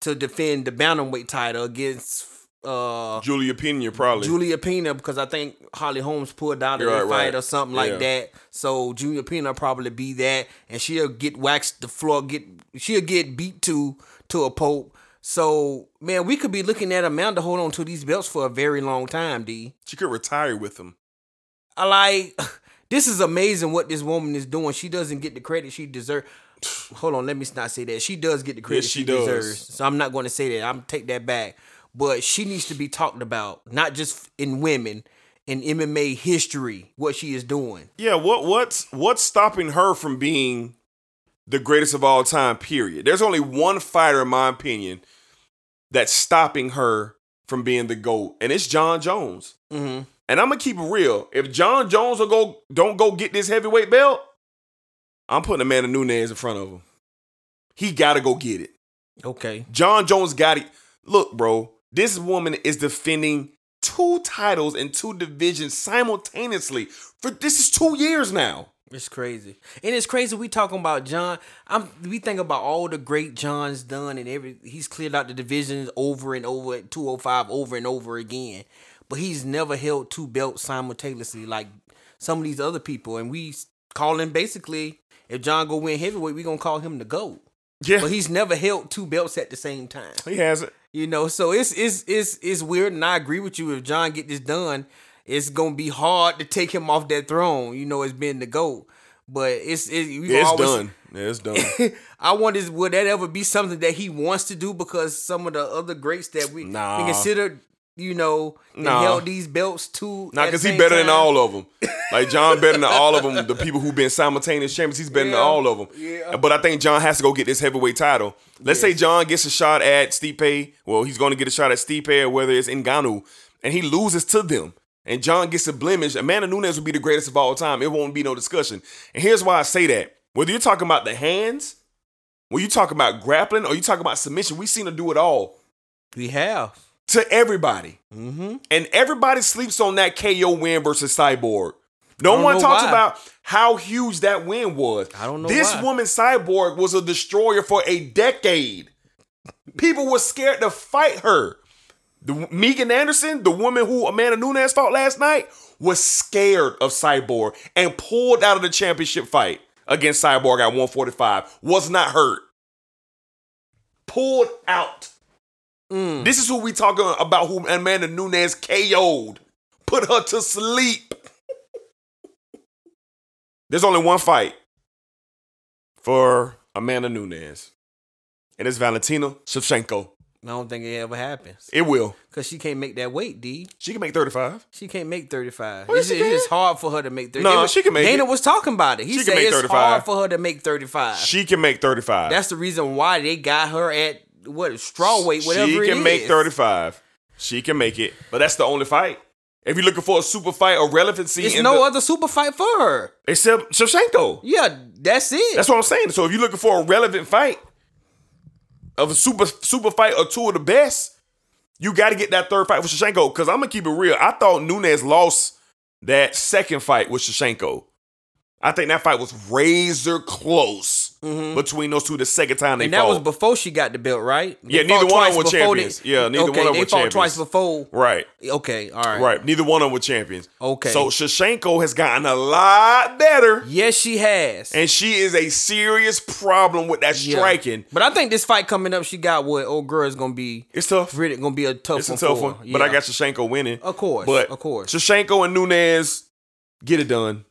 to defend the bantamweight title against uh Julia Pena probably. Julia Pena because I think Holly Holmes pulled out of Right, that fight right. or something like Yeah. that. So Julia Pena probably be that, and she'll get waxed the floor, get she'll get beat to to a pope. So man, we could be looking at Amanda hold on to these belts for a very long time, D. She could retire with them. I like this is amazing what this woman is doing. She doesn't get the credit she deserves. Hold on, let me not say that. She does get the credit Yes, she she, deserves. So I'm not going to say that. I'm take that back. But she needs to be talked about, not just in women, in MMA history, what she is doing. Yeah, what what's what's stopping her from being the greatest of all time, period? There's only one fighter, in my opinion, that's stopping her from being the GOAT, and it's Jon Jones. Mm-hmm. And I'm gonna keep it real. If Jon Jones will go don't go get this heavyweight belt, I'm putting Amanda Nunes in front of him. He gotta go get it. Okay. Jon Jones got it. Look, bro, this woman is defending two titles in two divisions simultaneously. For this is two years now. It's crazy. And it's crazy we talking about John. I'm we think about all the great John's done and every he's cleared out the divisions over and over at 205 over and over again. But he's never held two belts simultaneously like some of these other people. And we call him basically if John go win heavyweight, we gonna call him the GOAT. Yeah, But he's never held two belts at the same time. he has it. You know, so it's it's it's it's weird, and I agree with you. If John get this done, it's gonna be hard to take him off that throne. You know, it's been the goat, but it's it, it's always- done. Yeah, it's done. I wonder, would that ever be something that he wants to do? Because some of the other greats that we Nah. we consider, you know, Nah. held these belts too. Not because he better than all of them. Like John better than all of them. The people who've been simultaneous champions, he's better Yeah, than all of them. yeah. But I think John has to go get this heavyweight title. Let's say John gets a shot at Stipe. Well, he's going to get a shot at Stipe or whether it's Ngannou, and he loses to them. And John gets a blemish. Amanda Nunes will be the greatest of all time. It won't be no discussion. And here's why I say that. Whether you're talking about the hands, when you talk about grappling, or you talk about submission, we've seen her do it all We have. To everybody. Mm-hmm. And everybody sleeps on that KO win versus Cyborg. No one talks why. about how huge that win was. I don't know This why. woman Cyborg was a destroyer for a decade. People were scared to fight her. The Megan Anderson, the woman who Amanda Nunes fought last night, was scared of Cyborg and pulled out of the championship fight against Cyborg at 145. Was not hurt. Pulled out. Mm. This is who we talking about who Amanda Nunes KO'd. Put her to sleep. There's only one fight for Amanda Nunes. And it's Valentina Shevchenko. I don't think it ever happens It will. because she can't make that weight, D. She can make 35. She can't make 35. What It's, is it's just hard for her to make 35. No, she can make Dana it. was talking about it. He She can said it's 35. hard for her to make 35. She can make 35. That's the reason why they got her at what straw weight, whatever She can make 35. She can make it. But that's the only fight. If you're looking for a super fight or relevancy, in no the- other super fight for her. except Shevchenko. Yeah, that's it. That's what I'm saying. So if you're looking for a relevant fight of a super super fight or two of the best, you got to get that third fight with Shevchenko. Because I'm gonna keep it real. I thought Nunes lost that second fight with Shevchenko. I think that fight was razor close between those two. The second time they Mm-hmm. and that fought. was before she got the belt, right? They Yeah, neither one of them were champions. they- Yeah, neither okay, one of them they were fought champions. twice before. right. Okay, all right. Right. Neither one of them were champions. Okay. So Shevchenko has gotten a lot better. Yes, she has. And she is a serious problem with that Yeah. striking. But I think this fight coming up, she got what old girl is gonna be. It's tough. Really gonna be a tough It's a tough one. But I got Shevchenko winning. Of course, But of course. Shevchenko and Nunes, get it done.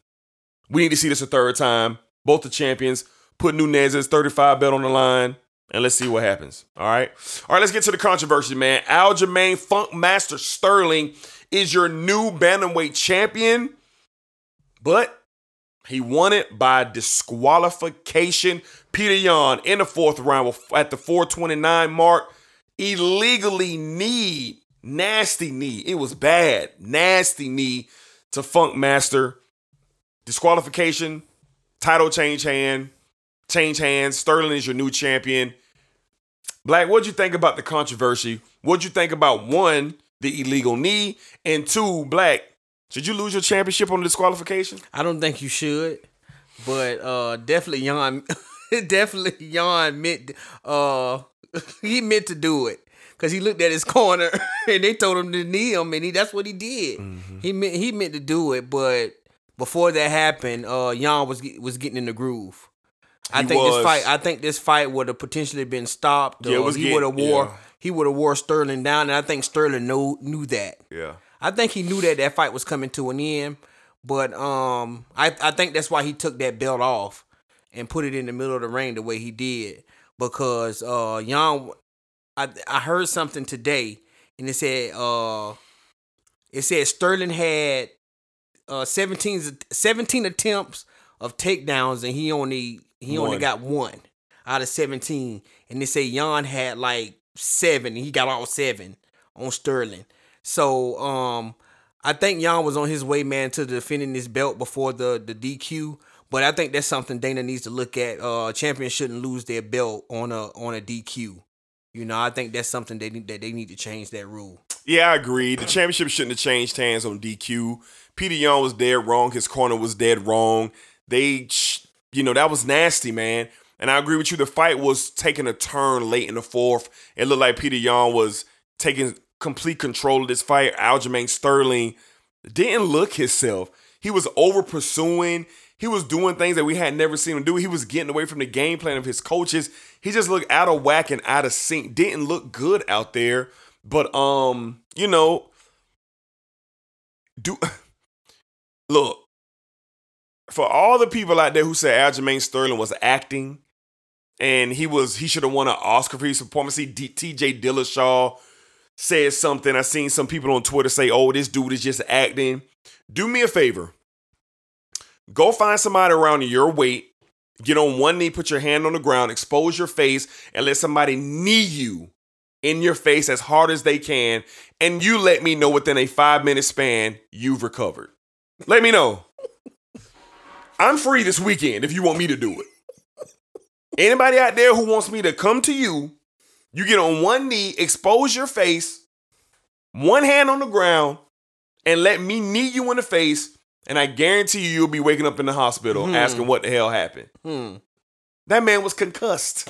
We need to see this a third time. Both the champions. Put Nunes's 35 belt on the line. And let's see what happens. All right. All right, let's get to the controversy, man. Aljamain Funk Master Sterling is your new bantamweight champion. But He won it by disqualification. Peter Yan in the fourth round at the 429 mark illegally knee, nasty knee. It was bad, nasty knee to Funk Master. Disqualification, title change hand, change hands. Sterling is your new champion. Black, what'd you think about the controversy? What'd you think about one, the illegal knee, and two, Black, should you lose your championship on disqualification? I don't think you should, but uh, definitely Jan, definitely Jan meant uh, he meant to do it because he looked at his corner and they told him to knee him, and he that's what he did. Mm-hmm. He meant he meant to do it, but before that happened, uh, Jan was was getting in the groove. I He think was. this fight. I think this fight would have potentially been stopped. Yeah, was he would have wore yeah. he would have wore Sterling down, and I think Sterling know, knew that. Yeah. I think he knew that that fight was coming to an end, but um, I I think that's why he took that belt off and put it in the middle of the ring the way he did because uh, Jan, I I heard something today and it said uh, it said Sterling had uh 17, 17 attempts of takedowns and he only he only got one out of seventeen, and they say Jan had like seven and he got all seven on Sterling. So um I think Jan was on his way, man, to defending this belt before the the DQ. But I think that's something Dana needs to look at. Uh champions shouldn't lose their belt on a on a DQ. You know, I think that's something they need that they need to change that rule. Yeah, I agree. The championship shouldn't have changed hands on DQ. Peter Yan was dead wrong. His corner was dead wrong. They, you know, that was nasty, man. And I agree with you. The fight was taking a turn late in the fourth. It looked like Peter Yan was taking complete control of this fight. Aljamain Sterling didn't look himself. He was over pursuing. He was doing things that we had never seen him do. He was getting away from the game plan of his coaches. He just looked out of whack and out of sync. Didn't look good out there. But um, you know, do look for all the people out there who say Aljamain Sterling was acting and he was he should have won an Oscar for his performance. See, T.J. Dillashaw said something. I seen some people on Twitter say, "Oh, this dude is just acting." Do me a favor. Go find somebody around your weight. Get on one knee, put your hand on the ground, expose your face, and let somebody knee you in your face as hard as they can. And you let me know within a five minute span you've recovered. Let me know. I'm free this weekend if you want me to do it. Anybody out there who wants me to come to you, you get on one knee, expose your face, one hand on the ground, and let me knee you in the face. And I guarantee you, you'll be waking up in the hospital Hmm. asking what the hell happened. Hmm. That man was concussed.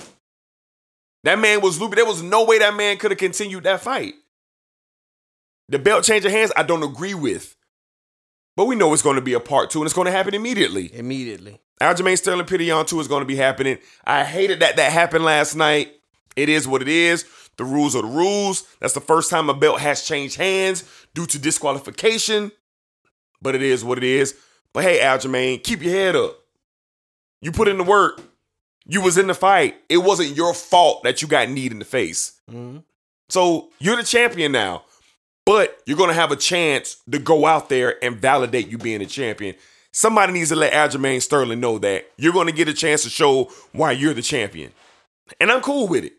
That man was loopy. There was no way that man could have continued that fight. The belt change of hands, I don't agree with. But we know it's going to be a part two, and it's going to happen immediately. Immediately. Aljamain Sterling Peter Yan 2 is going to be happening. I hated that that happened last night. It is what it is. The rules are the rules. That's the first time a belt has changed hands due to disqualification. But it is what it is. But hey, Aljamain, keep your head up. You put in the work. You was in the fight. It wasn't your fault that you got kneed in the face. Mm-hmm. So you're the champion now. But you're gonna have a chance to go out there and validate you being a champion. Somebody needs to let Aljamain Sterling know that you're gonna get a chance to show why you're the champion. And I'm cool with it.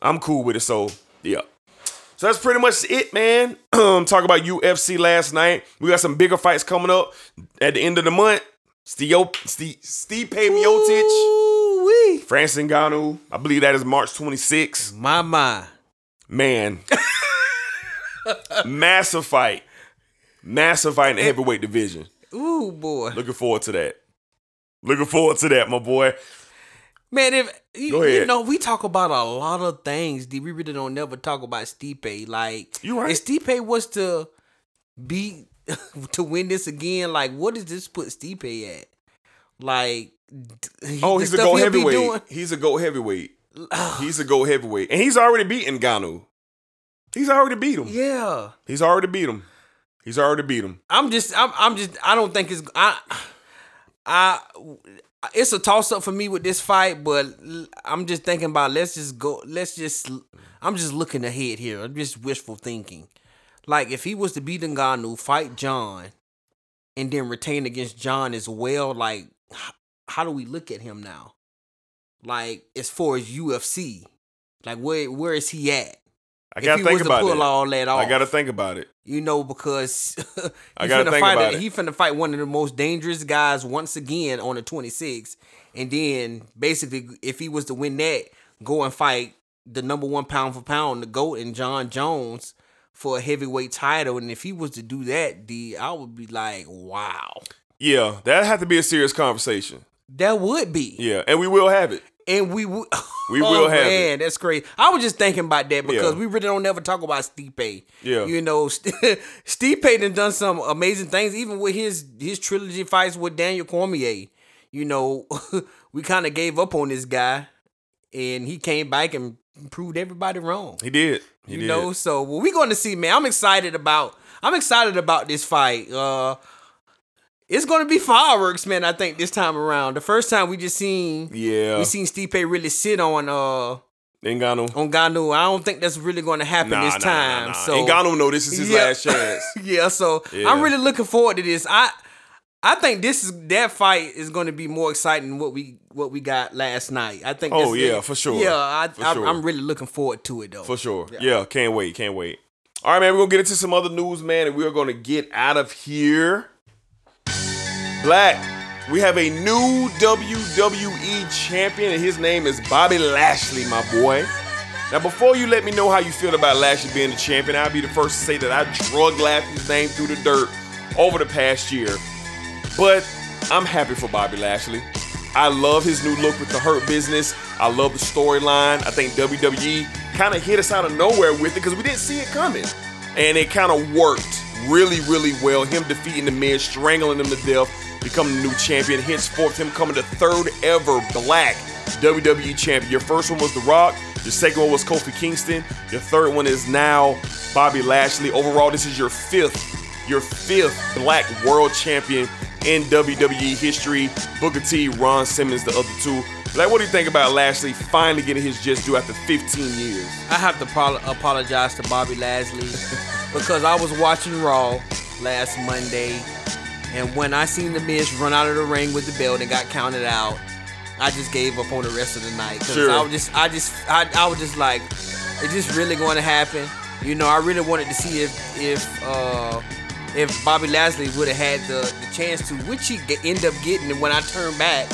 I'm cool with it. So yeah. So that's pretty much it, man. Um, talk about UFC last night. We got some bigger fights coming up at the end of the month. Steve, Steve, Steve Miocic. Francis Ngannou. I believe that is March 26th. My my. Man. Massive fight. Massive fight in the heavyweight division. Ooh boy. Looking forward to that. Looking forward to that, my boy. Man, if you, you know, we talk about a lot of things. D. We really don't never talk about Stipe. Like, You right. if Stipe was to be to win this again, like, what does this put Stipe at? Like, Oh, he's a go heavyweight. He's a go heavyweight. he's a go heavyweight. And he's already beaten Ngannou. He's already beat him. Yeah, He's already beat him. He's already beat him. I'm just, I'm, I'm just, I don't think it's, I, I, it's a toss up for me with this fight, but I'm just thinking about let's just go, let's just, I'm just looking ahead here. I'm just wishful thinking. Like if he was to beat Ngannou, fight John, and then retain against John as well. Like, how do we look at him now? Like, as far as UFC, like where where is he at? I gotta he think was to about pull it. all that I gotta think about it. You know, because I gotta finna think fight about a- it. He finna fight one of the most dangerous guys once again on the 26th. And then basically, if he was to win that, go and fight the number one pound for pound, the GOAT and Jon Jones for a heavyweight title. And if he was to do that, D, I would be like, wow. Yeah, that had to be a serious conversation. That would be. Yeah, and we will have it. And we would. We will have it. man, that's crazy. I was just thinking about that because Yeah. we really don't ever talk about Stipe. Yeah. you know, Stipe done done some amazing things, even with his his trilogy fights with Daniel Cormier. You know, we kind of gave up on this guy, and he came back and proved everybody wrong. He did. He you did. know, so what we're going to see, man. I'm excited about. I'm excited about this fight. Uh, it's to be fireworks, man. I think this time around. The first time we just seen Yeah. we seen Stipe really sit on uh Ngannou. on Ngannou. I don't think that's really going to happen Nah, this nah, time. nah. So Ngannou know this is his Yeah. last chance. yeah, so Yeah. I'm really looking forward to this. I I think this is that fight is going to be more exciting than what we what we got last night. I think. Oh, yeah, for sure. Yeah, I, For I, sure. I'm really looking forward to it though. For sure. Yeah. can't wait. Can't wait. All right, man. We're gonna get into some other news, man, and we're gonna get out of here. Black, we have a new WWE champion, and his name is Bobby Lashley, my boy. Now, before you let me know how you feel about Lashley being the champion, I'll be the first to say that I drug Lashley's name through the dirt over the past year. But I'm happy for Bobby Lashley. I love his new look with the Hurt Business. I love the storyline. I think WWE kind of hit us out of nowhere with it because we didn't see it coming. And it kind of worked really, really well. Him defeating the Miz, strangling him to death, becoming the new champion. Henceforth, him coming the third ever black WWE champion. Your first one was The Rock. Your second one was Kofi Kingston. Your third one is now Bobby Lashley. Overall, this is your fifth, your fifth black world champion in WWE history. Booker T, Ron Simmons, the other two. Like, what do you think about Lashley finally getting his just due after 15 years? I have to pol- apologize to Bobby Lashley because I was watching Raw last Monday, and when I seen the Miz run out of the ring with the belt and got counted out, I just gave up on the rest of the night because Sure. I was just, I just, I, I was just like, is this really going to happen? You know, I really wanted to see if, if, uh, if Bobby Lashley would have had the, the chance to, which he get, end up getting. And when I turned back,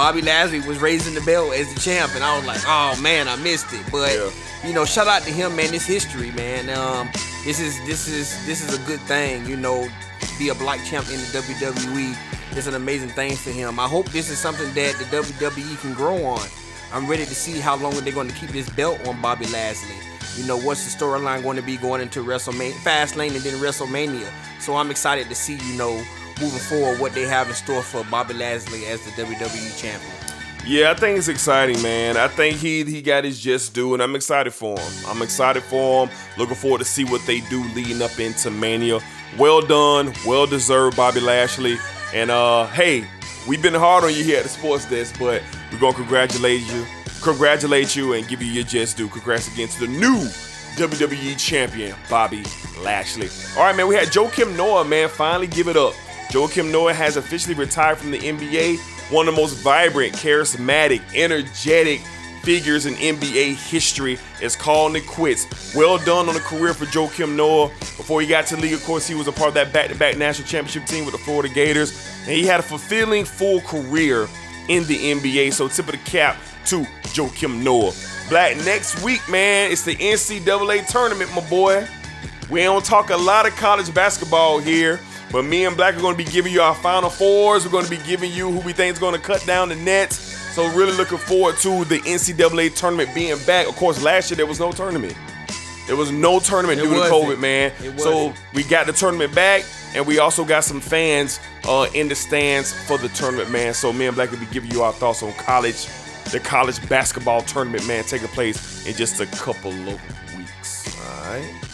Bobby Lashley was raising the belt as the champ, and I was like, oh man, I missed it. But Yeah. you know, shout out to him, man. This history, man. Um, this is this is this is a good thing. You know, be a black champ in the WWE. It's an amazing thing for him. I hope this is something that the WWE can grow on. I'm ready to see how long they're going to keep this belt on Bobby Lashley. You know, what's the storyline going to be going into WrestleMania, Fastlane, and then WrestleMania. So I'm excited to see, you know, moving forward what they have in store for Bobby Lashley as the WWE champion. Yeah, I think it's exciting, man. I think he he got his just due, and I'm excited for him. I'm excited for him. Looking forward to see what they do leading up into Mania. Well done, well deserved, Bobby Lashley. And uh, hey, we've been hard on you here at the Sports Desk, but we're gonna congratulate you, congratulate you, and give you your just due. Congrats again to the new WWE champion, Bobby Lashley. All right, man. We had Joakim Noah, man, finally give it up. Joakim Noah has officially retired from the NBA. One of the most vibrant, charismatic, energetic figures in NBA history is calling it quits. Well done on the career for Joakim Noah. Before he got to the league, of course, he was a part of that back-to-back national championship team with the Florida Gators, and he had a fulfilling full career in the NBA. So tip of the cap to Joakim Noah. Black next week, man, it's the NCAA tournament, my boy. We don't talk a lot of college basketball here, but me and Black are going to be giving you our Final Fours. We're going to be giving you who we think is going to cut down the nets. So really looking forward to the NCAA tournament being back. Of course, last year there was no tournament. There was no tournament It due to wasn't. COVID, man. So we got the tournament back, and we also got some fans uh, in the stands for the tournament, man. So me and Black will be giving you our thoughts on college, the college basketball tournament, man, taking place in just a couple of weeks. All right.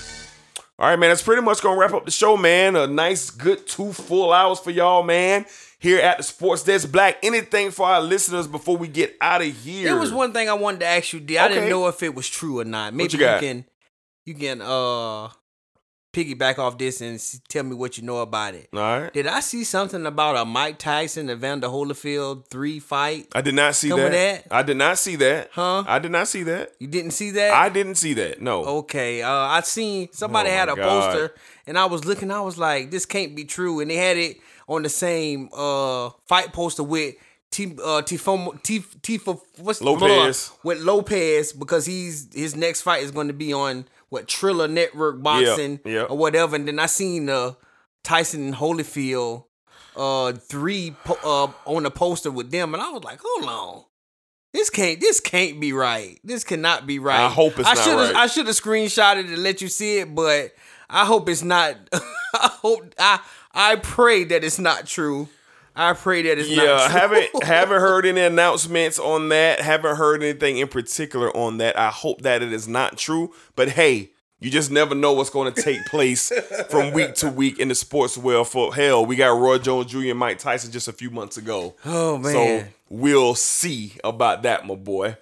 All right, man. That's pretty much gonna wrap up the show, man. A nice, good two full hours for y'all, man. Here at the Sports Desk Black. Anything for our listeners before we get out of here? There was one thing I wanted to ask you, D. I Okay. didn't know if it was true or not. Maybe you you, got? can you can uh piggyback off this and tell me what you know about it. All right. Did I see something about a Mike Tyson Evander Holyfield three fight? I did not see that. that? I did not see that. Huh? I did not see that. You didn't see that? I didn't see that. No. Okay, uh, I seen somebody Oh had a God. poster, and I was looking. I was like, "This can't be true." And they had it on the same uh, fight poster with T uh, Tifo T Tifo what's Lopez. with Lopez because he's his next fight is going to be on what Triller Network Boxing yeah. or whatever. And then I seen uh, Tyson and Holyfield uh three po- uh on the poster with them, and I was like, "Hold on." This can't. This can't be right. This cannot be right. I hope it's I not should've- right. I should have screenshotted it and let you see it, but I hope it's not. I hope I I pray that it's not true. I pray that it's Yeah, not true. haven't haven't heard any announcements on that. Haven't heard anything in particular on that. I hope that it is not true. But hey, you just never know what's going to take place from week to week in the sports world. For hell, we got Roy Jones Jr. and Mike Tyson just a few months ago. Oh man. So we'll see about that, my boy.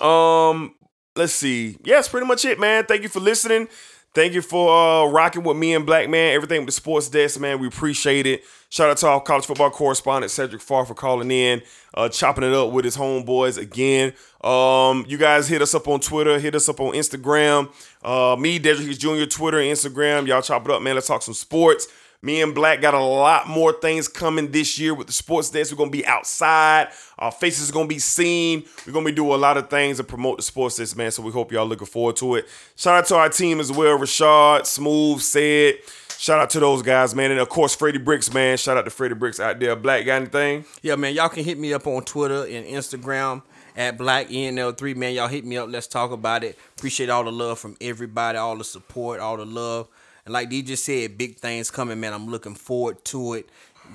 Um, let's see. Yeah, that's pretty much it, man. Thank you for listening. Thank you for uh, rocking with me and Black Man. Everything with the sports desk, man. We appreciate it. Shout out to our college football correspondent Cedric Farr for calling in, uh, chopping it up with his homeboys again. Um, you guys hit us up on Twitter, hit us up on Instagram. Uh, me, Dedrick Jr., Twitter Instagram. Y'all chop it up, man. Let's talk some sports. Me and Black got a lot more things coming this year with the sports desk. We're gonna be outside. Our faces are gonna be seen. We're gonna be doing a lot of things to promote the sports desk, man. So we hope y'all looking forward to it. Shout out to our team as well, Rashad, Smooth, Said. Shout out to those guys, man. And of course, Freddie Bricks, man. Shout out to Freddie Bricks out there. Black got anything? Yeah, man, y'all can hit me up on Twitter and Instagram at Black ENL3. Man, y'all hit me up. Let's talk about it. Appreciate all the love from everybody, all the support, all the love. And like D just said, big things coming, man. I'm looking forward to it.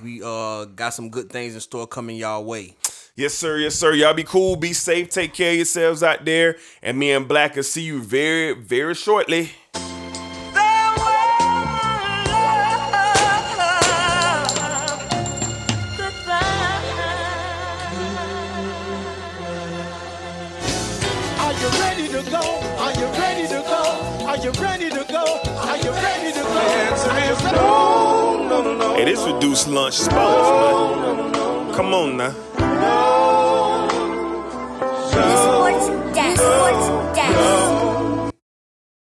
We uh got some good things in store coming y'all way. Yes, sir. Yes, sir. Y'all be cool. Be safe. Take care of yourselves out there. And me and Black will see you very, very shortly. Hey, this reduced lunch sponsor, man. Come on now. Sports. Sports.